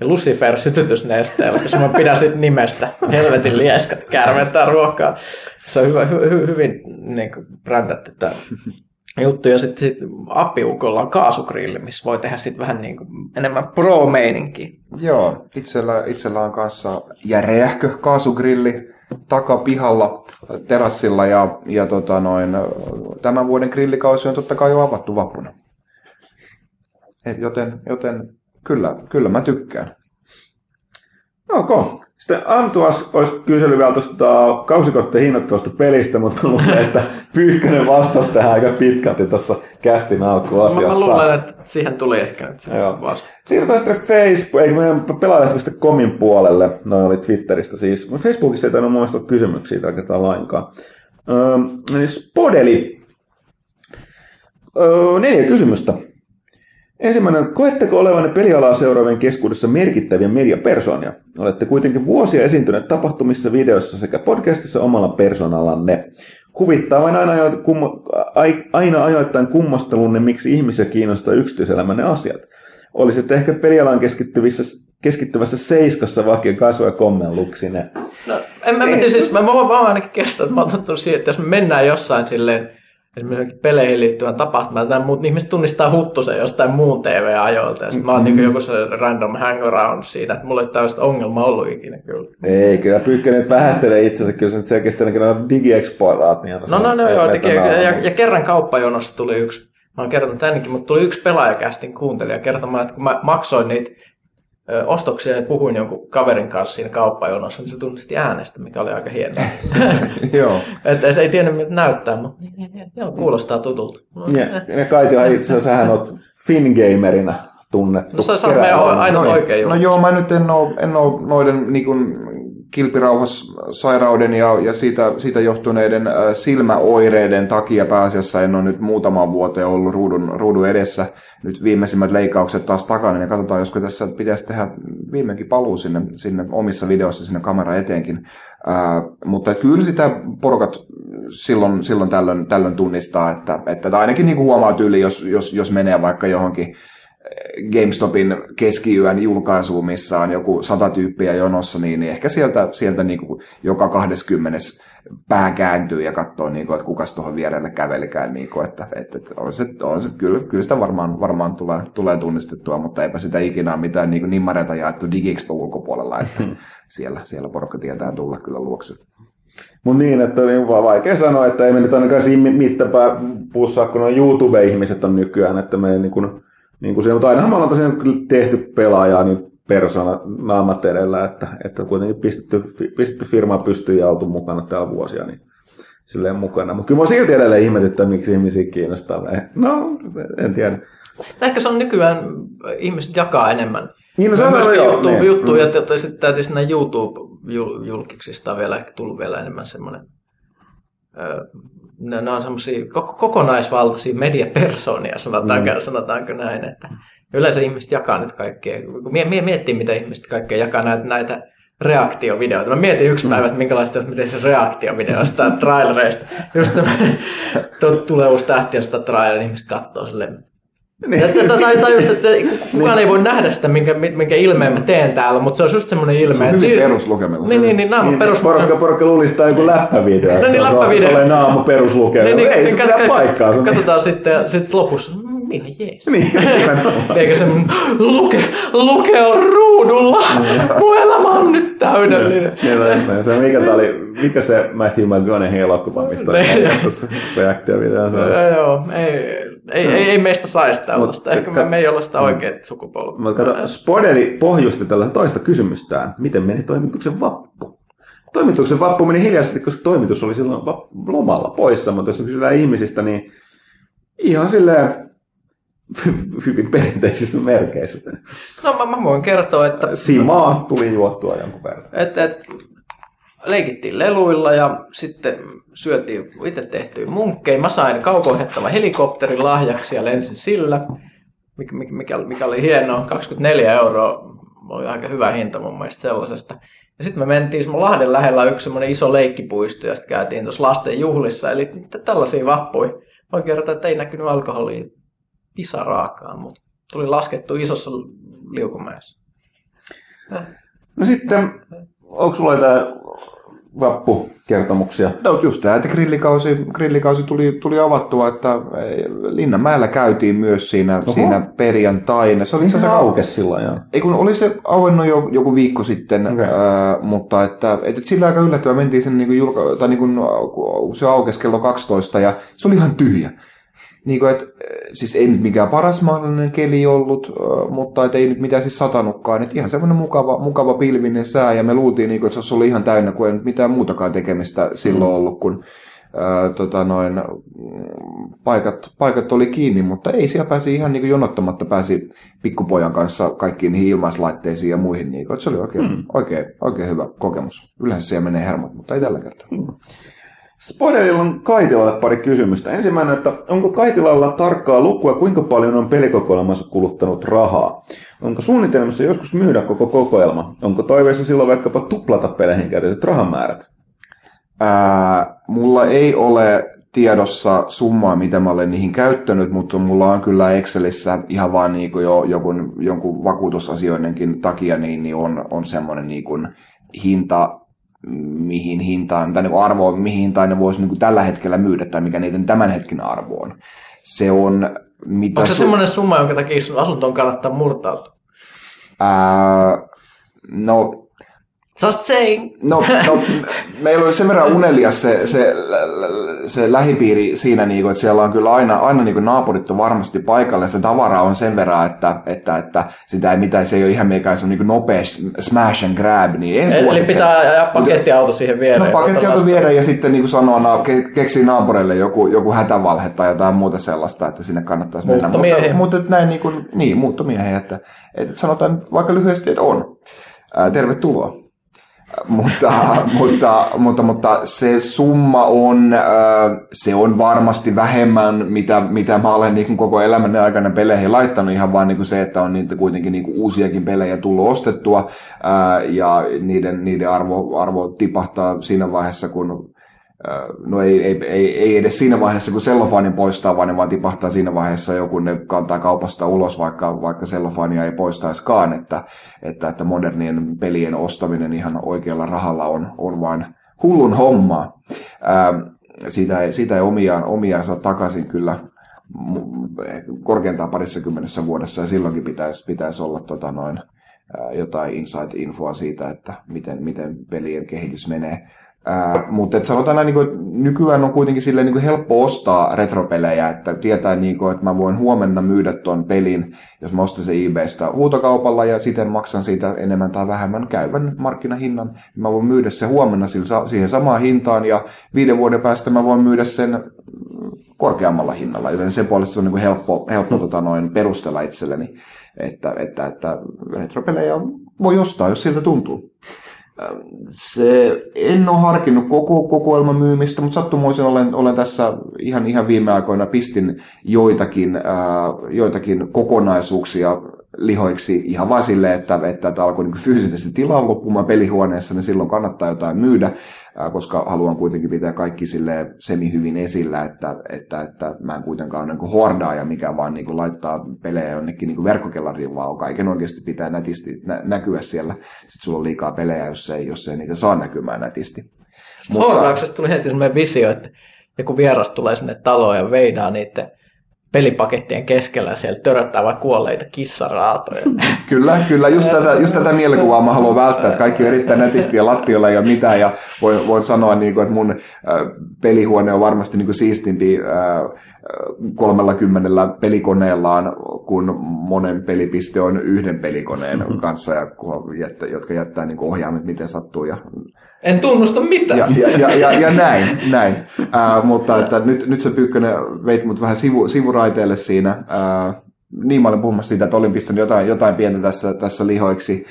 ja Lucifer sytytysnesteellä, koska mä pidän sit nimestä. Helvetin lieskat, kärmentää ruokaa. Se on hyvä, hy, hy, hyvin niin kuin, brändätty tämä juttu. Ja sitten sit appiukolla on kaasugrilli, missä voi tehdä sit vähän niin kuin, enemmän pro-meininkiä. Joo, itsellä, itsellä on kanssa järeähkö kaasugrilli takapihalla terassilla ja, ja tota noin, tämän vuoden grillikausi on totta kai jo avattu vappuna. Et joten, joten kyllä, kyllä mä tykkään. Ok. Sitten Antuas olisi kysellyt vielä tuosta kausikorttien hinnoittelusta pelistä, mutta mä luulen, että Pyykkönen vastasi tähän aika pitkälti tuossa kästin Mä, alkuasiassa. mä luulen, että siihen tuli ehkä nyt se Joo. vasta. Siirrytään sitten Facebook, eikö meidän pelaajalehtivistä komin puolelle, noin oli Twitteristä siis. Facebookissa ei tainnut mun mielestä ole kysymyksiä tällä kertaa lainkaan. Öö, niin Spodeli. Öö, neljä kysymystä. Ensimmäinen, koetteko olevanne pelialaa seuraavien keskuudessa merkittäviä mediapersoonia? Olette kuitenkin vuosia esiintyneet tapahtumissa, videoissa sekä podcastissa omalla persoonallanne. Huvittaa vain aina, ajoit, ai, aina ajoittain kummastelunne, miksi ihmisiä kiinnostaa yksityiselämänne asiat. Olisitte ehkä pelialaan keskittyvissä, keskittyvässä seiskassa vakio kasvoja kommenluksine. No, en mä, mä, siis, mä, mä, mä, mä ainakin kestän, että mä oon siihen, että jos me mennään jossain silleen, esimerkiksi peleihin liittyvän tapahtumaan, tai muut, niin ihmiset tunnistaa huttusen jostain muun TV-ajoilta, ja sitten mä oon mm-hmm. niin joku se random hangaround siinä, että mulla ei tällaista ongelmaa ollut ikinä kyllä. Ei, kyllä Pyykkönen nyt vähättelee itsensä, kyllä se nyt selkeästi ainakin on digiexploraat. Niin No, no, no, joo, digi- ja, ja, ja kerran kauppajonossa tuli yksi, mä oon kertonut tännekin, mutta tuli yksi pelaajakästin kuuntelija kertomaan, että kun mä maksoin niitä ostoksia ja puhuin jonkun kaverin kanssa siinä kauppajonossa, niin se tunnisti äänestä, mikä oli aika hienoa. [laughs] Joo. et, et, ei tiennyt miltä näyttää, mutta niin, niin, niin, joo, kuulostaa tutulta. No, Ja, ja Kaitihan itse asiassa sähän oot Fingamerina tunnettu. No se- on meidän ainoa Noin. oikein juttu. No joo, mä nyt en oo, en oo noiden niin kuin, kilpirauhassairauden ja, ja siitä, siitä johtuneiden äh, silmäoireiden takia pääasiassa en ole nyt muutaman vuoteen ollut ruudun, ruudun edessä. Nyt viimeisimmät leikkaukset taas takana, niin katsotaan, josko tässä pitäisi tehdä viimeinkin paluu sinne, sinne omissa videoissa sinne kamera eteenkin. Ää, mutta kyllä sitä porukat silloin, silloin tällöin, tällöin tunnistaa, että, että ainakin niin kuin huomaa tyyli, jos, jos, jos menee vaikka johonkin GameStopin keskiyön julkaisuun, missä on joku sata tyyppiä jonossa, niin, niin ehkä sieltä, sieltä niin kuin joka 20 pää kääntyy ja katsoo, niin kuin, että kukas tuohon vierelle kävelikään. Niin kuin, että, että, että on se, on se, kyllä, kyllä sitä varmaan, varmaan tulee, tulee tunnistettua, mutta eipä sitä ikinä ole mitään niin nimmareita jaettu DigiExpo ulkopuolella, että siellä, siellä porukka tietää tulla kyllä luokse. Mutta niin, että on vaikea sanoa, että ei me nyt ainakaan siinä mittapää pussaa, kun on YouTube-ihmiset on nykyään, että me niin kuin, niin kuin se, mutta ainahan me ollaan tosiaan kyllä tehty pelaajaa niin persona naamat edellä, että, että kuitenkin pistetty, pistetty firmaa pystyy ja oltu mukana täällä vuosia, niin silleen mukana. Mutta kyllä mä silti edelleen ihmetyttää, miksi ihmisiä kiinnostaa. No, en tiedä. Ehkä se on nykyään, ihmiset jakaa enemmän. Niin, no se on Myöskin joo, YouTube, niin. juttu, Mm. ja t- sitten täytyy sinne YouTube-julkiksista vielä tullut vielä enemmän semmoinen, ne, ne on semmoisia koko, kokonaisvaltaisia mediapersoonia, sanotaanko, mm. sanotaanko näin, että yleensä ihmiset jakaa nyt kaikkea, kun mie, mie, miettii mitä ihmiset kaikkea jakaa näitä, näitä reaktiovideoita. Mä mietin yksi päivä, että minkälaista olisi miten se reaktiovideoista, trailereista. Just se, [laughs] tu- tulee uusi tähti niin ihmiset katsoo silleen, Niin. Tai, tai, tai just, että kukaan ei voi nähdä sitä, minkä, minkä ilmeen mä teen täällä, mutta se on just semmoinen ilme. Se on että hyvin peruslukemilla. Niin, niin, niin, nämä on Niin, perus... porukka, porukka luulisi, että tämä on joku läppävideo. No niin, läppävideo. Olen naamu peruslukemilla. Niin, niin, Ei se kat- pidä paikkaansa. Katsotaan sitten, ja sitten lopussa, "Mm, minä jees. Niin, [laughs] nimenomaan. Eikä se luke, luke on ruudulla. Mun elämä on nyt täydellinen. Niin, niin, niin. se, mikä, tää oli, mikä se Matthew McConaughey elokuva, mistä Niin. tuossa reaktiovideossa on? Joo, ei, ei, ei, ei meistä saisi tällaista. Ehkä me, me ei olla sitä oikeat sukupolvea. Mutta kato, Spodeli pohjusti tällä toista kysymystään. Miten meni toimituksen vappu? Toimituksen vappu meni hiljaisesti, koska toimitus oli silloin lomalla poissa, mutta jos kysytään ihmisistä, niin ihan silleen hyvin perinteisissä merkeissä. No mä, mä voin kertoa, että Simaa tuli juottua jonkun verran. et, et, leikittiin leluilla ja sitten syötiin itse tehtyä munkkeja. Mä sain kaukoihettavan helikopterin lahjaksi ja lensin sillä, mikä, mikä, mikä oli hienoa. 24 euroa oli aika hyvä hinta mun mielestä sellaisesta. Ja sitten me mentiin, mun Lahden lähellä yksi semmoinen iso leikkipuisto, ja sitten käytiin tuossa lasten juhlissa. Eli tällaisia vappuja. Voin kertoa, että ei näkynyt alkoholia pisaraakaan, mutta tuli laskettu isossa liukumäessä. No sitten, onko sulla jotain vappukertomuksia? No just tämä, että grillikausi, grillikausi tuli, tuli avattua, että Linnanmäellä käytiin myös siinä, siinä perjantaina. Se oli Niin se itse asiassa aukesi silloin, joo. Ei kun oli se auennut jo joku viikko sitten, okay. ää, mutta että, että sillä aika yllättävää mentiin sen niin kuin julka, tai niin kuin, kun se aukesi kello 12 ja se oli ihan tyhjä. Niin kuin, että, siis ei nyt mikään paras mahdollinen keli ollut, mutta että ei nyt mitään siis satanutkaan. Että ihan semmoinen mukava, mukava pilvinen sää ja me luultiin, niin kuin, että se olisi ollut ihan täynnä, kun ei nyt mitään muutakaan tekemistä silloin ollut, kun ää, tota noin, mm, paikat, paikat oli kiinni, mutta ei siellä pääsi ihan niin kuin jonottamatta pääsi pikkupojan kanssa kaikkiin niihin ilmaislaitteisiin ja muihin. Niin kuin, se oli oikein, mm. oikein, oikein hyvä kokemus. Yleensä siellä menee hermot, mutta ei tällä kertaa. Mm. Spoilerilla on Kaitilalle pari kysymystä. Ensimmäinen, että onko Kaitilalla tarkkaa lukua, kuinka paljon on pelikokoelmassa kuluttanut rahaa? Onko suunnitelmassa joskus myydä koko kokoelma? Onko toiveessa silloin vaikkapa tuplata peleihin käytetyt rahamäärät? Ää, mulla ei ole tiedossa summaa, mitä mä olen niihin käyttänyt, mutta mulla on kyllä Excelissä ihan vaan niin kuin jo jonkun, jonkun vakuutusasioidenkin takia niin, niin on, on semmoinen niin hinta, mihin hintaan, tai niin arvoon, mihin hintaan ne voisi niin tällä hetkellä myydä, tai mikä niiden tämän hetken arvo on. Se on... Mitä Onko se su- semmoinen summa, jonka takia sun asuntoon kannattaa murtautua? Ää, no, Just saying. No, no [laughs] meillä oli sen verran unelias se, se, se lähipiiri siinä, niin kuin, että siellä on kyllä aina, aina niin kuin naapurit on varmasti paikalla ja se tavara on sen verran, että, että, että sitä ei mitään, se ei ole ihan mikään se niin nopea smash and grab, niin en Eli suosittele. pitää ajaa pakettiauto siihen viereen. No pakettiauto viereen ja sitten niin kuin sanoa, na, ke, keksii naapureille joku, joku hätävalhe tai jotain muuta sellaista, että sinne kannattaisi mennä. Mutta, mutta näin niin, kuin, niin muuttomiehiä, että, että sanotaan vaikka lyhyesti, että on. Tervetuloa. Mutta, mutta, mutta, mutta se summa on, äh, se on varmasti vähemmän, mitä, mitä mä olen niin koko elämäni aikana peleihin laittanut, ihan vaan niin kuin se, että on niitä kuitenkin niin kuin uusiakin pelejä tullut ostettua, äh, ja niiden, niiden arvo, arvo tipahtaa siinä vaiheessa, kun No ei, ei, ei, ei edes siinä vaiheessa, kun sellofaanin poistaa, vaan ne vaan tipahtaa siinä vaiheessa jo, kun ne kantaa kaupasta ulos, vaikka, vaikka sellofaania ei poistaiskaan, että, että, että modernien pelien ostaminen ihan oikealla rahalla on, on vain hullun hommaa. Ää, siitä, ei, siitä ei omiaan, omiaan saa takaisin kyllä korkeintaan parissa kymmenessä vuodessa, ja silloinkin pitäisi, pitäisi olla tota noin, jotain insight-infoa siitä, että miten, miten pelien kehitys menee. Ää, mutta sanotaan näin, niin nykyään on kuitenkin silleen, niin helppo ostaa retropelejä, että tietää, niin kuin, että mä voin huomenna myydä tuon pelin, jos mä ostan sen eBaystä huutokaupalla ja siten maksan siitä enemmän tai vähemmän käyvän markkinahinnan, niin mä voin myydä se huomenna siihen samaan hintaan ja viiden vuoden päästä mä voin myydä sen korkeammalla hinnalla, joten sen puolesta se on niin helppo, helppo tota noin, perustella itselleni, että, että, että retropelejä voi ostaa, jos siltä tuntuu. Se, en ole harkinnut koko kokoelman myymistä, mutta sattumoisin olen, olen tässä ihan, ihan viime aikoina pistin joitakin, ää, joitakin kokonaisuuksia lihoiksi. Ihan vaan silleen, että, että, että alkoi niin fyysisesti tilaa loppumaan pelihuoneessa, niin silloin kannattaa jotain myydä, koska haluan kuitenkin pitää kaikki sille semi hyvin esillä, että, että, että mä en kuitenkaan ole niin hordaaja, mikä vaan niin laittaa pelejä jonnekin niin verkkokellariin, vaan kaiken oikeasti pitää nätisti nä- näkyä siellä. Sitten sulla on liikaa pelejä, jos ei, jos ei niitä saa näkymään nätisti. Mutta... tuli heti sellainen visio, että joku vieras tulee sinne taloon ja veidaa niiden pelipakettien keskellä siellä töröttää vaikka kuolleita kissaraatoja. [laughs] kyllä, kyllä. Just tätä, just tätä mielikuvaa mä haluan välttää, että kaikki on erittäin nätisti ja lattiolla ei ole mitään. Ja voin, voin sanoa, niin kuin, että mun äh, pelihuone on varmasti niin kuin siistimpi äh, 30 pelikoneellaan, kun monen pelipiste on yhden pelikoneen [laughs] kanssa, ja, jotka jättää niin ohjaimet miten sattuu. Ja, en tunnusta mitään. Ja, ja, ja, ja, ja näin, näin. Äh, mutta että nyt, nyt se Pyykkönen veit mut vähän sivu, sivuraiteelle siinä. Äh, niin mä olen puhumassa siitä, että olin pistänyt jotain, jotain pientä tässä, tässä lihoiksi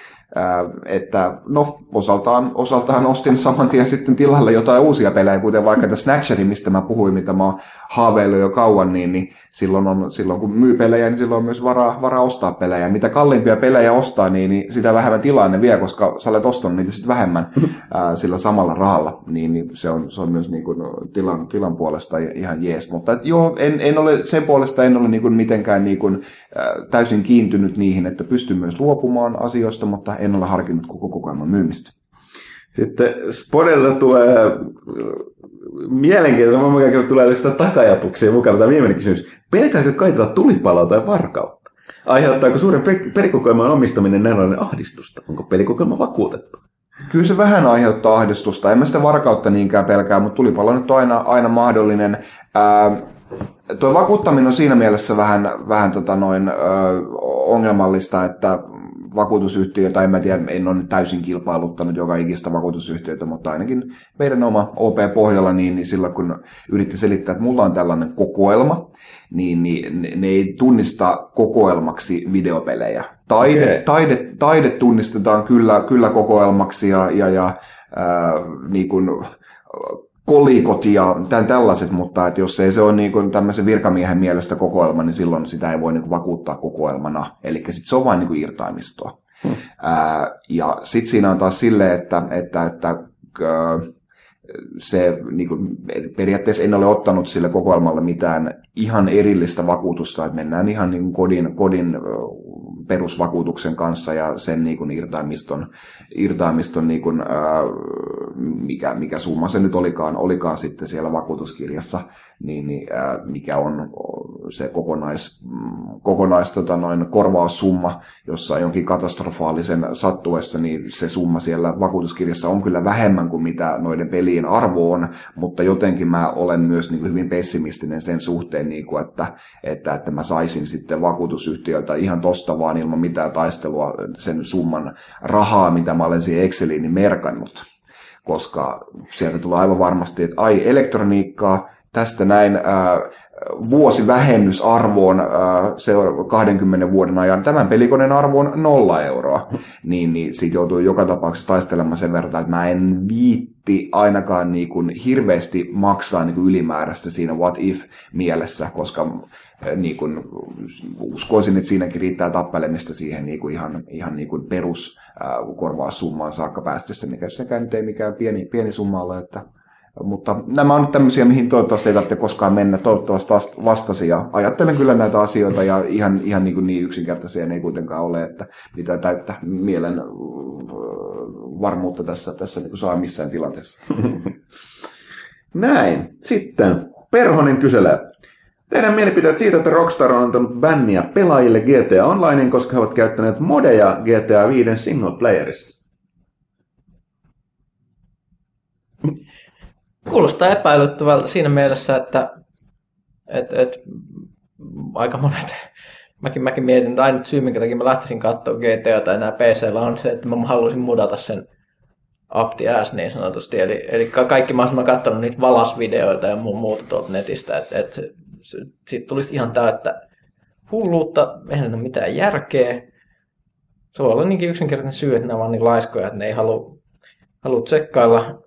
että no, osaltaan, osaltaan ostin saman tien sitten tilalle jotain uusia pelejä, kuten vaikka tämä Snatcheri, mistä mä puhuin, mitä mä oon haaveillut jo kauan, niin, niin silloin, on, silloin kun myy pelejä, niin silloin on myös varaa, varaa ostaa pelejä. Mitä kalliimpia pelejä ostaa, niin, niin sitä vähemmän tilaa ne vie, koska sä olet ostanut niitä sitten vähemmän [laughs] ää, sillä samalla rahalla, niin, niin se, on, se on myös niin kuin tilan, tilan puolesta ihan jees. Mutta et, joo, en, en ole, sen puolesta en ole niin kuin mitenkään niin kuin, ää, täysin kiintynyt niihin, että pystyn myös luopumaan asioista, mutta en ole harkinnut koko kokoelman myymistä. Sitten Spodella tulee mielenkiintoista, mä käyn tulee sitä takajatuksia mukana. Tämä viimeinen kysymys. Pelkääkö kaitella tulipaloa tai varkautta? Aiheuttaako suuren pelikokoelman omistaminen näin ahdistusta? Onko pelikokoelma vakuutettu? Kyllä se vähän aiheuttaa ahdistusta. En mä sitä varkautta niinkään pelkää, mutta tulipalo nyt on aina, aina mahdollinen. Ää, tuo vakuuttaminen on siinä mielessä vähän, vähän tota noin, ö, ongelmallista, että vakuutusyhtiöitä, en mä tiedä, en ole täysin kilpailuttanut joka ikistä vakuutusyhtiötä, mutta ainakin meidän oma OP-pohjalla, niin, niin silloin kun yritti selittää, että mulla on tällainen kokoelma, niin, niin ne, ne ei tunnista kokoelmaksi videopelejä. Taide, okay. taide, taide tunnistetaan kyllä, kyllä kokoelmaksi ja, ja, ja ää, niin kuin, kolikot ja tämän tällaiset, mutta että jos ei se ole niin kuin tämmöisen virkamiehen mielestä kokoelma, niin silloin sitä ei voi niin kuin vakuuttaa kokoelmana. Eli sitten se on vain niin kuin irtaimistoa. Hmm. Ää, ja sitten siinä on taas silleen, että, että, että ää, se niin kuin, periaatteessa en ole ottanut sille kokoelmalle mitään ihan erillistä vakuutusta, että mennään ihan niin kodin, kodin perusvakuutuksen kanssa ja sen niin kuin irtaimiston, irtaimiston niin kuin, ää, mikä, mikä summa se nyt olikaan, olikaan sitten siellä vakuutuskirjassa, niin, niin ää, mikä on se kokonais, kokonais tota noin, korvaussumma jossa jonkin katastrofaalisen sattuessa, niin se summa siellä vakuutuskirjassa on kyllä vähemmän kuin mitä noiden pelien arvo on, mutta jotenkin mä olen myös niin kuin hyvin pessimistinen sen suhteen, niin kuin, että, että, että mä saisin sitten vakuutusyhtiöltä ihan tosta vaan ilman mitään taistelua sen summan rahaa, mitä mä olen siihen Exceliin merkannut. Koska sieltä tulee aivan varmasti, että ai elektroniikkaa, tästä näin ää, vuosivähennysarvoon se 20 vuoden ajan. Tämän pelikoneen arvo on nolla euroa. Niin, niin siitä joutuu joka tapauksessa taistelemaan sen verran, että mä en viitti ainakaan niin kuin hirveästi maksaa niin kuin ylimääräistä siinä what if mielessä, koska niin kuin, uskoisin, että siinäkin riittää tappelemista siihen niin kuin ihan, ihan niin kuin peruskorvaussummaan saakka päästessä, mikä sekään nyt ei mikään pieni, pieni summa ole, että mutta nämä on nyt tämmöisiä, mihin toivottavasti ei tarvitse koskaan mennä. Toivottavasti vastasi ja ajattelen kyllä näitä asioita ja ihan, ihan niin, kuin niin yksinkertaisia ne ei kuitenkaan ole, että mitä täyttä mielen varmuutta tässä, tässä niin kuin saa missään tilanteessa. [laughs] Näin. Sitten Perhonen kyselee. Teidän mielipiteet siitä, että Rockstar on antanut bänniä pelaajille GTA Onlineen, koska he ovat käyttäneet modeja GTA 5 single playerissa? [laughs] Kuulostaa epäilyttävältä siinä mielessä, että et, et, aika monet, [laughs] mäkin, mäkin mietin, että ainut syy, minkä takia mä lähtisin katsoa GTA tai nämä PCllä on se, että mä haluaisin mudata sen up the ass niin sanotusti. Eli, eli kaikki mä olisin katsonut niitä valasvideoita ja muuta tuolta netistä, että et, siitä tulisi ihan täyttä hulluutta, eihän ole mitään järkeä. Se voi olla niinkin yksinkertainen syy, että ne on niin laiskoja, että ne ei halua, halua tsekkailla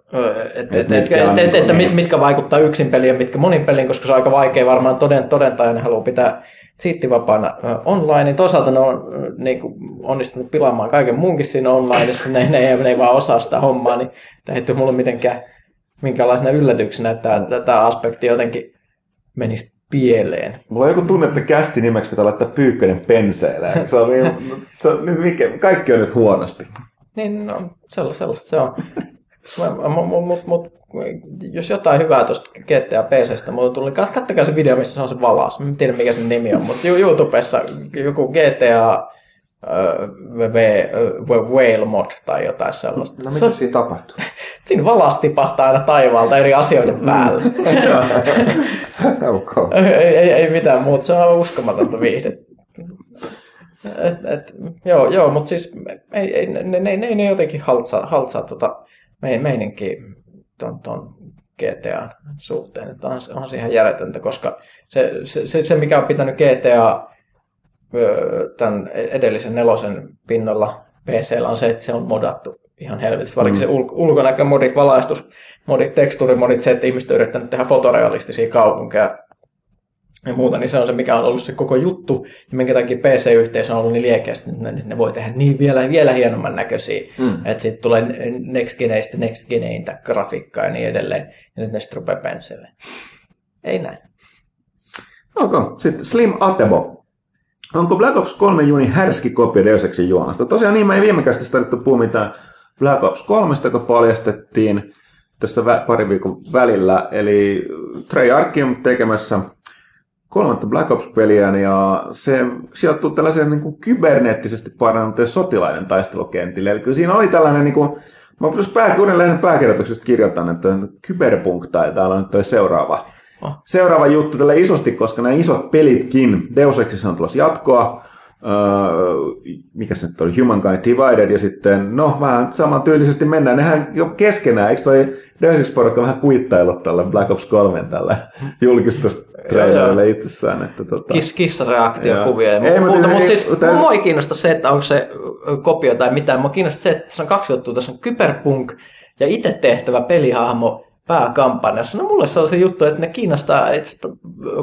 että et, et, et, et, et, mit, mitkä vaikuttaa yksin peliin ja mitkä monin peliin, koska se on aika vaikea varmaan toden, todentaa ja ne haluaa pitää siittivapaana online, niin toisaalta ne on niin kuin, onnistunut pilaamaan kaiken muunkin siinä onlineissa, ne, ne, ne ei vaan osaa sitä hommaa, niin tämä ei mulle mitenkään minkälaisena yllätyksenä, että tämä aspekti jotenkin menisi pieleen. Mulla on joku tunne, että kästi nimeksi pitää laittaa pyykkönen penseilemään. Se on niin, se on, niin mikä, kaikki on nyt huonosti. Niin, no, sellaista, sellaista se on. Mut, mut, mut, jos jotain hyvää tuosta GTA PCstä mulla tuli, kattokaa se video, missä se on se valas. Mä en tiedä, mikä sen nimi on, mutta YouTubessa joku GTA Whale Mod tai jotain sellaista. No mitä siinä tapahtuu? [laughs] siinä valas tipahtaa aina taivaalta eri asioiden päälle. [laughs] okay. ei, ei, mitään muuta, se on uskomatonta viihdettä. Et, et, joo, joo mutta siis ei, ei, ne, ne, ne, ne jotenkin haltsaa, haltsaa tota meininkiä ton, ton GTA suhteen. Että on, on se ihan järjetöntä, koska se, se, se, mikä on pitänyt GTA tämän edellisen nelosen pinnalla PCllä on se, että se on modattu ihan helvetisti. Varsinkin mm. se ul- ulkonäkömodit, valaistusmodit, tekstuurimodit, se, että ihmiset on yrittänyt tehdä fotorealistisia kaupunkeja ja muuta, niin se on se, mikä on ollut se koko juttu, ja minkä takia PC-yhteisö on ollut niin liekeästi, että ne, ne voi tehdä niin vielä, vielä hienomman näköisiä, mm. että sitten tulee next geneistä next geneintä grafiikkaa ja niin edelleen, ja nyt ne sitten rupeaa penseille. Ei näin. Okay. Sitten Slim Atebo. Onko Black Ops 3 Juni härski kopio Deus Exin juonasta? Tosiaan niin, mä ei viime kästä tarvittu puhua mitään Black Ops 3, joka paljastettiin tässä pari viikon välillä. Eli Treyarch on tekemässä kolmatta Black Ops-peliä, ja se sijoittuu tällaiseen niin kuin kyberneettisesti parannutteen sotilaiden taistelukentille. Eli kyllä siinä oli tällainen, niin kuin, mä jos pää, lehden pääkirjoituksesta kirjoitan, että Kyberpunk tai täällä on nyt toi seuraava, oh. seuraava juttu tälle isosti, koska nämä isot pelitkin, Deus Exissa on tulossa jatkoa, Uh, mikä se nyt oli, Humankind Divided, ja sitten, no, vähän samantyylisesti mennään. Nehän jo keskenään, eikö toi Deus porukka vähän kuittailut tällä Black Ops 3 tällä [laughs] julkistustrailerille itsessään. Että, tota... Kiss, kissareaktiokuvia ja ei, muuta, mutta siis tämä... mua ei kiinnosta se, että onko se kopio tai mitään. Mua kiinnostaa se, että tässä on kaksi juttua. Tässä on Kyberpunk ja itse tehtävä pelihahmo pääkampanjassa. No mulle se on se juttu, että ne kiinnostaa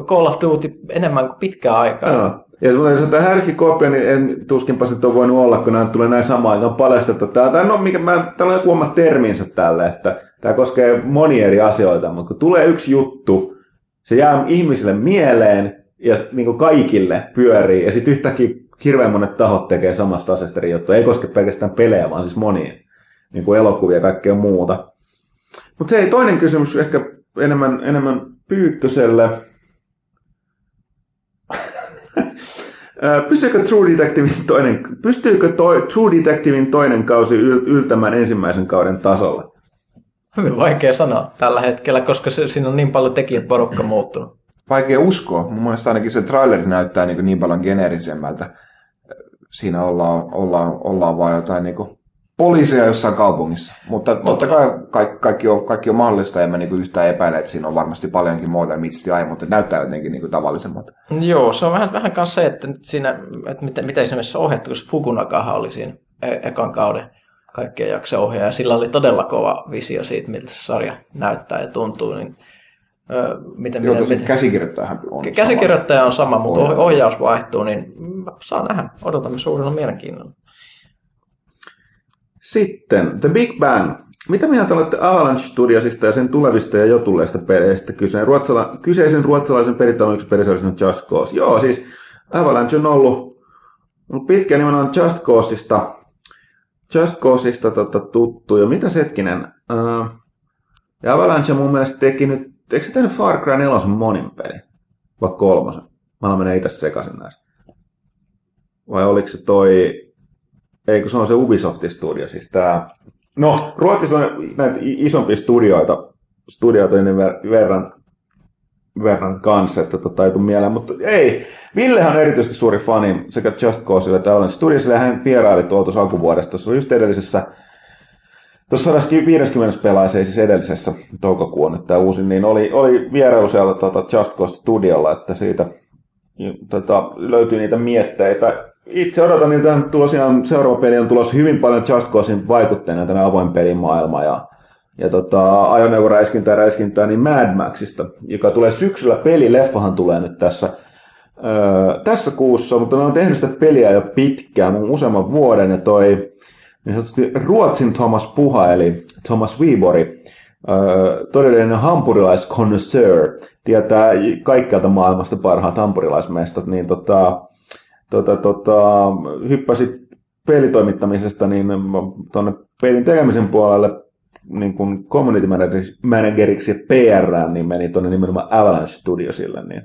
Call of Duty enemmän kuin pitkään aikaa. No. Ja jos on tämä härki kopio, niin en tuskinpa sitten on voinut olla, kun nämä tulee näin samaan aikaan paljastettu. Tää, no, mikä, mä, täällä on joku oma terminsä tälle, että tämä koskee monia eri asioita, mutta kun tulee yksi juttu, se jää ihmisille mieleen ja niin kuin kaikille pyörii, ja sitten yhtäkkiä hirveän monet tahot tekee samasta asiasta eri juttuja. Ei koske pelkästään pelejä, vaan siis moniin. Niin kuin elokuvia ja kaikkea muuta. Mutta se ei toinen kysymys ehkä enemmän, enemmän Pyykköselle. Pystyykö True Detectivein toinen, pystyykö toi, True Detectivein toinen kausi yltämään ensimmäisen kauden tasolla? Hyvin vaikea sanoa tällä hetkellä, koska se, siinä on niin paljon tekijät porukka muuttunut. Vaikea uskoa. Mun mielestä ainakin se traileri näyttää niin, niin paljon geneerisemmältä. Siinä ollaan, ollaan, ollaan vaan jotain niin kuin poliisia jossain kaupungissa. Mutta totta kai kaikki, kaikki, on, kaikki on mahdollista, ja mä niin yhtään epäile, että siinä on varmasti paljonkin muuta mitsti ai, mutta näyttää jotenkin niin tavallisemmalta. Joo, se on vähän, vähän kanssa se, että, siinä, että miten, miten esimerkiksi ohjattu, koska Fukunakahan oli siinä e- ekan kauden kaikkien jakso ohjaaja. Sillä oli todella kova visio siitä, miltä se sarja näyttää ja tuntuu. Niin, ö, miten, Joo, miten, miten, käsikirjoittajahan on Käsikirjoittaja sama. on sama, mutta ohjaus vaihtuu, niin saa nähdä. Odotamme suurella mielenkiinnolla. Sitten The Big Bang. Mitä mieltä olette Avalanche Studiosista ja sen tulevista ja jo tulleista peleistä kyseisen, ruotsala, kyseisen ruotsalaisen peritalon yksi perisarjassa Just Cause? Joo, siis Avalanche on ollut, ollut pitkään nimenomaan Just Causeista, Just Causeista tota, tuttu. Ja mitä hetkinen? Uh, ja Avalanche mun mielestä teki nyt, eikö se tehnyt Far Cry 4 monin peli? Vai kolmosen? Mä menen itse sekaisin näissä. Vai oliko se toi ei kun se on se Ubisoft Studio, siis tää... No, Ruotsissa on näitä isompia studioita, studioita niin verran, verran kanssa, että tota ei tule mieleen, mutta ei. Villehän on erityisesti suuri fani sekä Just Causeille että Alan Studiosille, hän vieraili tuolta tuossa alkuvuodesta, tuossa just edellisessä Tuossa 150 pelaajassa, siis edellisessä toukokuun nyt tämä niin oli, oli vierailu siellä tota Just Cause Studiolla, että siitä tota, löytyy niitä mietteitä itse odotan niitä tosiaan seuraava peli on tulossa hyvin paljon Just Causein vaikutteena tänä avoin pelin maailma ja ja tota, ajoneuvoräiskintää räiskintää, niin Mad Maxista, joka tulee syksyllä peli. Leffahan tulee nyt tässä, öö, tässä kuussa, mutta ne on tehnyt sitä peliä jo pitkään, useamman vuoden, ja toi niin sanotusti Ruotsin Thomas Puha, eli Thomas Viibori, öö, todellinen hampurilaisconnoisseur, tietää kaikkialta maailmasta parhaat hampurilaismestat, niin tota, tota, tota, hyppäsi pelitoimittamisesta niin tuonne pelin tekemisen puolelle niin kuin community manageriksi ja PR, niin meni tuonne nimenomaan Avalanche Studiosille, niin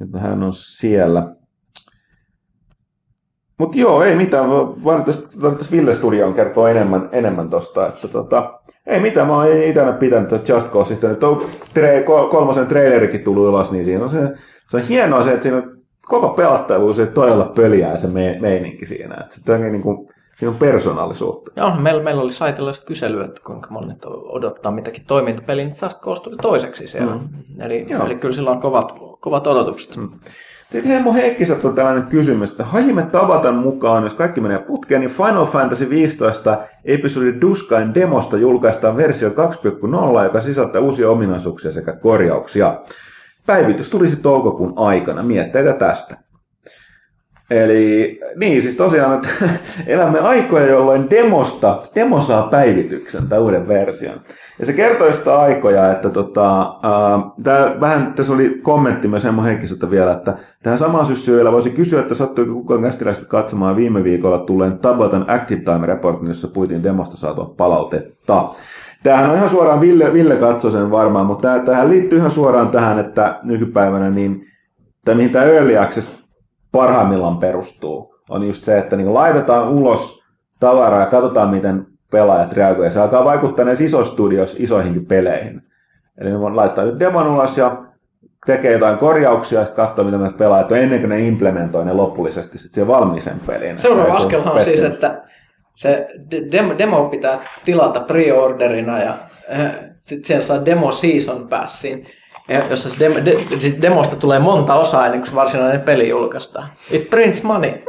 nyt hän on siellä. Mutta joo, ei mitään. Valitettavasti Ville Studio kertoo enemmän, enemmän tosta, että tota, ei mitään. Mä oon itse pitänyt Just Causeista. Nyt on tre- kolmosen trailerikin tullut ulos, niin siinä on se, se on hienoa se, että siinä on koko pelattavuus on todella pöliää se me, meininki siinä. Että se niin kuin, Siinä on persoonallisuutta. Joo, meillä, meillä oli saitilla kysely, että kuinka monet odottaa mitäkin toimintapeliä, niin Just Cause tuli toiseksi siellä. Mm. Eli, eli kyllä sillä on kovat, kovat odotukset. Mm. Sitten Hemmo Heikkiseltä on tällainen kysymys, että hajimme tavatan mukaan, jos kaikki menee putkeen, niin Final Fantasy 15 episodi Duskain demosta julkaistaan versio 2.0, joka sisältää uusia ominaisuuksia sekä korjauksia. Päivitys tulisi toukokuun aikana. Mietteitä tästä. Eli niin, siis tosiaan, että [laughs] elämme aikoja, jolloin demosta, demo saa päivityksen tai uuden version. Ja se kertoo sitä aikoja, että tota, äh, tää, vähän tässä oli kommentti myös Emmo Heikkiseltä vielä, että tähän samaan syssyyn voisi kysyä, että sattuiko kukaan kästiläistä katsomaan viime viikolla tulleen Tabatan Active Time Reportin, jossa puitiin demosta saatua palautetta. Tämähän on ihan suoraan, Ville, Ville katsoi sen varmaan, mutta tähän liittyy ihan suoraan tähän, että nykypäivänä niin, tai mihin tämä Early Access parhaimmillaan perustuu, on just se, että niin laitetaan ulos tavaraa ja katsotaan, miten pelaajat reagoivat. Se alkaa vaikuttaa näissä isoissa studioissa isoihinkin peleihin. Eli ne laittaa nyt demon ulos ja tekee jotain korjauksia ja sitten katsoo, mitä me pelaajat on ennen kuin ne implementoi ne lopullisesti sitten siihen valmiiseen peliin. Seuraava askelhan on siis, että se demo, demo pitää tilata preorderina ja äh, sitten siellä saa demo season passin jossa se demo, de, demosta tulee monta osaa ennen kuin se varsinainen peli julkaistaan. It prints money. [laughs]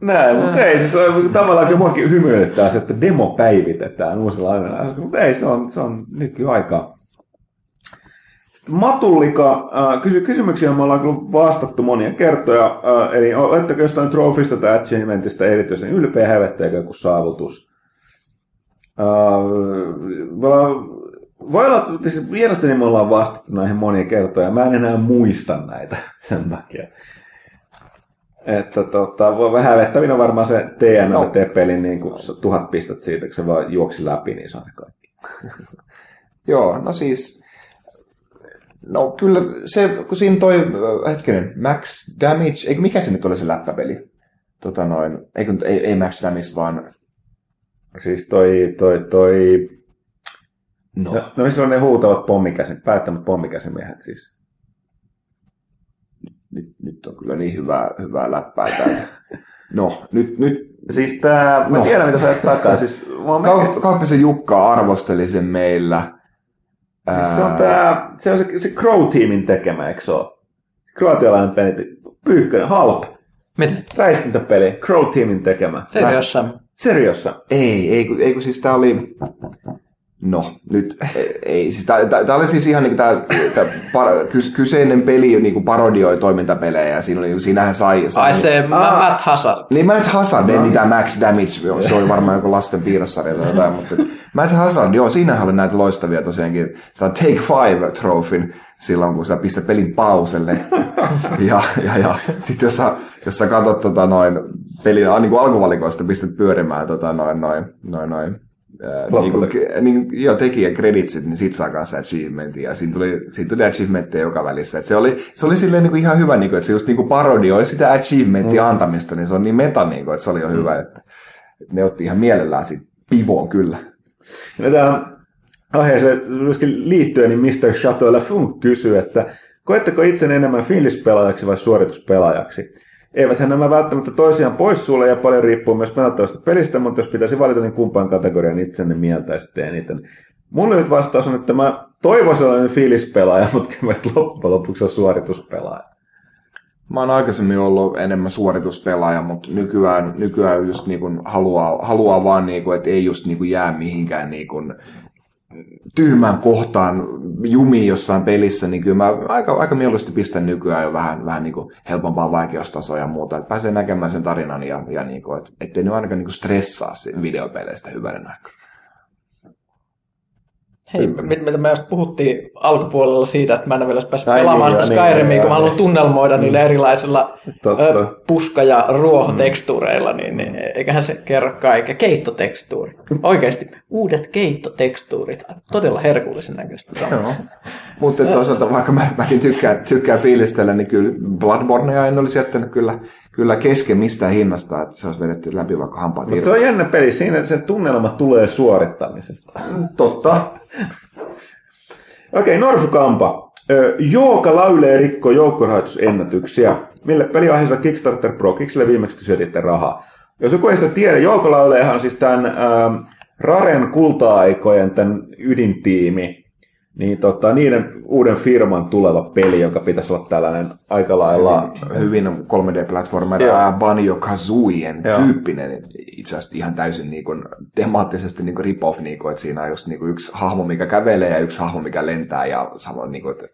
Näin, mutta ei, siis tavallaan kyllä muakin hymyilyttää se, että demo päivitetään uusilla aineilla, mutta ei, se on, se on aika. Matullika äh, kysy kysymyksiä, me ollaan kyllä vastattu monia kertoja, äh, eli oletteko jostain trofista tai achievementista erityisen ylpeä, hävetteekö joku saavutus? Äh, voi olla, että siis mielestäni me ollaan vastattu näihin monia kertoja. Mä en enää muista näitä [laughs] sen takia. Että tota, voi vähän vettävin on varmaan se TNT-pelin niin kuin tuhat pistettä siitä, kun se vaan juoksi läpi, niin se on kaikki. [laughs] Joo, no siis, no kyllä se, kun siinä toi, hetkinen, Max Damage, eikö mikä se nyt oli se läppäpeli? Tota noin, eikö, ei, ei Max Damage, vaan... Siis toi, toi, toi, No. no, no missä on ne huutavat pommikäsin, päättämät pommikäsimiehet siis? Nyt, nyt on kyllä niin hyvää, hyvää läppää täällä. [laughs] No, nyt, nyt Siis tää, mä no. tiedän mitä sä ajat takaa. Siis, Ka- Kauppisen Jukka arvosteli sen meillä. Siis se on, tää, se, on se, se Crow-tiimin tekemä, eikö se ole? Kroatialainen peli, pyyhkönen, halp. Mitä? Räiskintäpeli, Crow-tiimin tekemä. Seriossa? Seriossa? Ei, ei, ei kun siis tää oli, No, nyt ei. Siis tämä oli siis ihan niin tämä kyseinen peli niin kuin parodioi toimintapelejä ja siinä oli, siinähän sai... Ai se aa, Matt Hazard. Niin Matt Hazard, no. ei mitään Max Damage, se oli [laughs] varmaan joku lasten tai jotain, mutta Matt Hazard, joo, siinähän oli näitä loistavia tosiaankin, tämä Take Five trofin silloin, kun sä pistät pelin pauselle. [laughs] ja, ja, ja sitten jos sä, jos sä katsot tota, noin pelin niin kuin alkuvalikoista, pistät pyörimään tota, noin, noin, noin, noin niin kuin, niin, joo, tekijän kreditsit, niin sit saa kanssa achievementia. Ja siinä tuli, siinä tuli achievementteja joka välissä. Et se oli, se oli silleen niin kuin ihan hyvä, niin kuin, että se just niin kuin parodioi sitä achievementia mm. antamista, niin se on niin meta, niin kuin, että se oli jo mm. hyvä. Että, että ne otti ihan mielellään siitä pivoon kyllä. Ja tähän aiheeseen myöskin liittyen, niin Mr. Chateau Lafunk kysyy, että koetteko itse enemmän fiilispelaajaksi vai suorituspelaajaksi? Eiväthän nämä välttämättä toisiaan poissuule ja paljon riippuu myös pelattavasta pelistä, mutta jos pitäisi valita, niin kumpaan kategorian itsenne mieltäisitte eniten. Mun lyhyt vastaus on, että mä toivoisin olevan fiilispelaaja, [laughs] mutta kyllä mä loppujen lopuksi on suorituspelaaja. Mä oon aikaisemmin ollut enemmän suorituspelaaja, mutta nykyään, nykyään just niin kuin haluaa, haluaa vaan, niin kuin, että ei just niin kuin jää mihinkään niin kuin tyhmään kohtaan jumiin jossain pelissä, niin kyllä mä aika, aika mieluusti pistän nykyään jo vähän, vähän niin kuin helpompaa vaikeustasoa ja muuta, että pääsee näkemään sen tarinan ja, ja niin kuin, että ettei nyt ainakaan niin kuin stressaa videopeleistä hyvänen aikaa. Hei, mitä me just puhuttiin alkupuolella siitä, että mä en vielä päässyt Ai pelaamaan niin, sitä joo, niin, Skyrimia, joo, kun mä haluan tunnelmoida Mm. niillä erilaisilla Totta. puska- ja ruohotekstuureilla, niin, niin eiköhän se kerro kaiken. Keittotekstuuri. Oikeasti, uudet keittotekstuurit. Todella herkullisen näköistä. Joo. Mutta toisaalta vaikka mä, mäkin tykkään, tykkään fiilistellä, niin kyllä Bloodbornea en olisi jättänyt kyllä, kyllä kesken mistään hinnasta, että se olisi vedetty läpi vaikka hampaat Mutta se on jännä peli, siinä sen tunnelma tulee suorittamisesta. Totta. Okei, Norsukampa. Ö, Jooka laulee rikko joukkorahoitusennätyksiä. Mille peliaiheisella Kickstarter Pro Kicksille viimeksi syötitte rahaa? Jos joku ei sitä tiedä, Jouko Lauleehan siis tämän ähm, Raren kulta-aikojen tämän ydintiimi, niin tota, niiden uuden firman tuleva peli, joka pitäisi olla tällainen aika lailla... Hyvin 3D-platformer Joo. Banjo Kazooien tyyppinen. Itse asiassa ihan täysin niin kuin, temaattisesti niin kuin rip-off, niin kuin, että siinä on just niin kuin yksi hahmo, mikä kävelee ja yksi hahmo, mikä lentää ja samoin niin kuin, että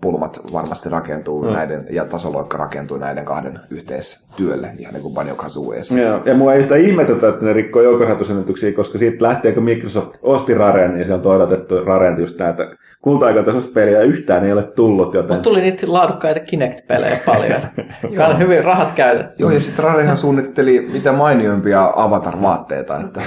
pulmat varmasti rakentuu Mm. näiden, ja tasoloikka rakentuu näiden kahden yhteistyölle, ihan niin kuin Banjo Kazooiessa. Ja, ja mua ei yhtään ihmetetä, että ne rikkoo joukkorahoitusennätyksiä, koska siitä lähtien, kun Microsoft osti Raren, niin sieltä on odotettu Raren just näitä kulta-aikoitaisesta peliä, ja yhtään ei ole tullut, joten... Mutta tuli niitä laadukkaita Kinect-pelejä paljon. [laughs] On hyvin rahat käytetty. Joo, ja sitten Rarehan suunnitteli mitä mainioimpia avatar-vaatteita, että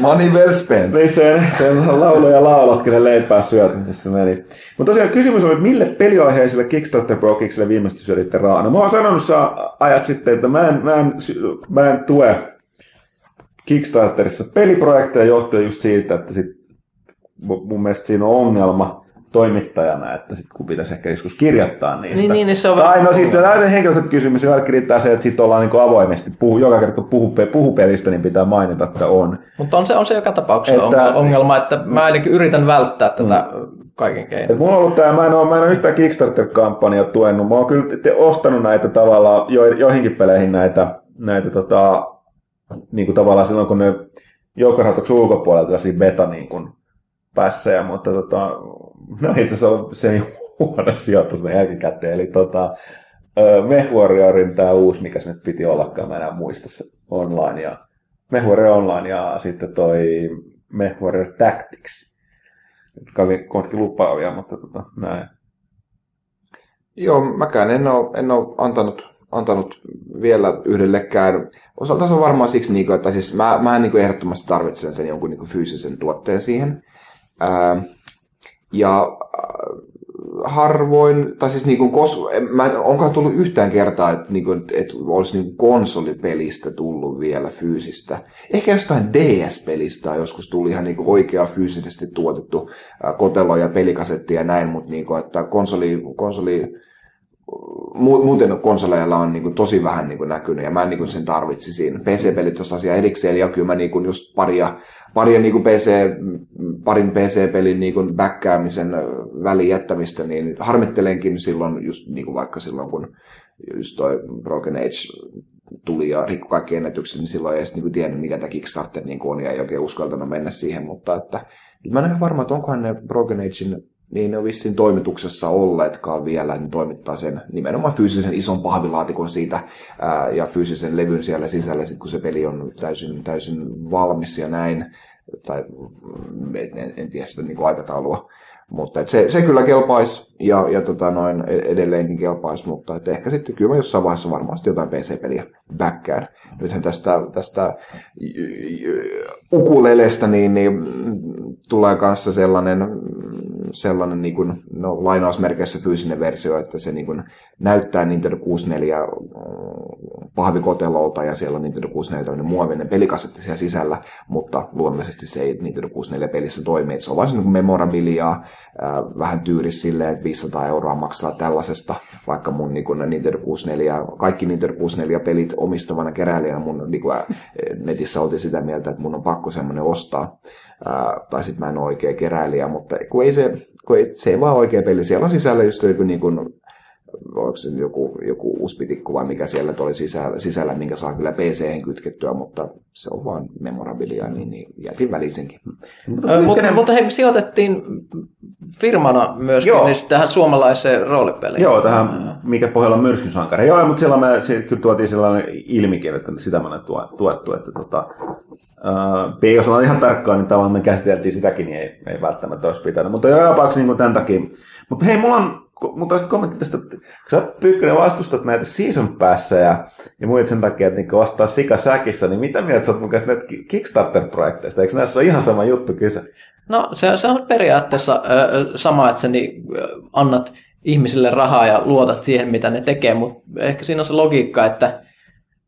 money well spent. Niin sen, sen laulu ja laulat, ne leipää syöt, missä se meni. Mutta tosiaan kysymys on, että mille peliaiheiselle Kickstarter Pro Kicksille viimeisesti syötitte rahaa? No mä oon sanonut saa ajat sitten, että mä en, mä en, mä en tue Kickstarterissa peliprojekteja johtuen just siitä, että sit mu- mun mielestä siinä on ongelma toimittajana, että sit kun pitäisi ehkä joskus kirjoittaa niistä. Niin, niin, niin se on tai no siis tämä henkilökohtainen kysymys, ja kaikki riittää se, että sitten ollaan niin avoimesti, puhu, joka kerta kun puhuu, pe- puhuu pelistä, niin pitää mainita, että on. Mutta on se, on se joka tapauksessa Että- ongelma, että mä ainakin yritän välttää tätä kaiken keinoin. Et mulla on ollut tää, mä en ole, mä en ole yhtään Kickstarter-kampanjaa tuenut. Mä oon kyllä te, ostanut näitä tavallaan, jo, joihinkin peleihin näitä, näitä tota, niin kuin tavallaan silloin, kun ne joukkorahoituksen ulkopuolelta tällaisia beta niin kuin pässejä, mutta tota, no itse asiassa on se huono sijoitus ne jälkikäteen. Eli tota, ö, Mech Warriorin tämä uusi, mikä se nyt piti ollakaan, mä en enää muista se online ja Mech Warrior Online ja sitten toi Mech Warrior Tactics oli kuitenkin lupaavia, mutta tota, näin. Joo, mäkään en ole, en ole antanut, antanut vielä yhdellekään. Osalta se on varmaan siksi, niin kuin, että siis mä, mä niin ehdottomasti tarvitsen sen jonkun niin kuin fyysisen tuotteen siihen. Ää, ja äh, harvoin, tai siis niin kuin kos, mä, onkohan tullut yhtään kertaa, että, niin kuin, että olisi niin kuin konsolipelistä tullut vielä fyysistä. Ehkä jostain DS-pelistä on joskus tuli ihan niin kuin oikea fyysisesti tuotettu äh, kotelo ja pelikasetti ja näin, mutta niin kuin, että konsoli, konsoli mu- muuten konsoleilla on niin kuin tosi vähän niin kuin näkynyt ja mä en niin kuin sen tarvitsisin. PC-pelit tuossa asia erikseen ja kyllä mä niin kuin just paria, paria niin kuin PC, parin PC-pelin niin kuin backkäämisen ö, väliin jättämistä, niin harmittelenkin silloin just niin kuin vaikka silloin kun just toi Broken Age tuli ja rikko kaikki ennätykset, niin silloin ei edes niin tiennyt, mikä tämä Kickstarter niin on, ja ei oikein uskaltanut mennä siihen, mutta että, mä en ole varma, että onkohan ne Broken Agein niin ne on vissiin toimituksessa olleetkaan vielä, ne toimittaa sen nimenomaan fyysisen ison pahvilaatikon siitä ää, ja fyysisen levyn siellä sisällä, sit kun se peli on täysin, täysin valmis ja näin, tai mm, en, en, en tiedä sitä niin kuin aikataulua, mutta se, se kyllä kelpaisi ja, ja tota noin, ed- edelleenkin kelpaisi, mutta et ehkä sitten kyllä mä jossain vaiheessa varmasti jotain PC-peliä backään. Nythän tästä, tästä ukulelestä niin, niin mm, tulee kanssa sellainen, mm, sellainen niin kuin, no, lainausmerkeissä fyysinen versio, että se niin kuin näyttää Nintendo 64 mm, pahvikotelolta ja siellä on Nintendo 64 tämmöinen muovinen pelikassetti siellä sisällä, mutta luonnollisesti se ei Nintendo 64 pelissä toimi, että se on vain niin memorabiliaa, vähän tyyris silleen, että 500 euroa maksaa tällaisesta, vaikka mun niin kuin, Nintendo 64, kaikki Nintendo 64 pelit omistavana keräilijänä mun niin kuin, netissä oltiin sitä mieltä, että mun on pakko semmoinen ostaa, tai sitten mä en ole oikea keräilijä, mutta kun ei se, kun ei, se ei vaan oikea peli, siellä on sisällä just niin kuin, onko se joku, joku uspitikku vai mikä siellä oli sisällä, sisällä minkä saa kyllä pc kytkettyä, mutta se on vaan memorabilia, niin, niin jätin välisenkin. Ö, mutta, mutta hei, sijoitettiin firmana myöskin Joo. niin tähän suomalaiseen roolipeliin. Joo, tähän, mikä pohjalla on myrskysankari. Joo, mutta siellä me se, kyllä tuotiin sellainen ilmikin, että sitä me tuettu, että tota, Uh, jos ollaan ihan tarkkaan, niin tavallaan me käsiteltiin sitäkin, niin ei, ei välttämättä olisi pitänyt. Mutta joo, niin tämän takia. Mutta hei, mulla on mutta olisit kommentti tästä, että kun sä Pyykkönen vastustat näitä season päässä ja, ja muut sen takia, että niin ostaa sika säkissä, niin mitä mieltä sä oot mukaan näitä Kickstarter-projekteista? Eikö näissä ole ihan sama juttu kyse? No se, se on periaatteessa äh, sama, että sä niin, annat ihmisille rahaa ja luotat siihen, mitä ne tekee, mutta ehkä siinä on se logiikka, että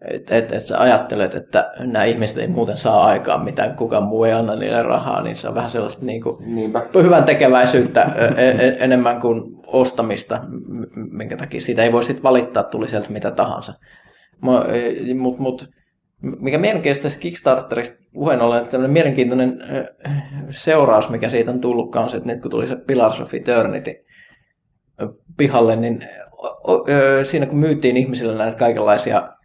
että et, et sä ajattelet, että nämä ihmiset ei muuten saa aikaan mitään, kukaan muu ei anna niille rahaa, niin se on vähän sellaista niin kuin hyvän tekeväisyyttä e, e, enemmän kuin ostamista, minkä takia siitä ei voi sitten valittaa, tuli sieltä mitä tahansa. Mutta mut, mikä mielenkiintoista Kickstarterista puheen ollen, että tämmöinen mielenkiintoinen seuraus, mikä siitä on tullut kanssa, että nyt kun tuli se Pillars of Eternity pihalle, niin siinä kun myytiin ihmisille näitä kaikenlaisia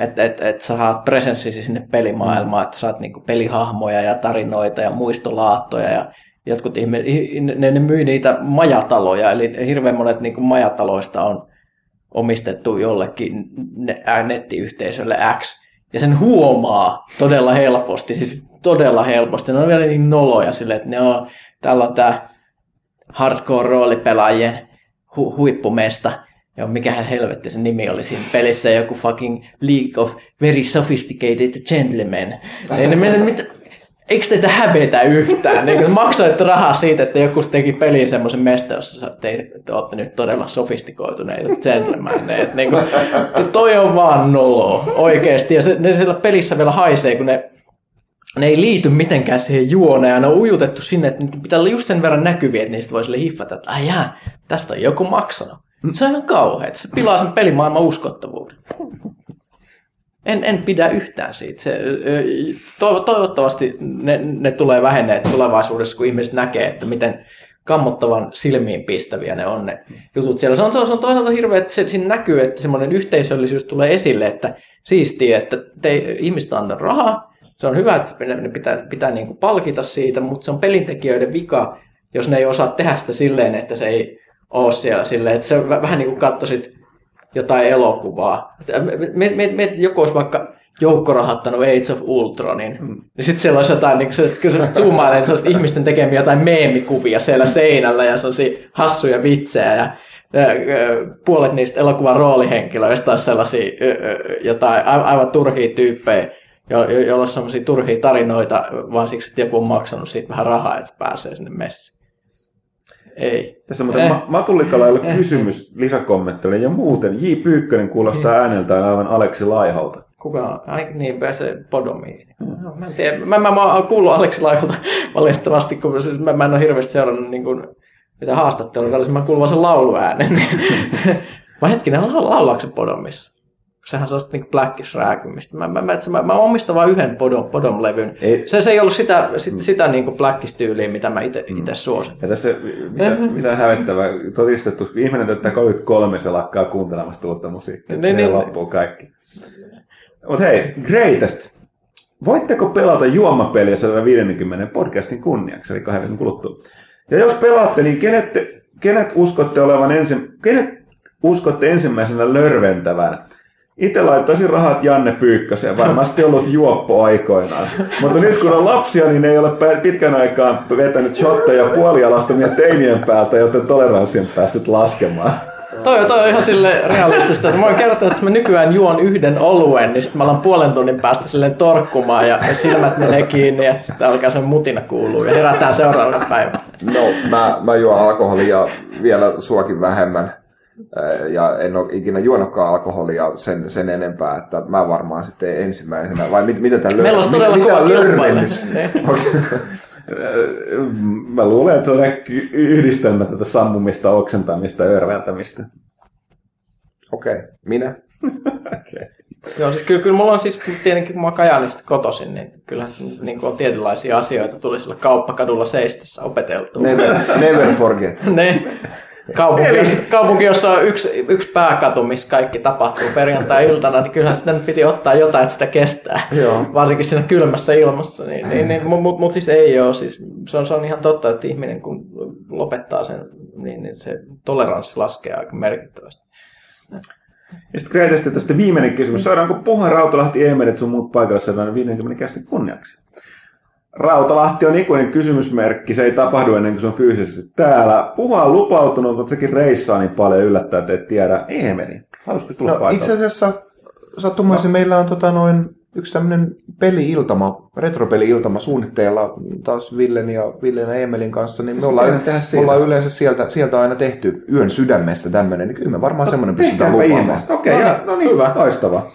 että et, et sä saat presenssisi sinne pelimaailmaan, että saat niinku pelihahmoja ja tarinoita ja muistolaattoja ja jotkut ihme, ne, ne myy niitä majataloja, eli hirveän monet niinku majataloista on omistettu jollekin nettiyhteisölle X, ja sen huomaa todella helposti, siis todella helposti. Ne on vielä niin noloja sille, että ne on, täällä on tämä hardcore roolipelaajien hu- huippumesta, ja mikähän helvetti sen nimi oli siinä pelissä, joku fucking League of Very Sophisticated Gentlemen. Ne mene, mit, eikö teitä hävetä yhtään? Niin, maksoitte rahaa siitä, että joku teki peliin semmoisen mesta, jossa te, te olette nyt todella sofistikoituneita gentlemaneita. Niin kuin, toi on vaan nolo oikeasti. Ja se, ne siellä pelissä vielä haisee, kun ne ne ei liity mitenkään siihen juoneen, ja ne on ujutettu sinne, että pitää olla just sen verran näkyviä, että niistä voi sille hiffata, että ai jää, tästä on joku maksanut. Se on ihan kauheaa. Se pilaa sen pelimaailman uskottavuuden. En, en pidä yhtään siitä. Se, toivottavasti ne, ne tulee vähenee tulevaisuudessa, kun ihmiset näkee, että miten kammottavan silmiin pistäviä ne on ne jutut siellä. Se on, se on toisaalta hirveä, että se, siinä näkyy, että semmoinen yhteisöllisyys tulee esille, että siistiä, että te, ihmiset antaa rahaa, se on hyvä, että ne pitää, pitää niin kuin palkita siitä, mutta se on pelintekijöiden vika, jos ne ei osaa tehdä sitä silleen, että se ei ole siellä silleen, että se vähän niin kuin katsoisit jotain elokuvaa. Me, me, me, joku olisi vaikka joukkorahattanut Age of Ultronin, mm. niin sitten siellä olisi jotain, niin se, kyllä se zoomailee ihmisten tekemiä jotain meemikuvia siellä seinällä ja sellaisia hassuja vitsejä ja, puolet niistä elokuvan roolihenkilöistä olisi sellaisia jotain aivan turhia tyyppejä, jo, jo, joilla on sellaisia turhia tarinoita, vaan siksi, että joku on maksanut siitä vähän rahaa, että pääsee sinne messiin. Ei. Tässä muuten eh. Matullikalla ei ole eh. kysymys lisäkommentteille ja muuten J. Pyykkönen kuulostaa eh. ääneltään aivan Aleksi Laiholta. Kuka on? Ai niin, pääsee podomiin. No, mä en tiedä. Mä, mä, mä oon kuullut Aleksi Laiholta [laughs] valitettavasti, kun mä, mä en ole hirveästi seurannut niin kuin, mitä haastattelua, mä kuulun vaan sen lauluäänen. [laughs] Vai hetkinen, laulaako se podomissa? Sehän on niin blackish rääkymistä. Mä, mä, mä, mä, mä omistan vain yhden Podom, Podom-levyn. Ei. Se, se ei ollut sitä, sitä, mm. sitä niin blackish-tyyliä, mitä mä itse mm. suosin. Ja tässä, mitä, mm-hmm. mitä hävettävää, todistettu, ihminen täyttää 33, se lakkaa kuuntelemasta uutta musiikkia. Niin, niin, loppuu kaikki. Mutta hei, greatest. Voitteko pelata juomapeliä 150 podcastin kunniaksi, eli kahden kuluttua? Ja jos pelaatte, niin kenet, kenet uskotte olevan ensin, kenet uskotte ensimmäisenä lörventävän? Itse laittaisin rahat Janne Pyykköseen, varmasti ollut juoppo aikoinaan. Mutta nyt kun on lapsia, niin ei ole pitkän aikaa vetänyt shotteja puolialastomia teinien päältä, joten toleranssi on päässyt laskemaan. Toi, toi on ihan sille realistista. Mä voin kertoa, että mä nykyään juon yhden oluen, niin sitten mä alan puolen tunnin päästä silleen torkkumaan ja silmät menee kiinni ja sitten alkaa sen mutina kuuluu ja herätään seuraavana päivänä. No, mä, mä juon alkoholia vielä suokin vähemmän Ja en ole ikinä juonutkaan alkoholia sen, sen enempää, että mä varmaan sitten ensimmäisenä, vai mit, mitä tämä Meillä olisi todella kova kilpailu. [laughs] Mä luulen, että se on yhdistelmä tätä sammumista, oksentamista ja örveltämistä. Okei, okay. minä? [laughs] Okay. Joo, siis kyllä, kyllä mulla on siis tietenkin, kun mä Kajaanista kotoisin, niin kyllähän se niin on tietynlaisia asioita tuli sillä kauppakadulla seistessä opeteltu. Never, never forget. [laughs] ne, kaupunki, jossa, kaupunki, jossa on yksi, yksi pääkatu, missä kaikki tapahtuu perjantai-iltana, niin kyllähän sitä nyt piti ottaa jotain, että sitä kestää. Joo. Varsinkin siinä kylmässä ilmassa. Niin, niin, niin, mutta mut, mut siis ei ole. Siis, se, on, se on ihan totta, että ihminen kun lopettaa sen, niin, niin se toleranssi laskee aika merkittävästi. Ja sitten Greetesti tästä viimeinen kysymys. Saadaanko Puhan Rautalahti, Eemerit sun muut paikalla sellainen 50 kästi kunniaksi? Rautalahti on ikuinen kysymysmerkki. Se ei tapahdu ennen kuin se on fyysisesti täällä. Puha on lupautunut, mutta sekin reissaa niin paljon yllättää, että et tiedä. Eemeri, haluaisitko tulla No, paikalle? itse asiassa sattumoisin meillä on tota noin yksi tämmöinen peli-iltama, retropeli-iltama suunnitteilla taas Villen ja, Villen ja Emelin kanssa, niin me ollaan, tehdä me ollaan yleensä sieltä, sieltä aina tehty yön sydämestä tämmöinen, niin kyllä me varmaan semmoinen pystytään lupaamaan. Okei, okay, no, no niin, hyvä. Loistava.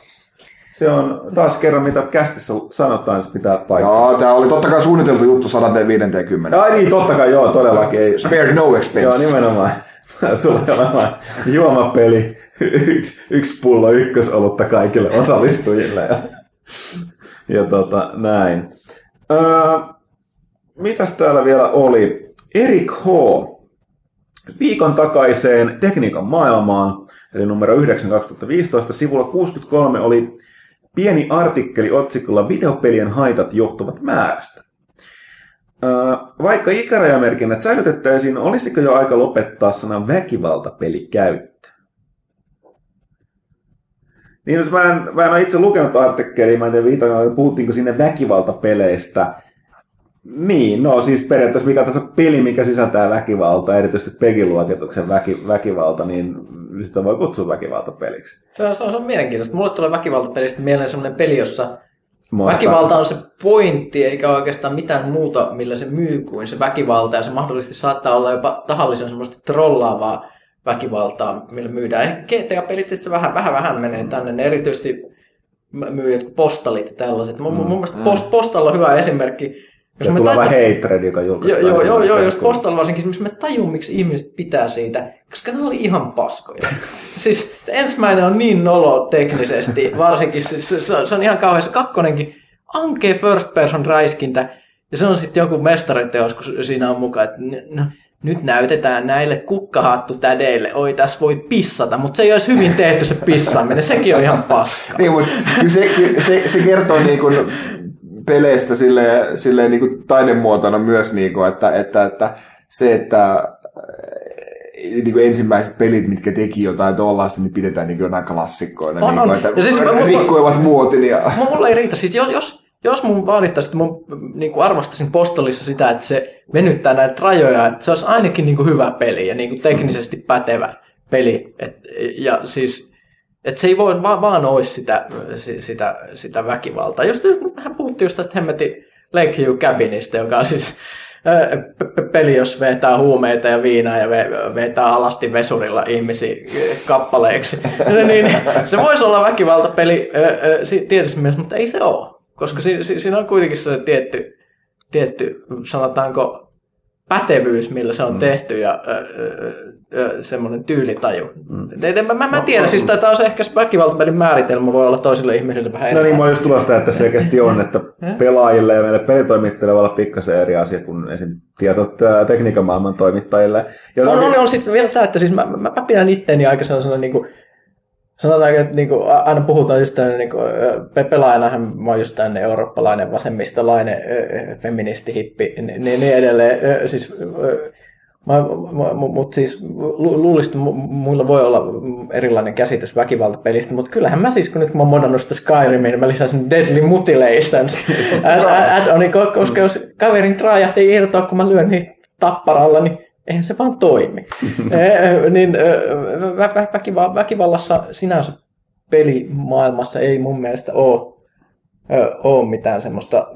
Se on taas kerran, mitä kästissä sanotaan, että pitää paikkaa. Joo, tämä oli totta kai suunniteltu juttu 150. Ai niin, totta kai, joo, todellakin. Ei. Spare no Joo, expense. nimenomaan. [laughs] Tulee olemaan juomapeli, yksi, yksi pullo ykkösolutta kaikille osallistujille. Ja, ja tota, näin. Öö, mitäs täällä vielä oli? Erik H. Viikon takaiseen tekniikan maailmaan, eli numero 9 2015, sivulla 63 oli pieni artikkeli otsikolla Videopelien haitat johtuvat määrästä. Vaikka ikärajamerkinnät säilytettäisiin, olisiko jo aika lopettaa sanan väkivaltapeli käyttö? Niin, jos mä en, mä en ole itse lukenut artikkelia, mä en tiedä viitan, puhuttiinko sinne väkivaltapeleistä. Niin, no siis periaatteessa mikä tässä peli, mikä sisältää väkivaltaa, erityisesti Pegin-luokituksen väki, väkivalta, niin sitä voi kutsua väkivaltapeliksi. Se on, se on, se on mielenkiintoista. Mulle tulee väkivaltapelistä mieleen sellainen peli, jossa Mua- väkivalta on se pointti, eikä oikeastaan mitään muuta, millä se myy kuin se väkivalta. Ja se mahdollisesti saattaa olla jopa tahallisen semmoista trollaavaa väkivaltaa, millä myydään. Ehkä GTA-pelit itse vähän, vähän, vähän menee tänne. Ne erityisesti myy jotkut postalit ja tällaiset. Mun, mun mielestä post, postalla on hyvä esimerkki. Ja tulee vaan hatred, joka julkaistaan. joo, joo, joo jos postalla varsinkin, missä mä tajun, miksi ihmiset pitää siitä, koska ne oli ihan paskoja. [laughs] siis se ensimmäinen on niin nolo teknisesti, varsinkin se, se, se, se on ihan kauhean. Se kakkonenkin, ankee first person räiskintä, ja se on sitten joku mestariteos, kun siinä on mukaan, että no, nyt näytetään näille kukkahattu tädeille, oi tässä voi pissata, mutta se ei olisi hyvin tehty se pissaaminen, sekin on ihan paska. Niin, mutta se, se, se kertoo niin kuin peleistä silleen, silleen niin kuin taidemuotona myös, niin kuin, että, että, että se, että äh, niin kuin ensimmäiset pelit, mitkä teki jotain tuollaista, niin pidetään niin jonain klassikkoina. On, niin kuin, on. että Ja siis rikkoivat muotin. Ja... Mu- Mulla ei riitä. Siis jos, jos, jos mun vaadittaisi, että mun niin kuin arvostaisin postolissa sitä, että se venyttää näitä rajoja, että se olisi ainakin niin kuin hyvä peli ja niin kuin teknisesti pätevä peli. Et, ja siis, että se ei voi vaan, vaan olisi sitä, si- sitä, sitä väkivaltaa. Just, hän puhuttiin just tästä hemmetin Lakeview Cabinista, joka on siis peli, jos vetää huumeita ja viinaa ja ve- vetää alasti vesurilla ihmisiä kappaleiksi. [laughs] niin, se voisi olla väkivaltapeli tietyssä mielessä, mutta ei se ole. Koska si- si- siinä on kuitenkin se tietty, tietty, sanotaanko, pätevyys, millä se on mm. tehty ja ö, ö, semmoinen tyylitaju. Mm. Mä, mä, mä tiedän, siis tämä on se ehkä väkivaltapelin määritelmä voi olla toisille ihmisille vähän No niin, mä just tulosta, että selkeästi on, että [laughs] pelaajille ja meille pelitoimittajille voi olla pikkasen eri asia kuin esim. tietot ää, tekniikan maailman toimittajille. Ja On, on, on sitten vielä tämä, että siis mä, mä, mä pidän itteeni aika sellaisena niin kuin, sanotaanko, että niin kuin, aina puhutaan just tänne, niin kuin, pe- pelaajanahan mä oon just tänne eurooppalainen, vasemmistolainen, feministi, hippi, niin, niin edelleen. Siis, ö, mutta siis lu- luulisin, että mu- muilla voi olla erilainen käsitys väkivaltapelistä, mutta kyllähän mä siis, kun nyt kun mä oon modannut sitä Skyrimin, niin mä lisäsin Deadly Mutilations [laughs] add-onin, ko- koska jos kaverin raajat ei irtoa, kun mä lyön niitä tapparalla, niin eihän se vaan toimi. [laughs] Eh, niin ö, vä- vä- väkiva- väkivallassa sinänsä pelimaailmassa ei mun mielestä ole, ole mitään semmoista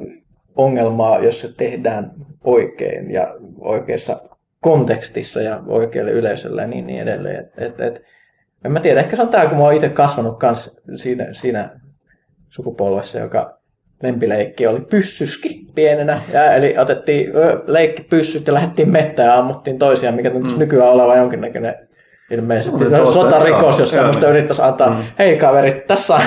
ongelmaa, jos se tehdään oikein ja oikeassa kontekstissa ja oikealle yleisölle ja niin, niin edelleen. Et, et, et, En mä tiedä, ehkä se on tää, kun mä oon itse kasvanut kans siinä, siinä sukupolvessa, joka lempileikki oli pyssyski pienenä. Ja, eli otettiin ö, leikkipyssyt ja lähdettiin mettään ja ammuttiin toisiaan, mikä tuntuisi mm. nykyään olevan jonkinnäköinen ilmeisesti No, sotarikos, jos semmoista yrittäisi antaa, mm. hei kaverit, tässä on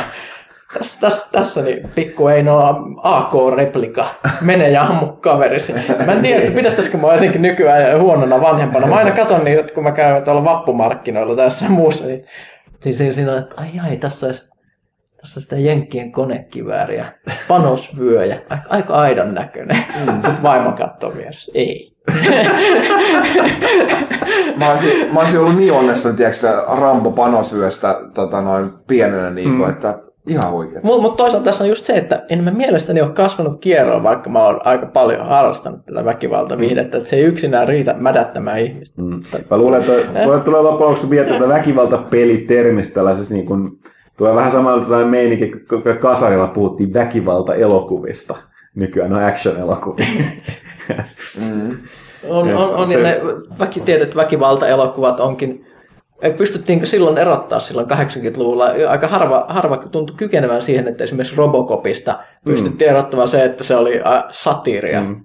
tässä, tässä, tässä niin pikku Eino AK-replika, mene ja ammu kaverisi. Mä en tiedä, että pidettäisikö mä jotenkin nykyään huonona vanhempana. Mä aina katson niitä, että kun mä käyn tuolla vappumarkkinoilla tai jossain muussa, niin siis siinä- siinä on, että ai ai, tässä olisi, tässä sitä Jenkkien konekivääriä, panosvyöjä, aika, aika aidan näköinen. Mm. Sitten vaimo katsoo vieressä, ei. [laughs] Mä olisin, mä olisin ollut niin onnessa, tiedätkö, Rambo panosyöstä tota noin pienenä, niin kuin, että ihan oikein. Mutta mut toisaalta tässä on just se, että en mä mielestäni ole kasvanut kierroon, vaikka mä oon aika paljon harrastanut tätä väkivaltaviihdettä, että se ei yksinään riitä mädättämään ihmistä. Mm. Mä luulen, että toi- tulee loppujen lopuksi miettiä tätä väkivaltapelitermistä tällaisessa niin kuin, tulee vähän samalla tällainen meininki, kun kasarilla puhuttiin väkivalta-elokuvista. Nykyään on action-elokuvia. On, on, on Se- ne väki, tietyt väkivaltaelokuvat onkin, ei pystyttiinkö silloin erottaa silloin 80-luvulla, aika harva, harva tuntui kykenevän siihen, että esimerkiksi Robocopista pystyttiin erottamaan se, että se oli äh, satiiria. Mm.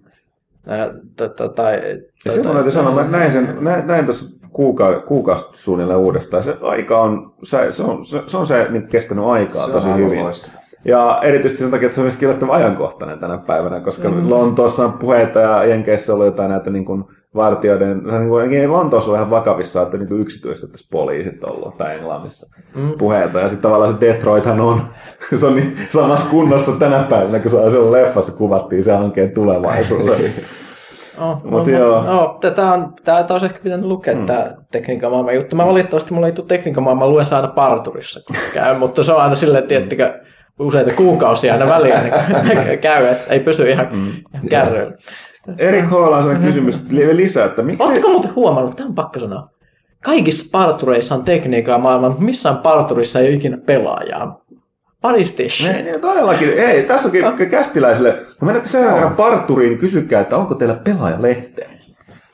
Tai, Ja mun täytyy sanoa, mä näin, sen, näin, näin tuossa kuuka, kuukausi suunnilleen uudestaan. Se aika on, se, se on se, se, on se niin kestänyt aikaa Se tosi hyvin. loistava. Ja erityisesti sen takia, että se on myös yllättävän ajankohtainen tänä päivänä, koska mm. Lontoossa on puheita ja Jenkeissä on ollut jotain näitä niin kuin vartijoiden, niin kuin, Lontoossa on ihan vakavissa, että niin yksityistettäisiin poliisit ollut, tai Englannissa mm. puheita. Ja sitten tavallaan se Detroithan on, [laughs] se on niin samassa kunnossa tänä päivänä, kun se on leffassa kuvattiin se hankkeen tulevaisuuden. [laughs] Oh, Mut no, joo. No, tätä on, tää olisi ehkä pitänyt lukea mm. tämä tekniikan maailman juttu. Mä valitettavasti mulla ei tule tekniikan maailman, luen se aina parturissa, kun käy, mutta se on aina silleen, tiettikö, useita kuukausia aina väliä niin [laughs] käy, että ei pysy ihan, mm. kärryillä. Erik H. on sellainen kysymys li- lisää, että miksi... Oletteko muuten huomannut, tämä on pakko sanoa, kaikissa partureissa on tekniikan maailman, mutta missään parturissa ei ole ikinä pelaajaa. Paristish. Ei, niin todellakin. Ei, tässä onkin kästiläisille. Kun menette sen verran parturiin, niin kysykää, että onko teillä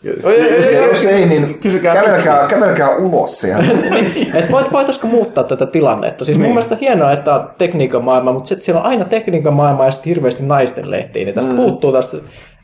oi, sit- oi, Jos ei, niin Kysykää kävelkää, kävelkää ulos sieltä. [laughs] Et voit, voitaisiko muuttaa tätä tilannetta? Siis mun mielestä hienoa, että on tekniikan maailma, mutta sitten siellä on aina tekniikan maailma ja sitten hirveästi naisten lehtiä. Niin tästä mm. puuttuu tästä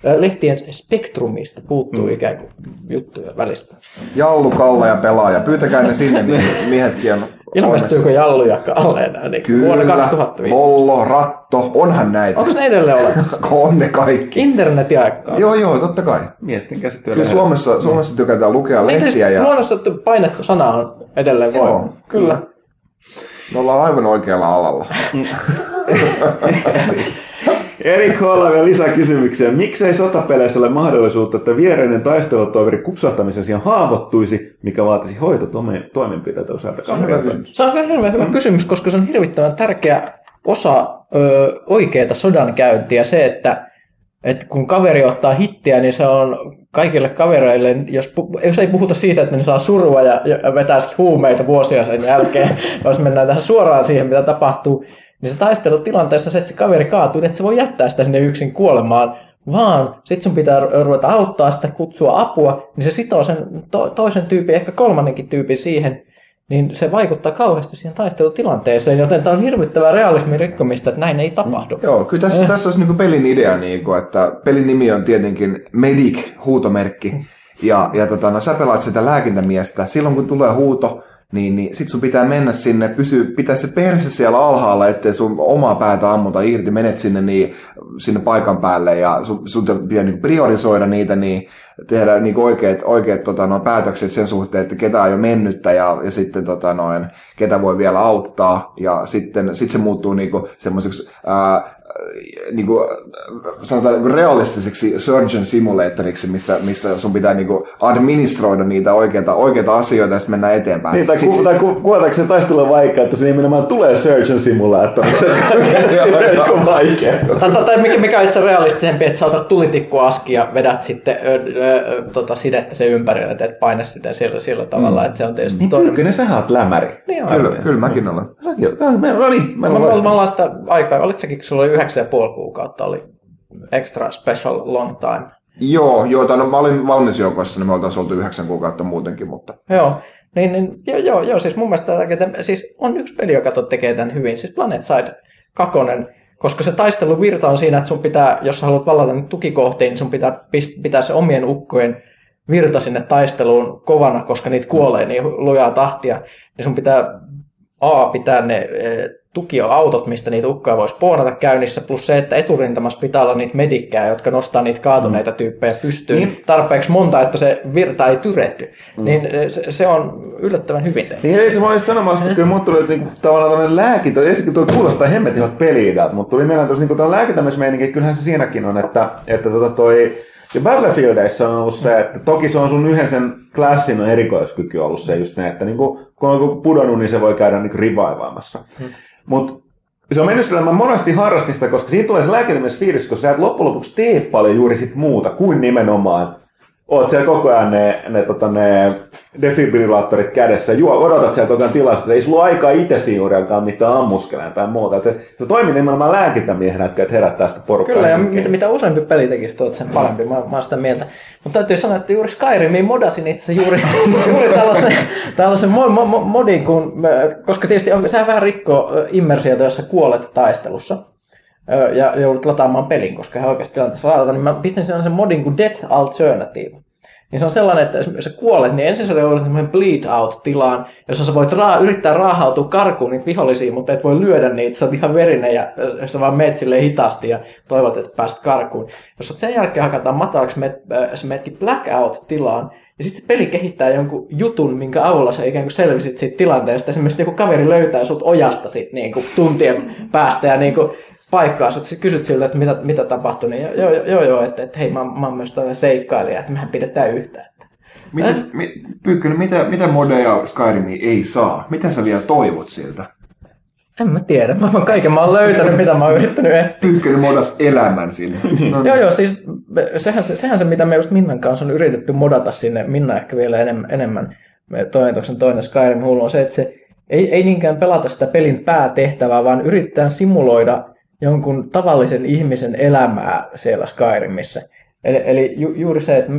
lehtien spektrumista, puuttuu mm. ikään kuin juttuja välistä. Jallu, Kalle ja pelaaja. Pyytäkää ne sinne, niin [laughs] miehetkin on Ilmestyykö Jallu ja Kalle enää niin Kyllä, vuonna 2005? Mollo, Ratto, onhan näitä. Onko ne edelleen olemassa? [laughs] On ne kaikki. Internetin aikaa. Joo, joo, totta kai. Miesten käsittelyä. Kyllä Suomessa, Suomessa tykätään lukea Eikö lehtiä ja luonnossa painettu sana on edelleen Joo, voima? Kyllä. me ollaan aivan oikealla alalla. [laughs] Erik lisää kysymyksiä. Miksei sotapeleissä ole mahdollisuutta, että viereinen taistelutoveri kupsahtamisen sijaan haavoittuisi, mikä vaatisi hoitotoimenpiteitä usealta Se on hyvä kysymys. Se on hirveän hyvä kysymys, koska se on hirvittävän tärkeä osa ö, oikeaa sodankäyntiä. Se, että, että kun kaveri ottaa hittiä, niin se on kaikille kavereille, jos, jos ei puhuta siitä, että ne saa surua ja, ja vetää sit huumeita vuosia sen jälkeen, [laughs] jos mennään tähän suoraan siihen, mitä tapahtuu, niin se taistelutilanteessa se, että se kaveri kaatuu, niin että se voi jättää sitä sinne yksin kuolemaan, vaan sitten sun pitää ru- ruveta auttaa sitä, kutsua apua, niin se sitoo sen to- toisen tyypin, ehkä kolmannenkin tyypin siihen, niin se vaikuttaa kauheasti siihen taistelutilanteeseen, joten tämä on hirvittävää realismin rikkomista, että näin ei tapahdu. Joo, kyllä tässä, tässä olisi niin pelin idea, niin kuin, että pelin nimi on tietenkin Medic, huutomerkki. Ja, ja tota, no, sä pelaat sitä lääkintämiestä. Silloin kun tulee huuto, niin, niin sit sun pitää mennä sinne, pysy, pitää se perse siellä alhaalla, ettei sun omaa päätä ammuta irti, menet sinne, niin, sinne paikan päälle ja sun, sun pitää niin priorisoida niitä, niin tehdä niin oikeat, oikeat tota, noin päätökset sen suhteen, että ketä on jo mennyttä ja, ja sitten tota, noin, ketä voi vielä auttaa. Ja sitten sit se muuttuu niin semmoiseksi niin kuin, sanotaan niin kuin realistiseksi surgeon simulatoriksi, missä, missä sun pitää niin kuin administroida niitä oikeita, oikeita asioita ja sitten mennään eteenpäin. Niin, tai, Sit- ku, tai ku, kuvataanko se taistelu vaikka, että se nimenomaan tulee Surgeon Simulatoriksi. [laughs] Se on vaikea. Tai, mikä, mikä on itse realistisempi, että sä otat tulitikkuaski ja vedät sitten ö, ö, tota sidettä sen ympärille, teet paine sitä sillä, sillä tavalla, että se on tietysti Niin toinen. Pyykkönen, sähän oot lämäri. Niin on. Kyllä, kyllä mäkin olen. Säkin. Ah, meillä- No niin, meillä Me, ollaan sitä aikaa, olit säkin, kun sulla oli yhdeksän ja puoli kuukautta, oli extra special long time. Joo, joo tai no, mä olin valmisjoukoissa, niin me oltaisiin oltu yhdeksän kuukautta muutenkin, mutta Joo, Niin, niin joo, joo, joo, siis mun mielestä että, siis on yksi peli, joka tekee tämän hyvin, siis Planet Side 2, koska se taistelun virta on siinä, että sun pitää, jos sä haluat vallata nyt tukikohtiin, niin sun pitää pitää se omien ukkojen virta sinne taisteluun kovana, koska niitä kuolee niin lujaa tahtia, niin sun pitää A, pitää ne e, tukioautot, mistä niitä ukkoja voisi spoonata käynnissä, plus se, että eturintamassa pitää olla niitä medikkää, jotka nostaa niitä kaatuneita tyyppejä pystyyn niin. tarpeeksi monta, että se virta ei tyrehdy. Mm. Niin e, se, se on yllättävän hyvin tehty. Niin ei se mä olisin sanomassa, että kyllä mun tuli niinku, tavallaan tämmöinen lääkintä, ensinnäkin tuo kuulostaa hemmetin hyvät mutta tuli mieleen tuossa niinku lääkintämismeininki, kyllähän se siinäkin on, että, että tota toi, ja Battlefieldeissa on ollut se, että toki se on sun yhden sen klassin erikoiskyky ollut se just ne, että niinku, kun on pudonnut, niin se voi käydä niinku rivaivaamassa. Hmm. Mutta se on mennyt sillä, mä monesti harrastin sitä, koska siitä tulee se lääkitymisfiilis, koska sä et loppujen lopuksi tee paljon juuri sit muuta kuin nimenomaan oot siellä koko ajan ne, ne, tota, ne defibrillaattorit kädessä, juo, odotat siellä koko ajan tilaisuutta, ei sulla aikaa itse juuriakaan mitään ammuskeleen tai muuta. Et se, se toimii nimenomaan lääkintämiehenä, että herättää sitä porukkaa. Kyllä, ja mitä, mitä useampi peli tekisi tuot sen parempi, mä, mä oon sitä mieltä. Mutta täytyy sanoa, että juuri Skyrimiin modasin itse juuri, [laughs] juuri tällaisen, tällaisen mo, mo, mo, modin, kun, koska tietysti on, sehän vähän rikkoo immersiota, jos sä kuolet taistelussa ja joudut lataamaan pelin, koska he oikeasti tilanteessa ladata, niin mä pistin sellaisen modin kuin Death Alternative. Niin se on sellainen, että jos sä kuolet, niin ensin sä joudut semmoinen bleed out-tilaan, jossa sä voit raa, yrittää raahautua karkuun niitä vihollisia, mutta et voi lyödä niitä, sä oot ihan verinen ja sä vaan meet silleen hitaasti ja toivot, että pääst karkuun. Jos sen jälkeen hakataan matalaksi, met, sä meetkin blackout-tilaan, ja sitten se peli kehittää jonkun jutun, minkä avulla sä ikään kuin selvisit siitä tilanteesta. Esimerkiksi joku kaveri löytää sut ojasta sit niin kuin tuntien päästä ja niin kuin paikkaa sut, kysyt siltä, että mitä, mitä tapahtui, niin joo, joo, joo, joo että, että hei, mä, mä oon myös tällainen seikkailija, että mehän pidetään yhtä. Mites, mi, Pyykkönen, mitä, mitä modeja Skyrimi ei saa? Mitä sä vielä toivot siltä? En mä tiedä. Mä oon kaiken mä oon löytänyt, mitä mä oon yrittänyt etsiä. Pyykkönen modas elämän sinne. [laughs] No, joo, joo, siis sehän se, sehän se, mitä me just Minnan kanssa on yritetty modata sinne, Minna ehkä vielä enemmän, enemmän toinen, toinen Skyrim hullu on se, että se ei, ei niinkään pelata sitä pelin päätehtävää, vaan yrittää simuloida jonkun tavallisen ihmisen elämää siellä Skyrimissä. Eli, eli ju, juuri se, että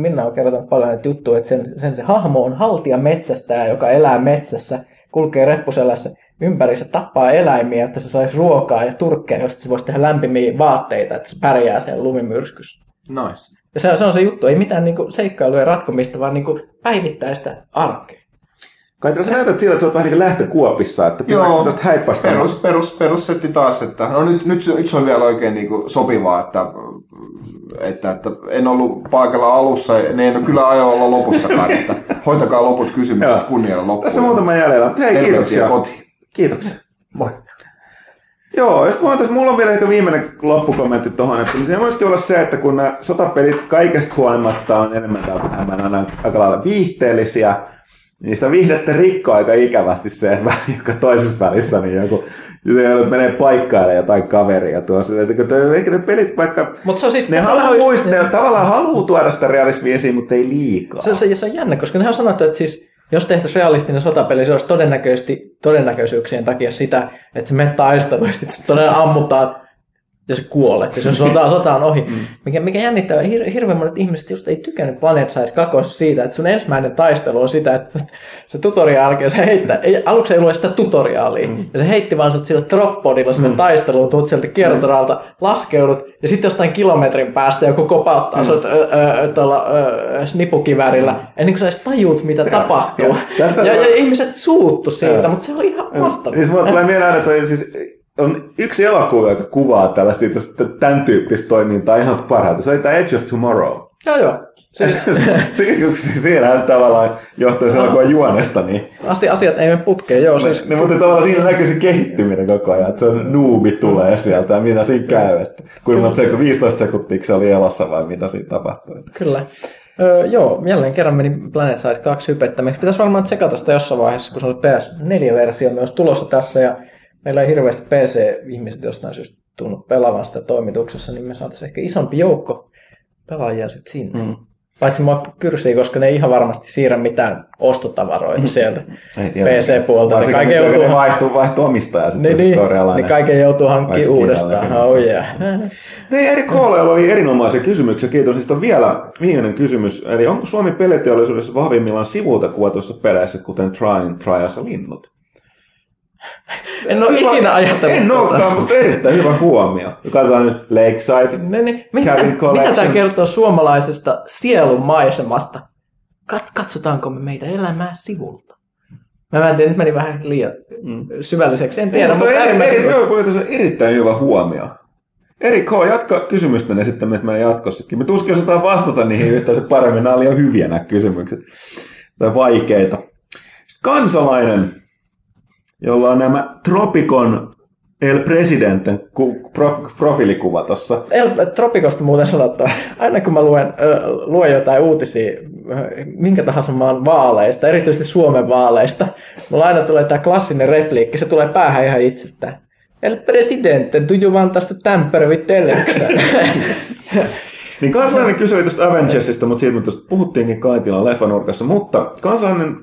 Minna on kertonut paljon näitä juttuja, että sen, sen se hahmo on haltija metsästäjä, joka elää metsässä, kulkee reppuselässä ympärissä, tappaa eläimiä, että se saisi ruokaa ja turkkeja, josta se voisi tehdä lämpimiä vaatteita, että se pärjää siellä lumimyrskyssä. Nice. Ja se, se on se juttu, ei mitään niinku seikkailuja ratkomista, vaan niinku päivittäistä arkea. Kai sä näytät siltä, että sä oot vähän niin lähtökuopissa, että Joo, tästä häippästä. Perus, perus, perussetti taas, että no nyt, nyt, nyt se on vielä oikein niin kuin sopivaa, että, että, että, en ollut paikalla alussa, ne en kyllä aio olla lopussakaan, että hoitakaa loput kysymykset kunnialla loppuun. Tässä muutama jäljellä, hei kiitoksia. Kotiin. Kiitoksia. Moi. Joo, ja sitten tässä, mulla on vielä ehkä viimeinen loppukommentti tuohon, että se voisikin olla se, että kun nämä sotapelit kaikesta huolimatta on enemmän tai vähemmän aika lailla viihteellisiä, Niistä viihdettä rikkoa aika ikävästi se, että joka toisessa välissä niin joku se menee paikkailemaan jotain kaveria tuossa. Ehkä ne pelit vaikka, Mut se on siis ne haluaa muistaa, ne tavallaan haluaa tuoda sitä realismia esiin, mutta ei liikaa. Se, se, se on jännä, koska ne on sanottu, että siis jos tehtäisiin realistinen sotapeli, se olisi todennäköisesti todennäköisyyksien takia sitä, että se menee taisteluun, että se todella ammutaan ja se kuolet, ja se sota, [laughs] sota on ohi. Mm. Mikä, mikä jännittää, hir, hirveän monet ihmiset just ei tykännyt Planet Side 2 siitä, että sun ensimmäinen taistelu on sitä, että se tutoriaali, se heittää, ei, aluksi ei lue sitä tutoriaalia, mm. ja se heitti vaan sut sillä dropodilla sinne mm. taisteluun, tuut sieltä kiertoralta, laskeudut, ja sitten jostain kilometrin päästä joku kopauttaa mm. sut tuolla snipukivärillä, mm. ennen kuin sä edes tajuut, mitä ja, tapahtuu. Ja, ja, ja, ihmiset suuttu siitä, ja. mutta se oli ihan mahtavaa. Siis mulla tulee mieleen toi, siis on yksi elokuva, joka kuvaa tällaista tämän tyyppistä toimintaa ihan parhaiten. Se oli tämä Edge of Tomorrow. Joo, joo. Siis... [laughs] Siinähän tavallaan johtuen sen elokuvan juonesta. Niin... Asi- asiat ei mene putkeen, joo. Siis... Niin, mutta tavallaan siinä näkyy se kehittyminen koko ajan, että se nuubi tulee sieltä ja mitä siinä käy. Että kuinka se 15 sekuntia se oli elossa vai mitä siinä tapahtui. Kyllä. Öö, joo, jälleen kerran meni Planet Side 2 hypettämiksi. Pitäisi varmaan tsekata sitä jossain vaiheessa, kun se oli PS4-versio myös tulossa tässä. Ja meillä ei hirveästi PC-ihmiset jostain syystä tunnu pelaavan sitä toimituksessa, niin me saataisiin ehkä isompi joukko pelaajia sitten sinne. Mm. Paitsi mua kyrsii, koska ne ei ihan varmasti siirrä mitään ostotavaroita sieltä [laughs] Ei tiedä. PC-puolta. Ne Varsinkin kaiken joutuu, ne vaihtuu, vaihtuu omistajaa sitten. niin, niin, korealainen. niin kaiken joutuu hankkimaan uudestaan. Oh, yeah. [laughs] Niin, Eri Kooleella oli erinomaisia kysymyksiä. Kiitos. On vielä viimeinen kysymys. Eli onko Suomi peliteollisuudessa vahvimmillaan sivulta kuvatuissa peleissä, kuten Trine, Trials ja Linnut? En ole Hyvä- ikinä ajatellut. En tota. olekaan, mutta erittäin hyvä huomio. Katsotaan nyt Lakeside. Ne, ne, mitä, mitä tämä kertoo suomalaisesta sielun maisemasta? Kat, katsotaanko me meitä elämää sivulta? Mä en tiedä, nyt meni vähän liian syvälliseksi. En tiedä, Mutta mutta eri, eri, joo, tässä on erittäin hyvä huomio. Eri K, jatka kysymysten esittämistä meidän jatkossakin. Me tuskin osataan vastata niihin yhtään se paremmin. Nämä oli jo hyviä nämä kysymykset. Tai vaikeita. Sitten kansalainen, jolla on nämä Tropicon El Presidenten ku, prof, profiilikuva tuossa. El, Tropikosta muuten sanottava. Aina kun mä luen, luen jotain uutisia ö, minkä tahansa maan vaaleista, erityisesti Suomen vaaleista, mulla aina tulee tämä klassinen repliikki, se tulee päähän ihan itsestään. El presidente, do you want us to tamper with election? [laughs] Niin kansalainen kyseli tuosta Avengersista, mutta siitä tuosta puhuttiinkin Kaitilan leffanurkassa. Mutta kansalainen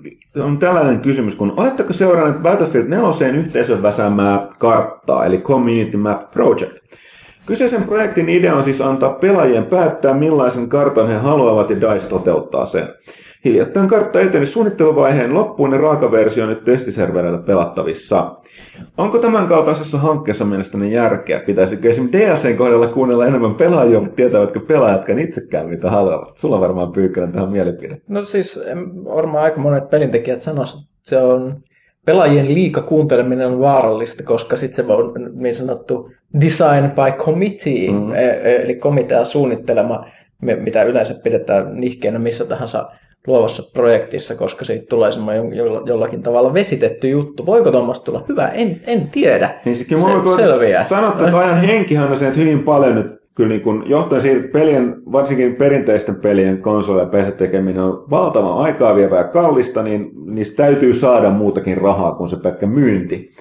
on tällainen kysymys, kun oletteko seuranneet Battlefield 4 yhteisön väsäämää karttaa, eli Community Map Project? Kyseisen projektin idea on siis antaa pelaajien päättää, millaisen kartan he haluavat ja DICE toteuttaa sen. Hiljattain kartta eteni suunnitteluvaiheen loppuun ja raaka versio on nyt testiservereillä pelattavissa. Onko tämän kaltaisessa hankkeessa mielestäni järkeä? Pitäisikö esimerkiksi DLCn kohdalla kuunnella enemmän pelaajia, mutta tietävätkö pelaajatkaan itsekään mitä haluavat? Sulla on varmaan pyykkönen tähän mielipide. No siis varmaan aika monet pelintekijät sanoisivat, että se on pelaajien liika kuunteleminen on vaarallista, koska sitten se on niin sanottu design by committee, mm. eli komitea suunnittelema, mitä yleensä pidetään nihkeenä missä tahansa luovassa projektissa, koska siitä tulee semmoinen jo- jollakin tavalla vesitetty juttu. Voiko tuommoista tulla hyvä? En, en tiedä. Niin sekin mulla Se- selviää. sanottu, että ajan henkihän on se, että hyvin paljon nyt kyllä niin kuin, johtuen siitä pelien, varsinkin perinteisten pelien konsoli- ja PC tekeminen on valtavan aikaa vievää ja kallista, niin niistä täytyy saada muutakin rahaa kuin se pelkkä myynti.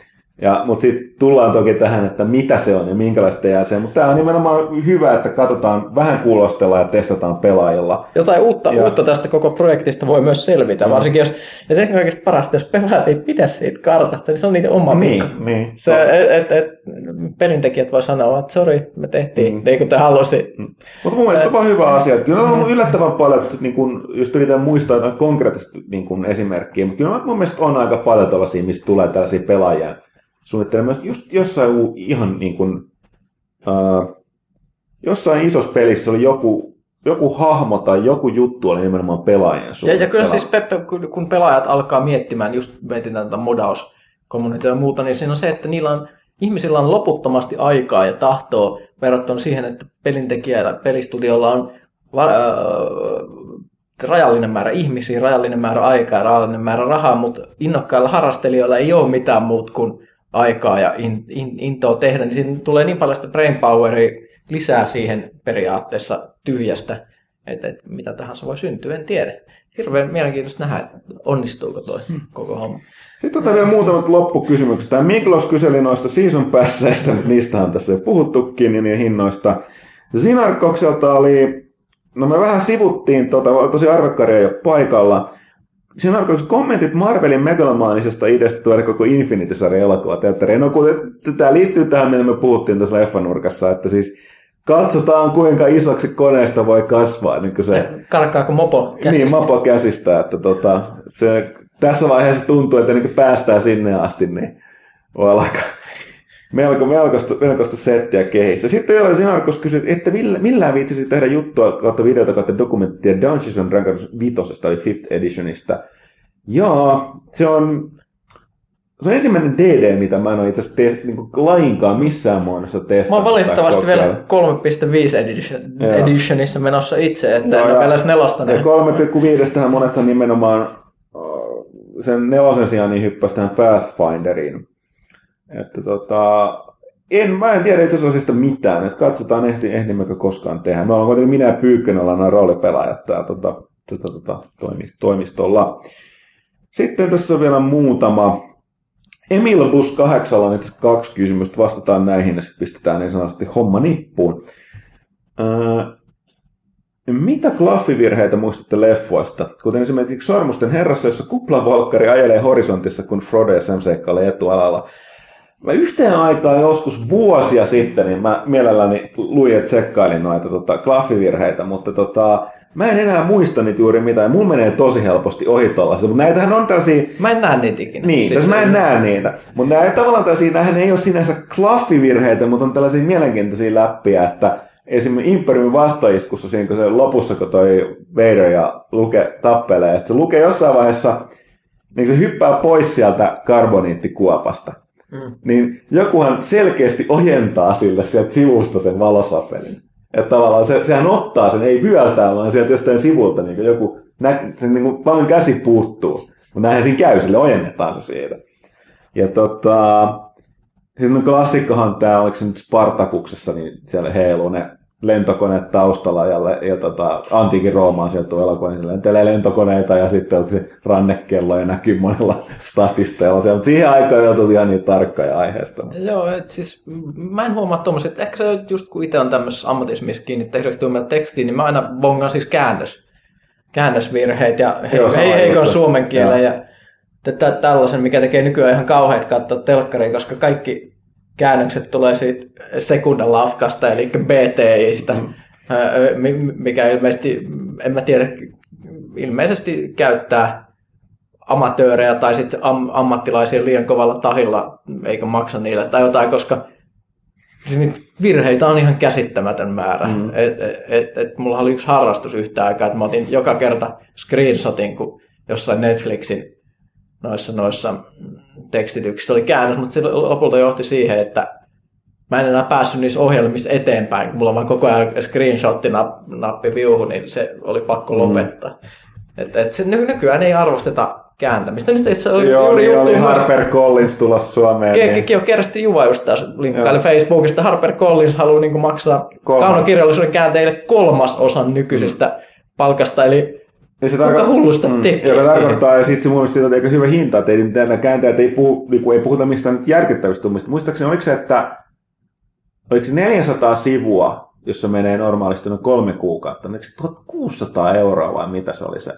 Ja, mutta sitten tullaan toki tähän, että mitä se on ja minkälaista DLC. Mutta tämä on nimenomaan hyvä, että katsotaan, vähän kuulostellaan ja testataan pelaajilla. Jotain uutta, Ja- uutta tästä koko projektista voi myös selvitä, varsinkin jos, ja ehkä kaikista parasta, jos pelaajat ei pidä siitä kartasta, niin se on niiden oma Niin, vika. niin. Se, et, et, et, pelintekijät voi sanoa, että sori, me tehtiin mm. niin kuin te halusi. Mutta mun mielestä on vaan hyvä asia. Että kyllä on ollut yllättävän paljon, että niin kun, jos yritän muistaa jotain konkreettista niin kun esimerkkiä, mutta kyllä mun mielestä on aika paljon tällaisia, mistä tulee tällaisia pelaajia suunnittelemaan. Just jossain ihan niin kuin, uh, jossain isossa pelissä oli joku, joku hahmo tai joku juttu oli nimenomaan pelaajien Ja, suunnittelema. ja kyllä siis Peppe, kun, pelaajat alkaa miettimään, just mietitään tätä modauskommuniteettia ja muuta, niin siinä on se, että niillä on, ihmisillä on loputtomasti aikaa ja tahtoa verrattuna siihen, että pelintekijällä, pelistudiolla on va- äh, rajallinen määrä ihmisiä, rajallinen määrä aikaa ja rajallinen määrä rahaa, mutta innokkailla harrastelijoilla ei ole mitään muuta kuin aikaa ja in, in, intoa tehdä, niin siinä tulee niin paljon sitä brain poweria lisää siihen periaatteessa tyhjästä, että, että mitä tahansa voi syntyä, en tiedä. Hirveän mielenkiintoista nähdä, että onnistuuko toi koko homma. Sitten otetaan vielä muutamat loppukysymykset. Tämä Miklos kyseli noista season passeista, mutta niistä on tässä jo puhuttukin ja niiden hinnoista. Sinarkokselta oli, no me vähän sivuttiin, tota, tosi arvekkaria jo paikalla. Sinarkoks kommentit Marvelin megalomaanisesta ideasta tuoda koko Infinity-sarjan elokuva teatteriin. No kun tämä liittyy tähän, mitä me puhuttiin tässä leffanurkassa, että siis katsotaan kuinka isoksi koneesta voi kasvaa. Niin kuin se, Karkaako mopo käsistä? niin, mapo käsistä, että tota, se, tässä vaiheessa tuntuu, että niin päästään sinne asti, niin voi aika melko, melkoista, melkoista settiä kehissä. Sitten vielä Sinarkos kysyi, että millä, millään viitsisi tehdä juttua kautta videota kautta dokumenttia Dungeons and Dragons 5. eli 5th editionista. Joo, se on, se on ensimmäinen DD, mitä mä en ole itse asiassa te, niin kuin lainkaan missään muodossa testannut. Mä oon valitettavasti tai vielä kokeillut. 3.5 edition, Joo. editionissa menossa itse, että Joo, en ole nelosta Ja nähnyt. 3,5 tähän monethan nimenomaan sen nelosen sijaan niin hyppäsi tähän Pathfinderiin. Että tota, en, mä en tiedä itse asiassa mitään, että katsotaan ehti, ehdimmekö koskaan tehdä. Me ollaan kuitenkin minä ja Pyykkönen ollaan nämä roolipelaajat täällä tota, tota, tota, toimi, toimistolla. Sitten tässä on vielä muutama. Emil Bus 8 on itse kaksi kysymystä, vastataan näihin ja sitten pistetään niin sanotusti homma nippuun. Öö, Mitä klaffivirheitä muistatte leffoista? Kuten esimerkiksi Sormusten herrassa, jossa kuplavolkkari ajelee horisontissa, kun Frodo ja Sam seikkailee etualalla. Mä yhteen aikaan joskus vuosia sitten, niin mä mielelläni luin ja tsekkailin noita tota, klaffivirheitä, mutta tota, mä en enää muista niitä juuri mitään. Mun menee tosi helposti ohi tollaista, mutta näitähän on tällaisia... Mä en näe niitä ikinä. Niin, siis mä en näe niitä. Mutta nämä tavallaan tällaisia, nämähän ei ole sinänsä klaffivirheitä, mutta on tällaisia mielenkiintoisia läppiä, että esimerkiksi Imperiumin vastaiskussa, siinä kun se lopussa, kun toi Vader ja Luke tappelee, ja sitten se Luke jossain vaiheessa, niin se hyppää pois sieltä karboniittikuopasta. Mm. Niin jokuhan selkeästi ojentaa sille sieltä sivusta sen valosapelin. Että tavallaan se, sehän ottaa sen, ei vyöltää, vaan sieltä jostain sivulta niin joku, nä, se niin kuin, vaan käsi puuttuu. Mutta näinhän siinä käy, sille ojennetaan se siitä. Ja tota, Siis klassikkohan tämä, oliko se nyt Spartakuksessa, niin siellä heiluu ne lentokoneet taustalla ja, ja tota, antiikin Roomaan sieltä tuo elokuva, niin lentelee lentokoneita ja sitten onko se rannekello ja näkyy monella statisteilla siellä, mutta siihen aikaan jo tuli ihan niin tarkkoja aiheesta. Joo, et siis mä en huomaa tuommoiset, että ehkä se just kun itse on tämmöisessä ammatissa, missä kiinnittää hirveästi tekstiin, niin mä aina bongan siis käännös, käännösvirheet ja he, Joo, he, heikon suomen kielen ja tätä, tällaisen, mikä tekee nykyään ihan kauheat katsoa telkkaria, koska kaikki käännökset tulee siitä sekundalafkasta, eli BTIstä, mm. mikä ilmeisesti, en mä tiedä, ilmeisesti käyttää amatöörejä tai sitten am- ammattilaisia liian kovalla tahilla, eikä maksa niille tai jotain, koska siis virheitä on ihan käsittämätön määrä. Mm. Et, et, et, et, mulla oli yksi harrastus yhtä aikaa, että mä otin joka kerta screenshotin, kun jossain Netflixin noissa, noissa tekstityksissä oli käännös, mutta se lopulta johti siihen, että mä en enää päässyt niissä ohjelmissa eteenpäin, kun mulla on vaan koko ajan screenshotti-nappi viuhu, niin se oli pakko mm. lopettaa. Mm. Et, et se, nykyään ei arvosteta kääntämistä. Nyt itse oli Joo, juuri niin oli Harper Collins tulossa Suomeen. Ke- niin. Kersti Juva just taas linkkaili Facebookista. Harper Collins haluaa niin maksaa kaunokirjallisuuden käänteille kolmasosan nykyisestä mm. palkasta, eli niin se Kuka hullusta mm, tekee Joka tarkoittaa, ja sitten mun mielestä aika hyvä hinta, että ei mitään kääntäjät ei, puhu, niin ei puhuta mistään nyt järkyttävistä tummista. Muistaakseni oliko se, että oliko se 400 sivua, jossa menee normaalisti noin kolme kuukautta, oliko se 1600 euroa vai mitä se oli se?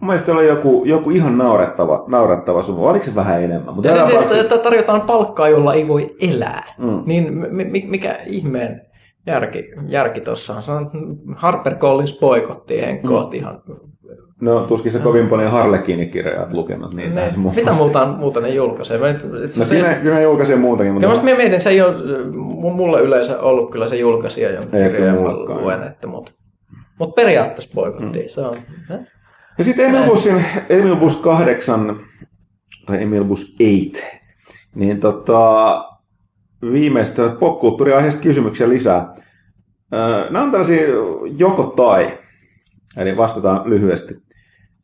Mun mielestä oli joku, joku ihan naurettava, naurettava summa. Oliko se vähän enemmän? Mutta ja se, siis, että tarjotaan palkkaa, jolla ei voi elää. Mm. Niin mikä ihmeen järki, järki tuossa on. Harper Collins poikotti Henkkoot mm. ihan No tuskin se kovin paljon Harlekiini-kirjoja olet lukenut. Niin ne, mitä muuta, muuta ne julkaisee? Mä nyt, no se, kyllä, ne, kyllä ne julkaisee muutakin. Mutta mä mietin, että se ei ole mulle yleensä ollut kyllä se julkaisija, jonka kirjoja mä luen. Että, mutta, mutta periaatteessa poikottiin. Mm. Se on, ja sitten Emil Bussin Emil Bus 8 tai Emil Bus 8, niin tota, viimeistä popkulttuuriaiheista kysymyksiä lisää. Nämä on tällaisia joko tai, eli vastataan lyhyesti.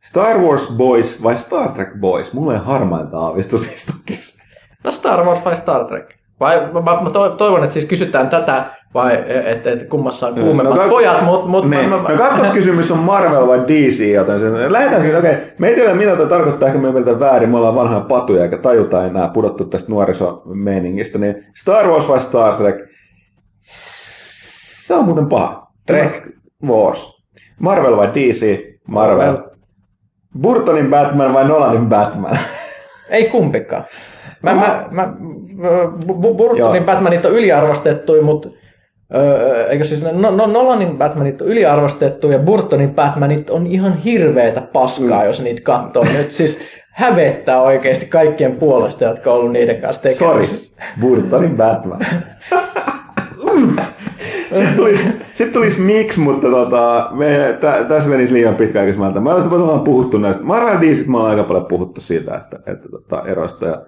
Star Wars Boys vai Star Trek Boys? Mulla ei harmainta aavistus siis No Star Wars vai Star Trek? Vai, mä, mä toivon, että siis kysytään tätä, vai että et kummassa on kuumemmat no, pojat, mutta... Mut, niin. mä, mä, no kakkoskysymys on Marvel vai DC, joten sen, lähdetään siitä, okei, okay, me ei tiedä mitä tämä tarkoittaa, ehkä me meiltä väärin, me ollaan vanhaa patuja eikä tajuta enää pudottu tästä nuorisomeiningistä, niin Star Wars vai Star Trek? Se on muuten paha. Trek. Wars. Marvel vai DC? Marvel. Marvel. Burtonin Batman vai Nolanin Batman? [laughs] Ei kumpikaan. Mä, mä, mä, Burtonin Batmanit on yliarvostettu, mutta Öö, eikö siis, no, no, Nolanin Batmanit on yliarvostettu ja Burtonin Batmanit on ihan hirveetä paskaa, mm. jos niitä katsoo. Nyt siis hävettää oikeasti kaikkien puolesta, jotka on ollut niiden kanssa tekemisissä. Sorry, Burtonin Batman. Sitten tulisi, sit tulisi miksi, mutta tota, me, tä, tässä menisi liian pitkäaikaisemmältä. Mä olen puhuttu näistä. Marvel mä olen aika paljon puhuttu siitä, että, että tota, erosta. Ja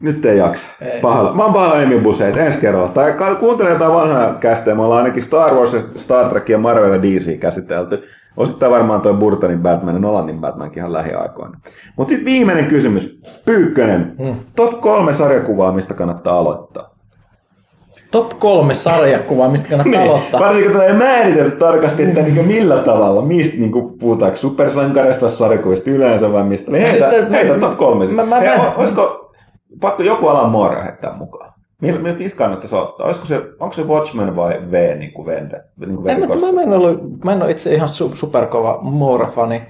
nyt ei jaksa. Ei. Pahalla. Mä oon pahalla Emil Buseet ensi kerralla. Tai kuuntele jotain vanhaa kästeä. Me ollaan ainakin Star Wars, Star Trek ja Marvel ja DC käsitelty. Osittain varmaan tuo Burtonin Batman ja Nolanin Batmankin ihan lähiaikoina. Mutta sitten viimeinen kysymys. Pyykkönen. Hmm. Top kolme sarjakuvaa, mistä kannattaa aloittaa. Top kolme sarjakuvaa, mistä kannattaa niin, aloittaa. Varsinkin tätä ei määritelty tarkasti, että niin millä tavalla, mistä niin kuin, puhutaanko supersankareista, sarjakuvista yleensä vai mistä. Niin heitä, no siis, heitä top kolme. Mä, mä, mä, olisiko pakko joku alan muoria heittää mukaan. Millä, millä niistä kannattaisi ottaa? Olisiko se, onko se Watchmen vai V niin kuin Vende? Niin kuin En, mä, mä, en ollut, mä en ole itse ihan su, superkova Moore-fani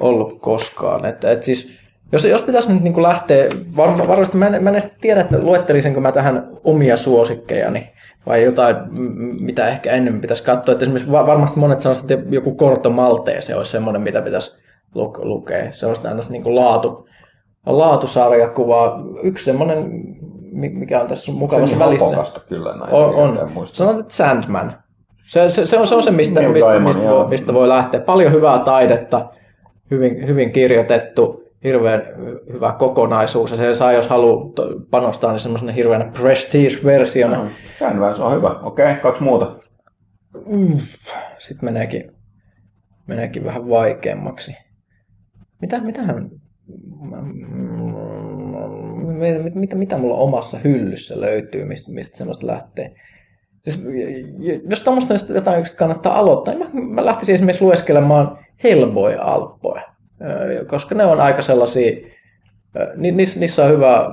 ollut koskaan. Että, et siis, jos, jos pitäisi nyt niin lähteä, var, varmasti mä en, mä en edes tiedä, että luettelisinko mä tähän omia suosikkejani vai jotain, mitä ehkä ennen pitäisi katsoa. Että esimerkiksi va- varmasti monet sanoisivat, että joku Korto Maltese olisi semmoinen, mitä pitäisi lu- lukea. Se olisi aina niin kuin laatu, laatusarjakuva. Yksi semmoinen, mi- mikä on tässä mukavassa välissä. hapokasta kyllä näin. On, on. Sanotaan, että Sandman. Se, se, se, on, se on se, mistä, Neil mistä, Gaiman, mistä, voi, mistä voi lähteä. Paljon hyvää taidetta, hyvin, hyvin kirjoitettu, hirveän hy- hyvä kokonaisuus. Ja sen saa, jos haluaa panostaa, niin semmoisena hirveänä prestige-versiona. Sandman, se on hyvä. Okei, okay, kaksi muuta. Sitten meneekin, meneekin vähän vaikeammaksi. Mitä, mitähän, mitä, mitä, mulla omassa hyllyssä löytyy, mistä, mistä semmoista lähtee? Siis, jos tuommoista jotain kannattaa aloittaa, niin mä, mä lähtisin esimerkiksi lueskelemaan Hellboy-alppoja, koska ne on aika sellaisia, ni, niissä, niissä on hyvä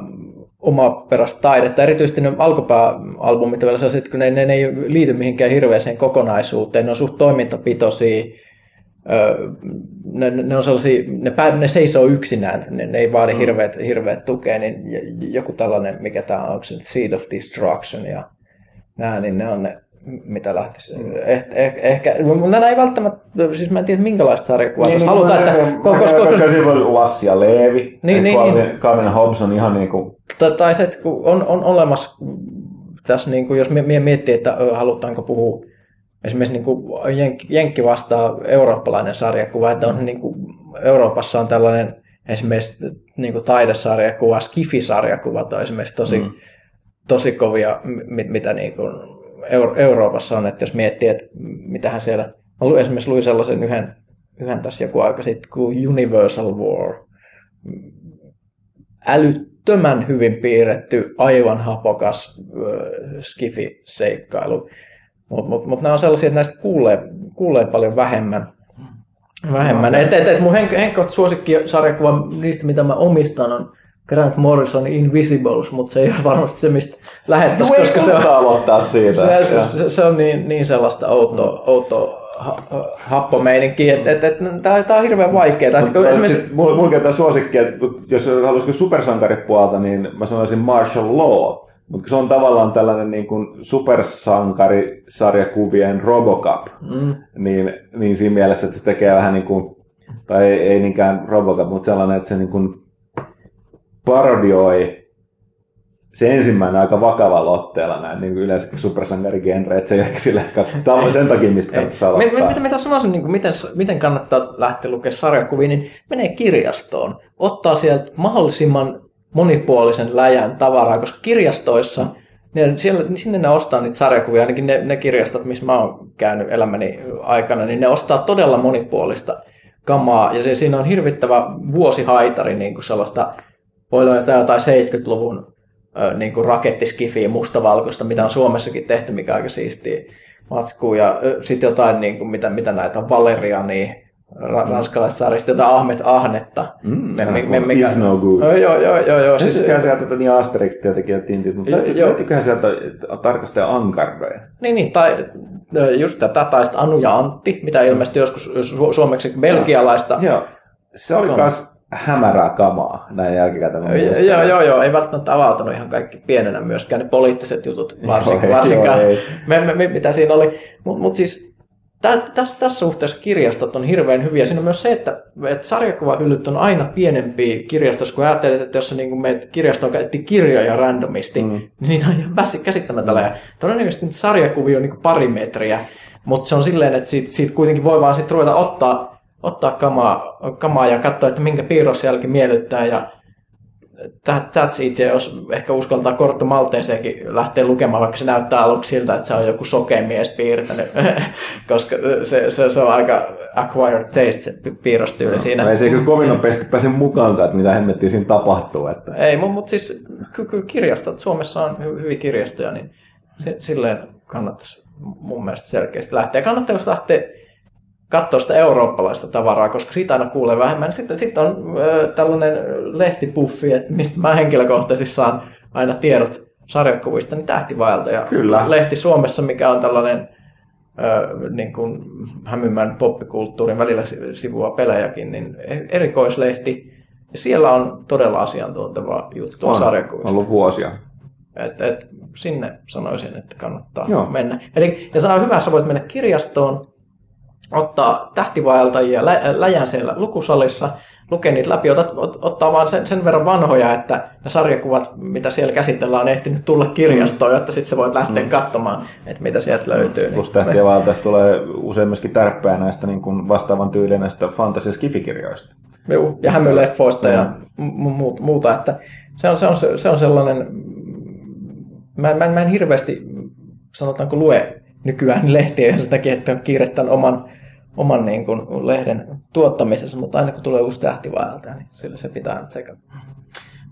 oma perästä taidetta, erityisesti ne alkupääalbumit kun ne, ne, ne ei liity mihinkään hirveäseen kokonaisuuteen, ne on suht toimintapitoisia, Ne, ne on sellaisia, ne, pää, ne seisoo yksinään, ne, ne ei vaadi hirveät, hirveät tukea, niin joku tällainen, mikä tämä on, onko se Seed of Destruction ja nämä, niin ne on ne, mitä lähtisi. Eh, eh, ehkä, nämä ei välttämättä, siis mä en tiedä minkälaista sarjakuvaa Niin, niin, halutaan, että, ko- koska, siinä voi Lassi ja Leevi. Niin, niin, Calvin, Calvin Hobbes on ihan niinku... tai, tai se, että kun on, on olemassa tässä, niin kuin, jos mie- mie- miettii, että halutaanko puhua esimerkiksi niin kuin Jenkki, Jenkki vastaa eurooppalainen sarjakuva, että on niin kuin, Euroopassa on tällainen esimerkiksi niin kuin taidesarjakuva, skifisarjakuvat on esimerkiksi tosi, mm. tosi kovia, mit, mitä niin kuin Euro- Euroopassa on, että jos miettii, että mitähän siellä, mä luin, esimerkiksi luin sellaisen yhden, yhden tässä joku aika sitten kuin Universal War, älyttömän hyvin piirretty, aivan hapokas äh, skifi-seikkailu. Mutta mut, mut nämä on sellaisia, että näistä kuulee, kuulee paljon vähemmän. vähemmän. Et, et, et mun henk, henkot suosikkisarjakuva niistä, mitä mä omistan, on Grant Morrison Invisibles, mutta se ei ole varmasti se, mistä lähettäisiin, Koska koska se on, aloittaa siitä. se, se, se, se on niin, niin sellaista outoa, outoa ha, ha, happomeininkiä, että et, et, tämä on hirveän vaikeaa. Kun esimerkiksi- mulla, mulla tämä suosikki, että jos haluaisiko supersankaripuolta, niin mä sanoisin Martial Law. Mutta se on tavallaan tällainen niin kuin supersankarisarjakuvien Robocop, mm. niin, niin siinä mielessä, että se tekee vähän niin kuin, tai ei, ei niinkään Robocop, mutta sellainen, että se niin kuin parodioi se ensimmäinen aika vakavalla otteella näin niin kuin yleensäkin supersankarigenre, että se ei ehkä sille tämä on sen takia, mistä kannattaa aloittaa. mi- mitä, mitä sanoisin, niin kuin miten, miten kannattaa lähteä lukemaan sarjakuvia, niin menee kirjastoon, ottaa sieltä mahdollisimman monipuolisen läjän tavaraa, koska kirjastoissa, ne, siellä, niin sinne ne ostaa niitä sarjakuvia, ainakin ne, ne kirjastot, missä mä oon käynyt elämäni aikana, niin ne ostaa todella monipuolista kamaa, ja se, siinä on hirvittävä vuosihaitari niin kuin sellaista, voi olla jotain, jotain 70-luvun ö, niin kuin rakettiskifiä mustavalkoista, mitä on Suomessakin tehty, mikä aika siistiä matskua. Ja sitten jotain, niin kuin, mitä, mitä näitä Valeriania, ra- ranskalaisesta sarjasta, jotain Ahmed Ahnetta. Mm, Me- me, me, It's no good. Joo, joo, joo, joo, joo. Siis, sieltä tätä niin Asterix tietenkin ja Tintit, mutta Joo, löyty, joo. löytyyköhän sieltä tarkastaja Ankardoja? niin, niin, tai just tätä, tai sitten Anu ja Antti, mitä ilmeisesti joskus su- suomeksi belgialaista. Joo, se oli myös hämärää kamaa näin jälkikäteen. Joo, joo, joo, ei välttämättä avautunut ihan kaikki pienenä myöskään ne poliittiset jutut varsinkaan, Joo, varsinkaan joo, me, me, me, mitä siinä oli. Mutta mut siis tä, tässä, tässä suhteessa kirjastot on hirveän hyviä. Siinä on myös se, että, että sarjakuvahyllyt on aina pienempiä kirjastossa, kun ajattelet, että jos sä niin meet kirjastoon käytti kirjoja randomisti, mm. niin niitä on ihan käsittämätöntä. Mm. Todennäköisesti niitä sarjakuvia on niin pari metriä, mutta se on silleen, että siitä, siitä kuitenkin voi vaan sit ruveta ottaa, ottaa kamaa, kamaa ja katsoa, että minkä piirrosjälki miellyttää ja that- that's it, ja jos ehkä uskaltaa Kortto Malteeseenkin lähteä lukemaan, vaikka se näyttää aluksi siltä, että se on joku sokea mies piirtänyt, [laughs] koska se, se, se on aika acquired taste se pi- piirrostyyli no, siinä. Ei se kyllä kovin nopeasti pääse mukaankaan, että mitä hemmettiä siinä tapahtuu. Että... Ei, mutta mut siis ky- kyllä kirjastot, Suomessa on hy- hyviä kirjastoja, niin si- silleen kannattaisi mun mielestä selkeästi lähteä. Kannattaa jos lähteä katsoa sitä eurooppalaista tavaraa, koska siitä aina kuulee vähemmän. Sitten, sitten on ö, tällainen lehtipuffi, että mistä mä henkilökohtaisesti saan aina tiedot sarjakuvista, niin tähtivaeltaja. Kyllä. Lehti Suomessa, mikä on tällainen ö, niin kuin hämymän poppikulttuurin välillä si- sivua pelejäkin, niin e- erikoislehti. Ja siellä on todella asiantunteva juttu On sarjakuvista. ollut vuosia. Et, et, sinne sanoisin, että kannattaa. Joo. mennä. Eli ja tämä on hyvä, sä voit mennä kirjastoon, ottaa tähtivaeltajia lä- läjän siellä lukusalissa, lukea niitä läpi, otat, ot, ottaa vaan sen, sen verran vanhoja, että ne sarjakuvat, mitä siellä käsitellään, on ehtinyt tulla kirjastoon, jotta sitten sä voit lähteä mm. katsomaan, että mitä sieltä löytyy. Plus tähtien valtaista tulee usein myöskin tärppää näistä niin kuin vastaavan tyyliä näistä fantasia skifikirjoista. Juu, ja hämyleffoista ja mu- mu- muuta, että se on, se on, se on sellainen, mä en, mä en, mä en hirveästi, sanotaanko lue nykyään lehtiä ja sitäkin, että on kiire tämän oman, oman niin kuin lehden tuottamisessa, mutta aina kun tulee uusi tähtivaeltaja, niin sillä se pitää tsekata.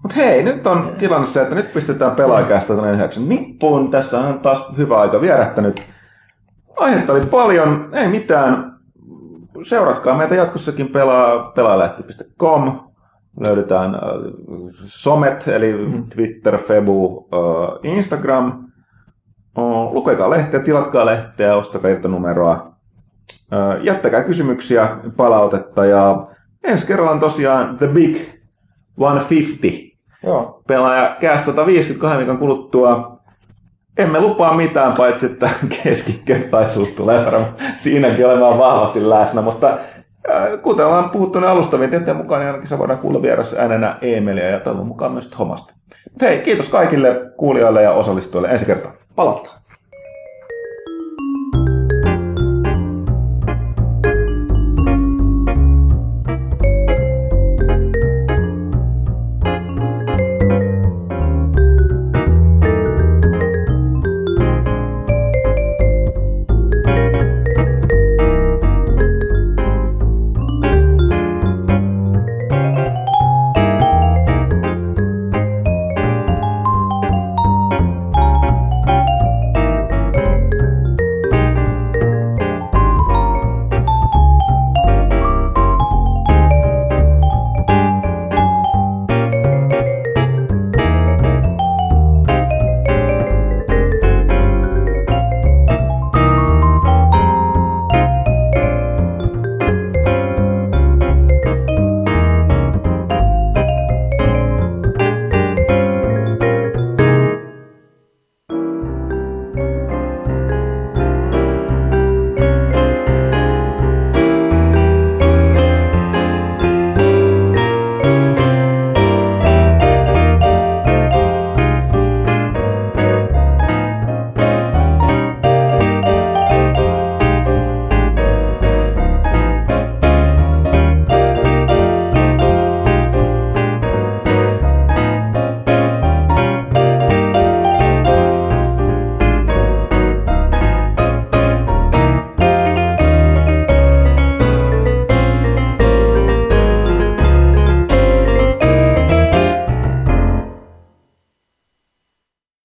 Mutta hei, nyt on tilanne se, että nyt pistetään pelaajakästä tuonne yhdeksän nippuun. Tässä on taas hyvä aika vierähtänyt. Aihetta oli paljon, ei mitään. Seuratkaa meitä jatkossakin pelaa, pelaajalehti.com. Löydetään äh, somet, eli Twitter, Febu, äh, Instagram. Lukekaa lehteä, tilatkaa lehteä, ostakaa irtonumeroa. Jättäkää kysymyksiä, palautetta ja ensi kerralla on tosiaan The Big 150 Joo, pelaaja Cast 152 viikon kuluttua. Emme lupaa mitään, paitsi että [laughs] keskikertaisuus tulee varmaan siinäkin olemaan vahvasti läsnä, mutta kuten ollaan puhuttu ne alustavien tietojen mukaan, niin ainakin se voidaan kuulla vieras äänenä Eemilia ja toivon mukaan myös Thomasta. Mutta hei, kiitos kaikille kuulijoille ja osallistujille ensi kertaa. Palataan.